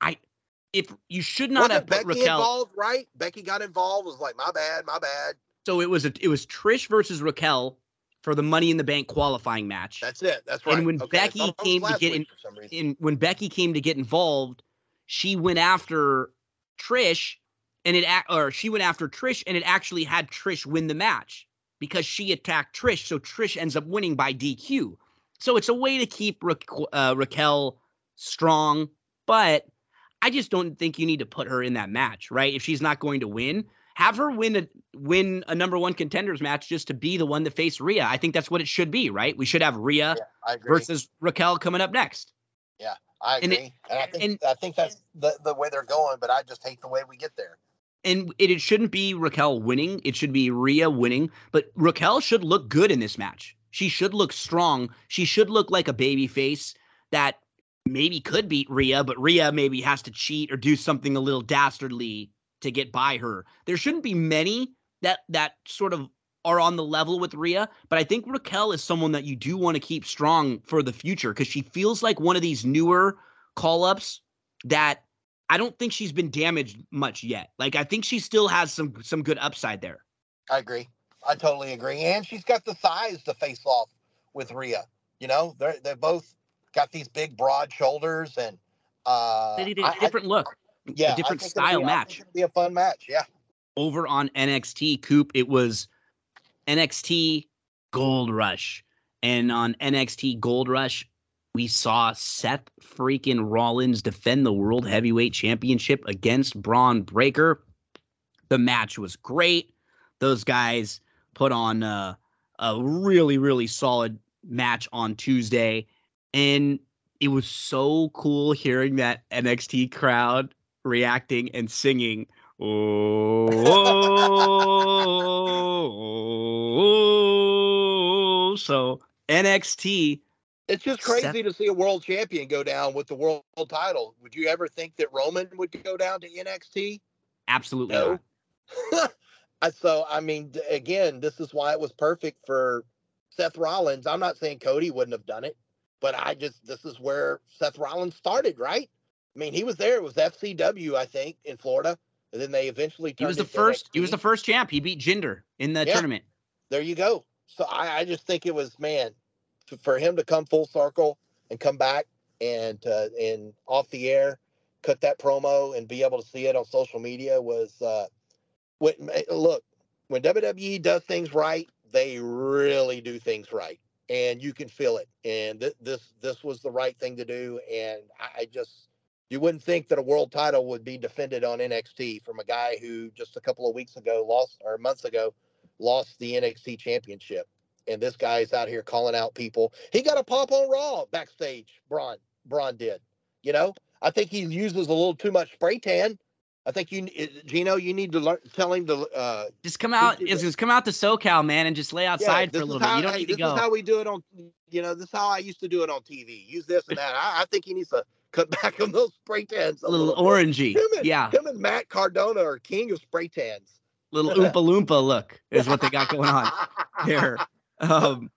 I if you should not Wasn't have Becky Raquel. involved, right? Becky got involved. Was like, my bad, my bad. So it was a it was Trish versus Raquel for the Money in the Bank qualifying match. That's it. That's right. And when Okay, Becky thought it was came to get in- for some reason. and when Becky came to get involved, she went after Trish, and it or she went after Trish, and it actually had Trish win the match because she attacked Trish. So Trish ends up winning by DQ. So it's a way to keep Ra- uh, Raquel strong, but I just don't think you need to put her in that match, right? If she's not going to win, have her win a win a number one contenders match just to be the one to face Rhea. I think that's what it should be, right? We should have Rhea yeah, versus Raquel coming up next. Yeah, I and agree. it- And, I think and- I think that's the, the way they're going. But I just hate the way we get there. and it, it shouldn't be Raquel winning. It should be Rhea winning. But Raquel should look good in this match. She should look strong. She should look like a baby face that maybe could beat Rhea, but Rhea maybe has to cheat or do something a little dastardly to get by her. There shouldn't be many that that sort of are on the level with Rhea, but I think Raquel is someone that you do want to keep strong for the future because she feels like one of these newer call ups that I don't think she's been damaged much yet. Like I think she still has some some good upside there. I agree. I totally agree. And she's got the size to face off with Rhea. You know, they're they both got these big, broad shoulders, and uh, They I- a I- different look, yeah, a different style be- match. it'll be a fun match. Yeah. Over on NXT, Coop, it was NXT Gold Rush. And on NXT Gold Rush, we saw Seth freaking Rollins defend the World Heavyweight Championship against Bron Breakker. The match was great. Those guys put on uh, a really, really solid match on Tuesday. And it was so cool hearing that NXT crowd reacting and singing. Oh, oh, so NXT It's just crazy to see a world champion go down with the world title. Would you ever think that Roman would go down to NXT? absolutely No. not. [laughs] So I mean, again, this is why it was perfect for Seth Rollins. I'm not saying Cody wouldn't have done it, but I just this is where Seth Rollins started, right? I mean, he was there. It was FCW, I think, in Florida, and then they eventually He was the to first. He was the first champ. He beat Jinder in the Yeah. tournament. There you go. So I, I just think it was man f- for him to come full circle and come back and uh, and off the air, cut that promo and be able to see it on social media was uh, when, look when WWE does things right, they really do things right, and you can feel it. And th- this this was the right thing to do, and I, I just you wouldn't think that a world title would be defended on NXT from a guy who just a couple of weeks ago lost or months ago lost the NXT championship. And this guy's out here calling out people. He got a pop on Raw backstage. Bron, Bron did. You know, I think he uses a little too much spray tan. I think you, eh, Gino, you need to learn, tell him to. Uh, Just come out. Just, just come out to SoCal, man, and just lay outside this for a is little bit. You don't hey, need to this go. is how we do it on. You know, this is how I used to do it on TV. Use this and that. I, I think he needs to cut [laughs] back on those spray tans. a little bit. orangey. Him and, Yeah, him and Matt Cardona are king of spray tans. little [laughs] oompa loompa look is what they got going on [laughs] there. Um,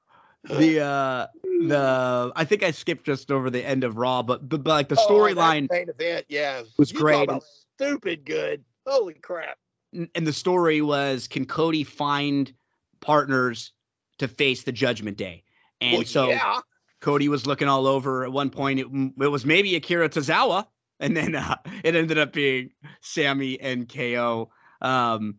the uh the I think I skipped just over the end of Raw, but but, but like the Oh, storyline main event, yeah, was You great. about stupid good. Holy crap! and the story was can Cody find partners to face the Judgment Day? And Well, so yeah, Cody was looking all over. At one point, it, it was maybe Akira Tozawa, and then uh, [laughs] it ended up being Sammy and KO. Um,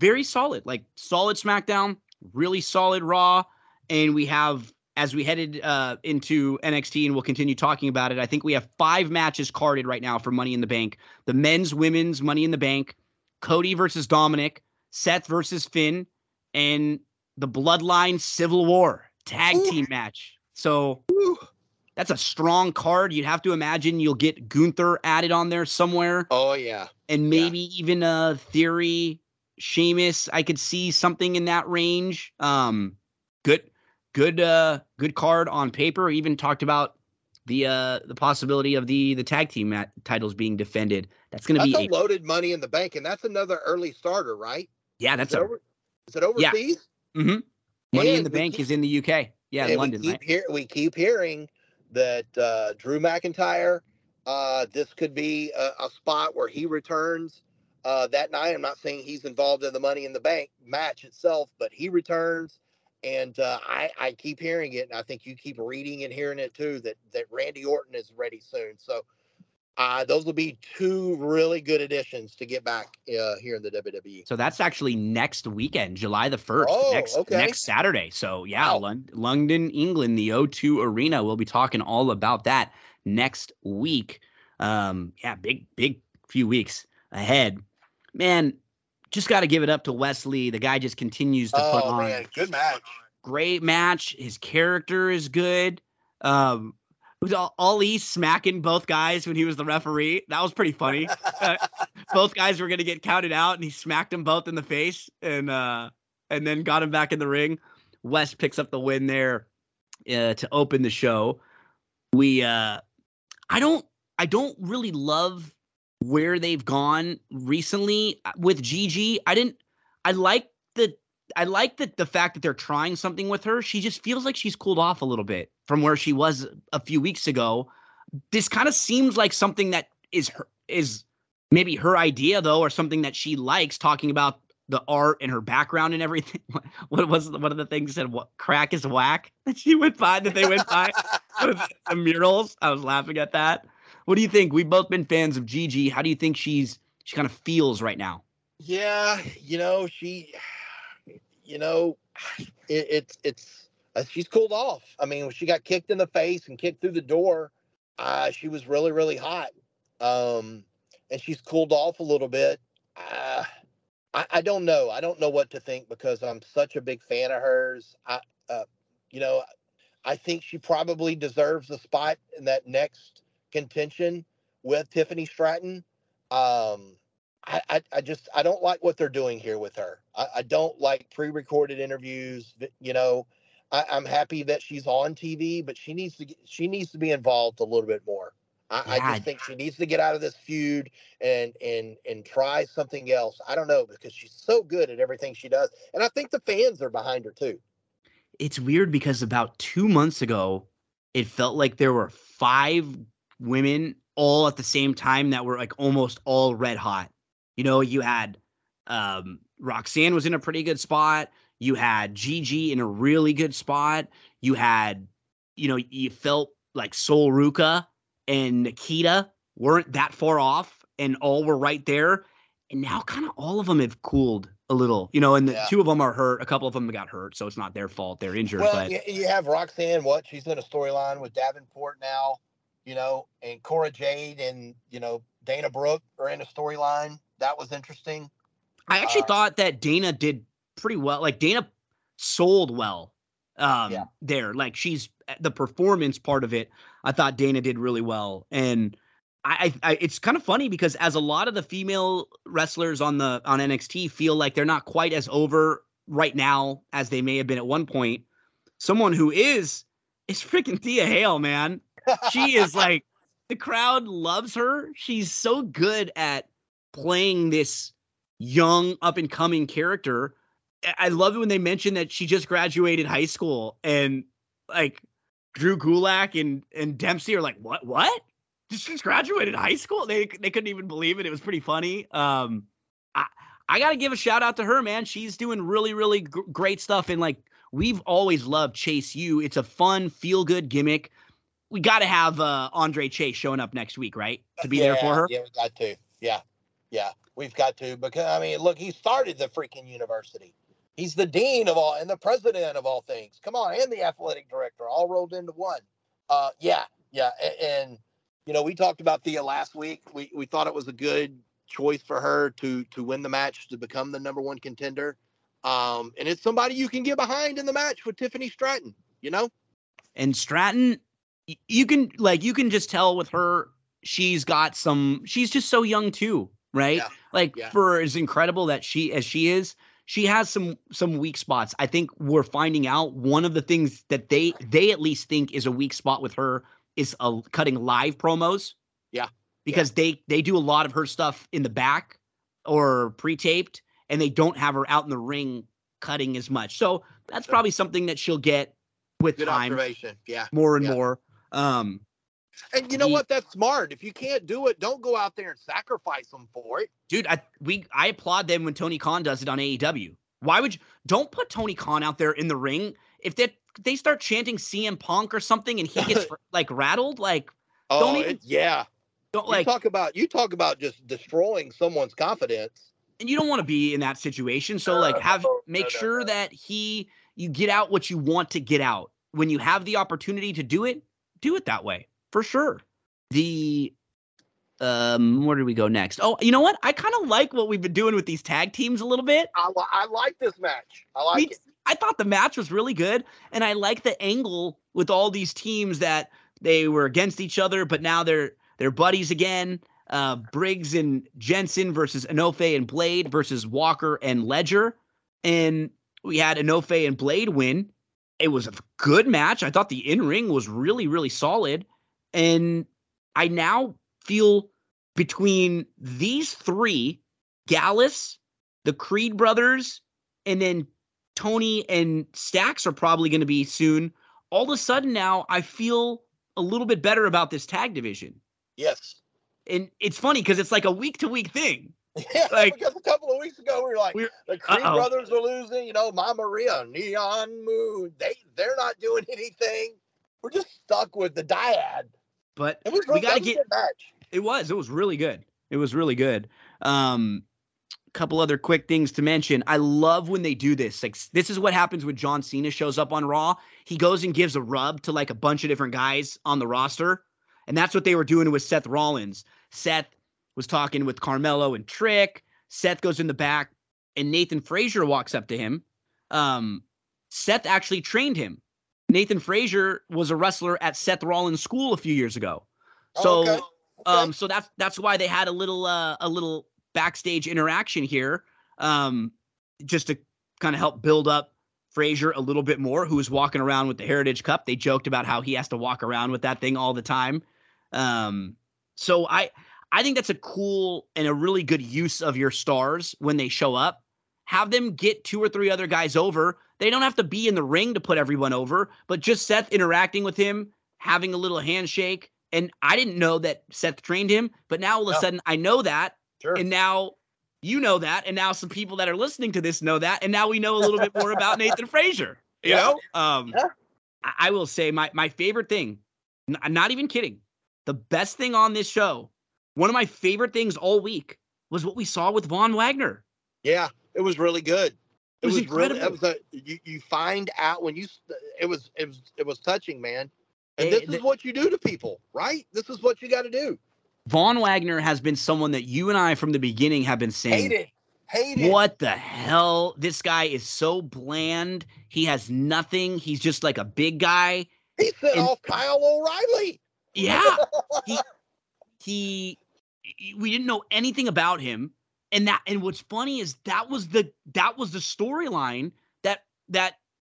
very solid, like solid SmackDown, really solid Raw, and we have as we headed uh, into NXT, and we'll continue talking about it. I think we have five matches carded right now for Money in the Bank: the men's, women's Money in the Bank, Cody versus Dominic, Seth versus Finn, and the Bloodline Civil War tag team match. So that's a strong card. You'd have to imagine you'll get Gunther added on there somewhere, oh yeah, and Yeah. maybe even a Theory, Sheamus. I could see something in that range. Um, good, good, uh, good card on paper. Even talked about the uh the possibility of the the tag team mat- titles being defended. That's going to be a loaded Money in the Bank, and that's another early starter, right? yeah. That's it, a over, is it overseas? Mm-hmm. Money in the Bank keep- is in the UK. Yeah, and London, we keep right? hear, we keep hearing that uh, Drew McIntyre, uh, this could be a, a spot where he returns uh, that night. I'm not saying he's involved in the Money in the Bank match itself, but he returns, and uh, I, I keep hearing it, and I think you keep reading and hearing it too that that Randy Orton is ready soon. So. Uh, those will be two really good additions to get back uh, here in the WWE. So that's actually next weekend, July the 1st, Oh, next okay. next Saturday. So yeah, Wow. Lon- London, England, the O2 Arena. We'll be talking all about that next week. Um, yeah, big big few weeks ahead. Man, just got to give it up to Wesley. The guy just continues to put Oh on man, good match. great match. His character is good. Um, was all Ali smacking both guys when he was the referee. That was pretty funny. [laughs] both guys were gonna get counted out, and he smacked them both in the face, and uh, and then got him back in the ring. West picks up the win there uh, to open the show. We, uh, I don't, I don't really love where they've gone recently uh, with Gigi. I didn't, I like the, I like the the fact that they're trying something with her. She just feels like she's cooled off a little bit from where she was a few weeks ago. This kind of seems like something that is her is maybe her idea though, or something that she likes talking about the art and her background and everything. [laughs] What was one of the things said? What crack is whack [laughs] that she went by that they went by [laughs] What is it, the murals. I was laughing at that. What do you think? We've both been fans of Gigi. How do you think she's she kind of feels right now? Yeah, you know she, you know, [sighs] it, it's it's uh, she's cooled off. I mean, when she got kicked in the face and kicked through the door, uh, she was really really hot, um, and she's cooled off a little bit. Uh, I I don't know. I don't know what to think because I'm such a big fan of hers. I, uh, you know, I think she probably deserves a spot in that next contention with Tiffany Stratton. Um, I, I, I just I don't like what they're doing here with her. I, I don't like pre-recorded interviews. that- You know, I, I'm happy that she's on TV, but she needs to get, she needs to be involved a little bit more. I, I just think she needs to get out of this feud and and and try something else. I don't know because she's so good at everything she does, and I think the fans are behind her too. It's weird because about two months ago, it felt like there were five women all at the same time that were like almost all red hot. You know, you had um Roxanne was in a pretty good spot. You had Gigi in a really good spot. You had, you know, you felt like Sol Ruka and Nikita weren't that far off and all were right there. And now kind of all of them have cooled a little, you know, and the Yeah. two of them are hurt. A couple of them got hurt, so it's not their fault. They're injured. Well, but you, you have Roxanne. What she's in a storyline with Davenport now, you know, and Cora Jade and you know Dana Brooke are in a storyline. That was interesting. I actually uh, thought that Dana did pretty well. Like Dana sold well um Yeah. there. Like she's eh, the performance part of it. I thought Dana did really well. And I, I, I it's kind of funny because as a lot of the female wrestlers on the on NXT feel like they're not quite as over right now as they may have been at one point. Someone who is is freaking Thea Hale, man. She is like [laughs] the crowd loves her. She's so good at playing this young up and coming character. I- love it when they mention that she just graduated high school and like Drew Gulak and and Dempsey are like, what? What? Just just graduated high school? They they couldn't even believe it. It was pretty funny. Um, I I gotta give a shout out to her, man. She's doing really really gr- great stuff. And like we've always loved Chase U. It's a fun feel good gimmick. We got to have uh, Andre Chase showing up next week, right? To be there for her. Yeah, we got to. Yeah, yeah, we've got to because I mean, look, he started the freaking university. He's the dean of all and the president of all things. Come on, and the athletic director, all rolled into one. Uh, yeah, yeah, a- and, you know, we talked about Thea last week. We we thought it was a good choice for her to to win the match to become the number one contender. Um, and it's somebody you can get behind in the match with Tiffany Stratton. You know, and Stratton, you can like you can just tell with her, she's got some. She's just so young too, right? Yeah, Like yeah. for as incredible that she as she is, she has some some weak spots. I think we're finding out one of the things that they they at least think is a weak spot with her is uh, cutting live promos. Yeah. because they they do a lot of her stuff in the back or pre-taped, and they don't have her out in the ring cutting as much. So that's probably something that she'll get with good time. Yeah. more and Yeah. more. Um, And you know The- what? That's smart. If you can't do it, don't go out there and sacrifice them for it. dude, I we I applaud them when Tony Khan does it on AEW. Why would you don't put Tony Khan out there in the ring if they they start chanting CM Punk or something and he gets [laughs] like rattled? Like Oh, Don't even- it- yeah. don't You like talk about you talk about just destroying someone's confidence. and you don't want to be in that situation. So like have make no, no, sure no. that he you get out what you want to get out. When you have the opportunity to do it, do it that way. For sure. The um where do we go next? Oh, you know what? I kind of like what we've been doing with these tag teams a little bit. I, li- I like this match. I like t- I thought the match was really good, and I like the angle with all these teams that they were against each other, but now they're they're buddies again. Uh, Briggs and Jensen versus Enofe and Blade versus Walker and Ledger, and we had Enofe and Blade win. It was a good match. I thought the in ring was really really solid, and I now feel between these three, Gallus, the Creed brothers, and then Tony and Stacks are probably going to be soon. All of a sudden now, I feel a little bit better about this tag division. Yes. And it's funny because it's like a week to week thing. Yeah, [laughs] Like- because a couple of weeks ago we were like, We're- the Creed uh-oh. brothers are losing. You know, Mama Maria, Neon Moon. They they're not doing anything. We're just stuck with the dyad. But was We we gotta get- a good match. it was, it was really good. It was really good. Um, couple other quick things to mention. I love when they do this. Like this is what happens when John Cena shows up on Raw. He goes and gives a rub to like a bunch of different guys on the roster. And that's what they were doing with Seth Rollins. Seth was talking with Carmelo and Trick. Seth goes in the back and Nathan Frazier walks up to him. Um, Seth actually trained him. Nathan Frazier was a wrestler at Seth Rollins' school a few years ago. Oh, So okay. Okay. um, so that's that's why they had a little uh, a little backstage interaction here, um, just to kind of help build up Frazier a little bit more, who was walking around with the Heritage Cup. They joked about how he has to walk around with that thing all the time. Um, so I I think that's a cool and a really good use of your stars when they show up. Have them get two or three other guys over. They don't have to be in the ring to put everyone over, but just Seth interacting with him, having a little handshake. And I didn't know that Seth trained him, but now all of a Yeah. sudden I know that. sure. And now you know that. And now some people that are listening to this know that. And now we know a little bit more about [laughs] Nathan Frazier. You Yeah. know? Um Yeah. I, I will say my my favorite thing, n- I'm not even kidding. The best thing on this show, one of my favorite things all week was what we saw with Von Wagner. Yeah, it was really good. It was really. incredible. It was a you, you find out when you. It was it was it was touching, man. And this is what you do to people, right? This is what you got to do. Von Wagner has been someone that you and I from the beginning have been saying. Hate it. Hate it. What the hell? This guy is so bland. He has nothing. He's just like a big guy. He sent And- off Kyle O'Reilly. Yeah. he [laughs] he he- we didn't know anything about him. And that and what's funny is that was the that was the storyline that that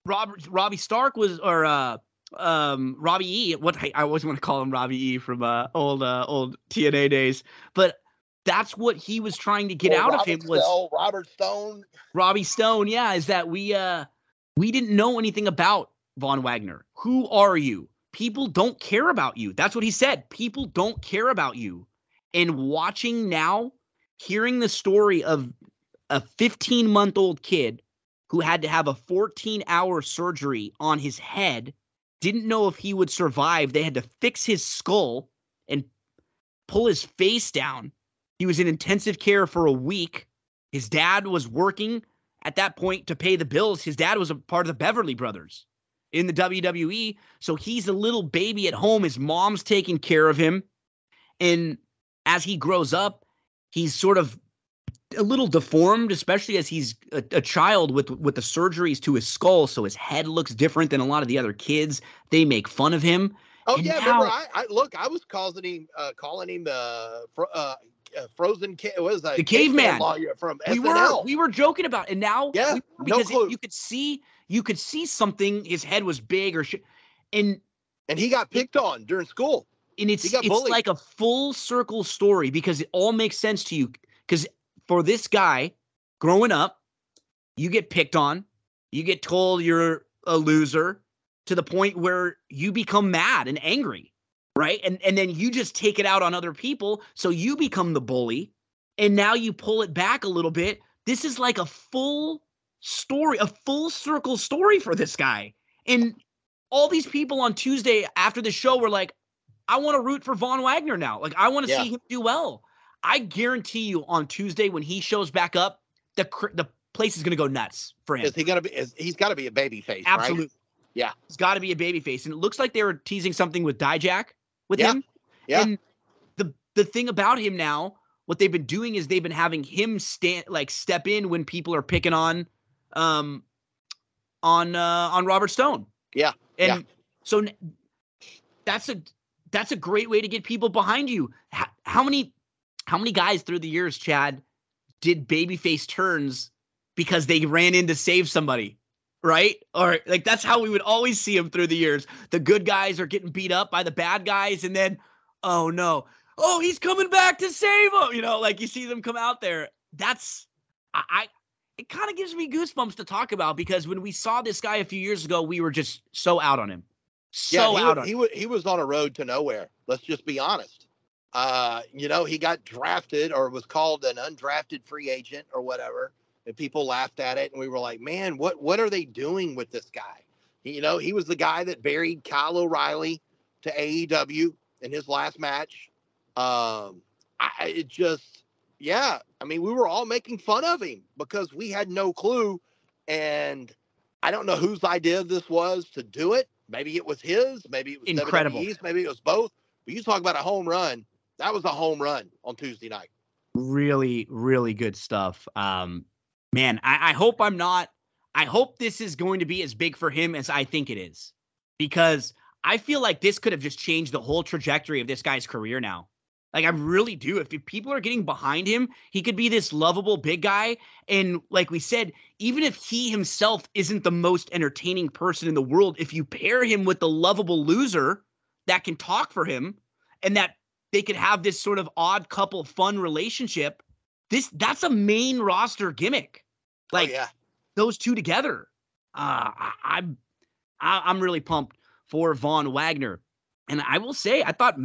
Robert Robbie Stark was or uh um Robbie E what I, I always want to call him Robbie E from uh old uh old TNA days. But that's what he was trying to get Or out of him was Stone- Robert Stone. Robbie Stone, yeah, is that we uh we didn't know anything about Von Wagner. Who are you? People don't care about you. That's what he said. People don't care about you. And watching now, hearing the story of a 15 month old kid who had to have a 14 hour surgery on his head, didn't know if he would survive. They had to fix his skull and pull his face down. He was in intensive care for a week. His dad was working at that point to pay the bills. His dad was a part of the Beverly Brothers in the WWE. So he's a little baby at home. His mom's taking care of him. And as he grows up, he's sort of a little deformed, especially as he's a, a child with with the surgeries to his skull. So his head looks different than a lot of the other kids. They make fun of him. Oh And yeah, now- remember? I, I look. I was calling him, uh, calling him uh, uh, uh, frozen. What is that? The caveman. lawyer from we SNL. were we were joking about, and now Yeah, we- no because it- you could see you could see something. His head was big or shit, and and he got picked on during school. And it's it's bullied. like a full circle story because it all makes sense to you. Because for this guy growing up, you get picked on, you get told you're a loser to the point where you become mad and angry, right? And and then you just take it out on other people, so you become the bully, and now you pull it back a little bit. This is like a full story, a full circle story for this guy. And all these people on Tuesday after the show were like, I want to root for Von Wagner now. Like, I want to Yeah. see him do well. I guarantee you on Tuesday when he shows back up, the cr- the place is going to go nuts for him. Is he gonna be? Is, he's got to be a baby face, Absolutely. right? Yeah. He's got to be a baby face. And it looks like they were teasing something with Dijak with Yeah. him. Yeah. And the the thing about him now, what they've been doing is they've been having him stand like step in when people are picking on um on uh on Robert Stone. Yeah, And yeah. so that's a that's a great way to get people behind you. How, how many how many guys through the years, Chad, did babyface turns because they ran in to save somebody? Right? Or like that's how we would always see them through the years. The good guys are getting beat up by the bad guys, and then, oh no, oh he's coming back to save them. You know, like you see them come out there. That's I, I it kind of gives me goosebumps to talk about because when we saw this guy a few years ago, we were just so out on him. So yeah, he, out wa- on he, him. he was on a road to nowhere. Let's just be honest. Uh, you know, he got drafted or was called an undrafted free agent or whatever, and people laughed at it, and we were like, "Man, what what are they doing with this guy?" You know, he was the guy that buried Kyle O'Reilly to AEW in his last match. Um, I- it just, yeah. I mean, we were all making fun of him because we had no clue, and I don't know whose idea this was to do it. Maybe it was his. Maybe it was Incredible. WWE's. Maybe it was both. But you talk about a home run. That was a home run on Tuesday night. really, really good stuff. Um, man, I, I hope I'm not. I hope this is going to be as big for him as I think it is, because I feel like this could have just changed the whole trajectory of this guy's career now. Like I really do. If people are getting behind him, he could be this lovable big guy. And like we said, even if he himself isn't the most entertaining person in the world, if you pair him with the lovable loser that can talk for him and that they could have this sort of odd couple fun relationship, this that's a main roster gimmick. Like oh, yeah. those two together. Uh, I, I'm I, I'm really pumped for Von Wagner, and I will say I thought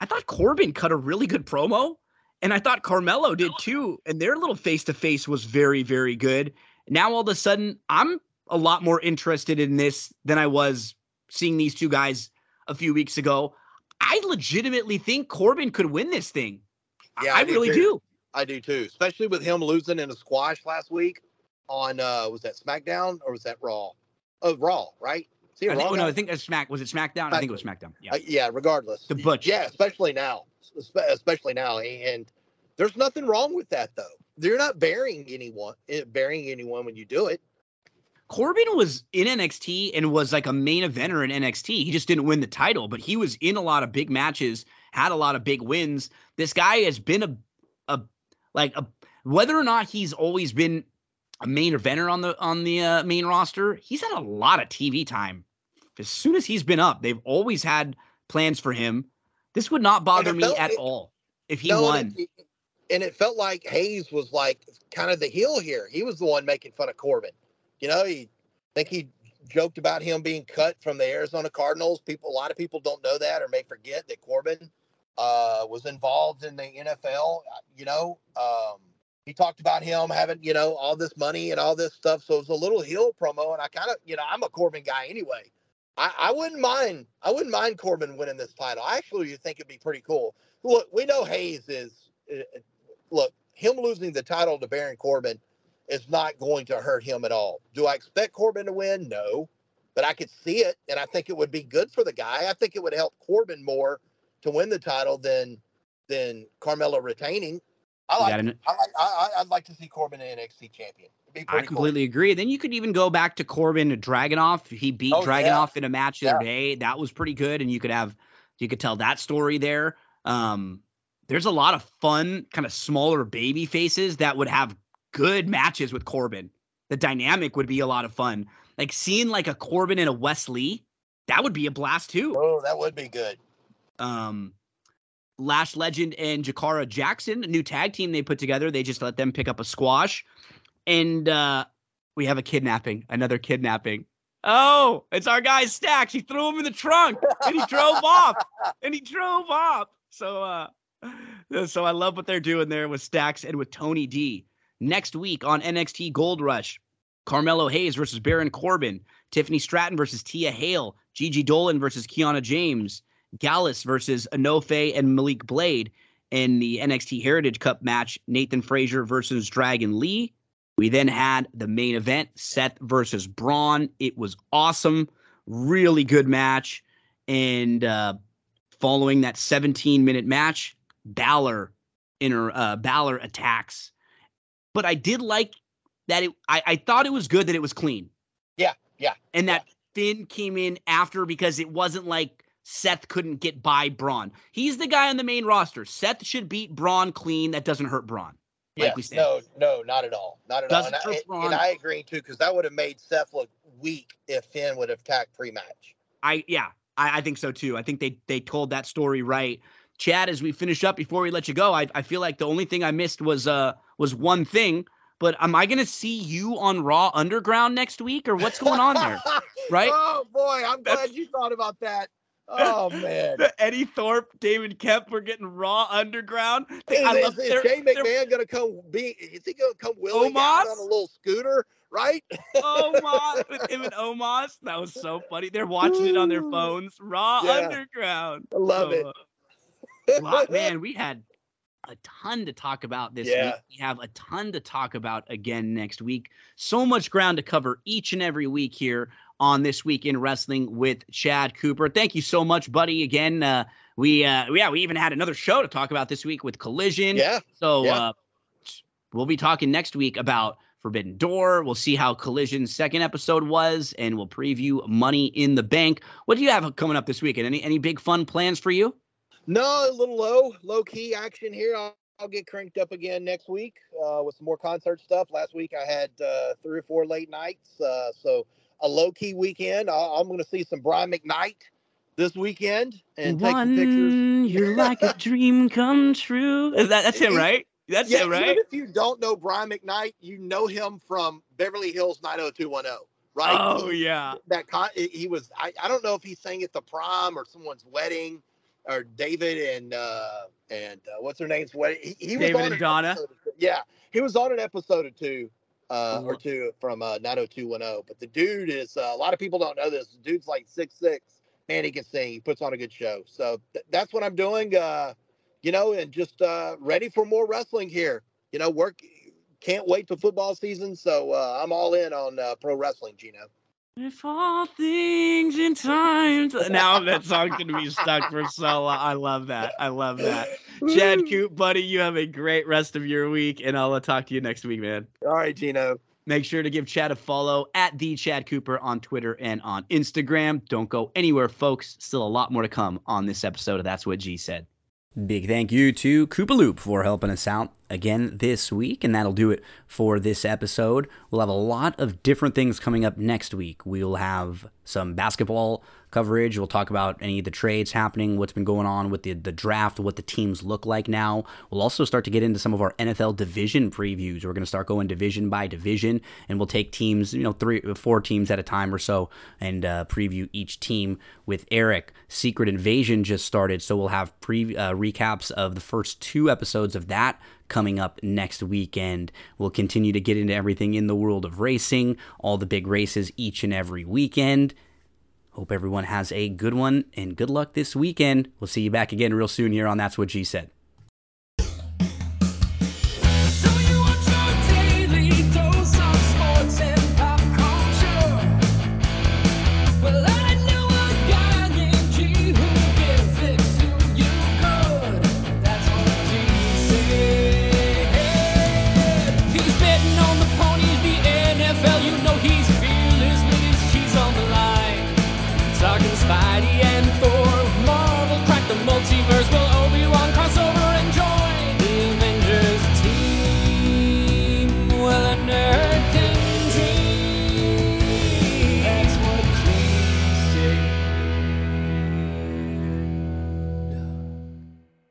I thought Corbin cut a really good promo, and I thought Carmelo did too, and their little face to face was very very good. Now all of a sudden I'm a lot more interested in this than I was seeing these two guys a few weeks ago. I legitimately think Corbin could win this thing. I- Yeah, I, I do really too. do. I do too, especially with him losing in a squash last week on uh was that SmackDown or was that Raw? Oh, Raw, right? See, I think, oh, no. I think that's Smack. Was it SmackDown? I think it was SmackDown. Yeah. Uh, yeah, regardless. The Butch. Yeah, especially now. Especially now. And there's nothing wrong with that though. They're not burying anyone eh, burying anyone when you do it. Corbin was in NXT and was like a main eventer in NXT. He just didn't win the title, but he was in a lot of big matches, had a lot of big wins. This guy has been a a like a whether or not he's always been a main eventer on the on the uh, main roster, he's had a lot of TV time. As soon as he's been up, they've always had plans for him. This would not bother me at it- all if he No, won. it- and it felt like Hayes was like kind of the heel here. He was the one making fun of Corbin. You know, he I think he joked about him being cut from the Arizona Cardinals. People, a lot of people don't know that or may forget that Corbin uh, was involved in the NFL. You know, um, he talked about him having you know all this money and all this stuff. So it was a little heel promo, and I kind of you know I'm a Corbin guy anyway. I, I wouldn't mind. I wouldn't mind Corbin winning this title. I actually think it'd be pretty cool. Look, we know Hayes is. Uh, look, him losing the title to Baron Corbin is not going to hurt him at all. Do I expect Corbin to win? No, but I could see it, and I think it would be good for the guy. I think it would help Corbin more to win the title than than Carmelo retaining. I like. I like. I, would like to see Corbin an NXT champion. I completely cool. agree. Then you could even go back to Corbin Dragunov. He beat oh, Dragunov yeah. in a match the yeah. other day. That was pretty good, and you could have you could tell that story there. Um, there's a lot of fun, kind of smaller baby faces that would have good matches with Corbin. The dynamic would be a lot of fun. Like seeing like a Corbin and a Wesley, that would be a blast too. Oh, that would be good. Um, Lash Legend and Jakara Jackson, a new tag team they put together. They just let them pick up a squash. And uh, we have a kidnapping, another kidnapping. Oh, it's our guy Stacks. He threw him in the trunk and he drove off. And he drove off. So uh so I love what they're doing there with Stacks and with Tony D. Next week on NXT Gold Rush, Carmelo Hayes versus Baron Corbin, Tiffany Stratton versus Thea Hale, Gigi Dolan versus Kiana James, Gallus versus Enofe and Malik Blade. In the NXT Heritage Cup match, Nathan Frazier versus Dragon Lee. We then had the main event, Seth versus Bron. It was awesome, really good match. And uh, following that 17 minute match, Balor inner uh, Balor attacks. But I did like that. It, I I thought it was good that it was clean. Yeah, yeah. And that Finn came in after because it wasn't like Seth couldn't get by Bron. He's the guy on the main roster. Seth should beat Bron clean. That doesn't hurt Bron. Like no, no, not at all, not at doesn't all. And I, and I, agree too because that would have made Seth look weak if Finn would have attacked pre-match. I yeah, I, I think so too. I think they they told that story right. Chad, as we finish up before we let you go, I, I feel like the only thing I missed was uh was one thing. But am I going to see you on Raw Underground next week, or what's going on there? [laughs] Right? oh boy, I'm glad That's... you thought about that. Oh [laughs] man, Eddy Thorpe, David Kemp, we're getting Raw Underground. Is, I love, is, is Shane McMahon gonna come? Be is he gonna come willing out on a little scooter? Right? Omos [laughs] with him and Omos. That was so funny. They're watching it on their phones. Raw yeah. Underground. I love so, it. Uh, man, [laughs] we had a ton to talk about this yeah. week. We have a ton to talk about again next week. So much ground to cover each and every week here on this week in wrestling with Chad Cooper. Thank you so much, buddy. Again, uh, we uh, yeah we even had another show to talk about this week with Collision. Yeah. So yeah. Uh, we'll be talking next week about Forbidden Door. We'll see how Collision's second episode was, and we'll preview Money in the Bank. What do you have coming up this weekend? Any any big fun plans for you? No, a little low, low key action here. I'll, I'll get cranked up again next week uh, with some more concert stuff. Last week I had uh, three or four late nights, uh, so a low key weekend. I, am going to see some Brian McKnight this weekend and One, take some pictures. You're like a [laughs] dream come true. Is That, that's him, right? That's yeah, it, right? Even if you don't know Brian McKnight, you know him from Beverly Hills 90210, right? Oh he, yeah. That con- he was. I, I don't know if he sang at the prom or someone's wedding, or David and uh and uh, what's her name's wedding. He, he David was on and Donna. yeah, he was on an episode or two uh, or two from uh, 90210. But the dude is uh, a lot of people don't know this. The dude's like six six. Man, he can sing. He puts on a good show. So th- that's what I'm doing. Uh, you know, and just uh, ready for more wrestling here. You know, work. Can't wait till football season. So uh, I'm all in on uh, pro wrestling, Gino. If all things in time. [laughs] Now that song's gonna be stuck for so long. I love that. I love that. Chad Coop, buddy, you have a great rest of your week, and I'll uh, talk to you next week, man. All right, Gino. Make sure to give Chad a follow at the Chad Cooper on Twitter and on Instagram. Don't go anywhere, folks. Still a lot more to come on this episode of That's What G Said. Big thank you to Koopa Loop for helping us out again this week, and that'll do it for this episode. We'll have a lot of different things coming up next week. We'll have some basketball coverage. We'll talk about any of the trades happening, what's been going on with the, the draft, what the teams look like now. We'll also start to get into some of our NFL division previews. We're going to start going division by division, and we'll take teams, you know, three, four teams at a time or so, and uh, preview each team with Eric. Secret Invasion just started, so we'll have pre uh, recaps of the first two episodes of that coming up next weekend. We'll continue to get into everything in the world of racing, all the big races each and every weekend. Hope everyone has a good one and good luck this weekend. We'll see you back again real soon here on That's What G Said.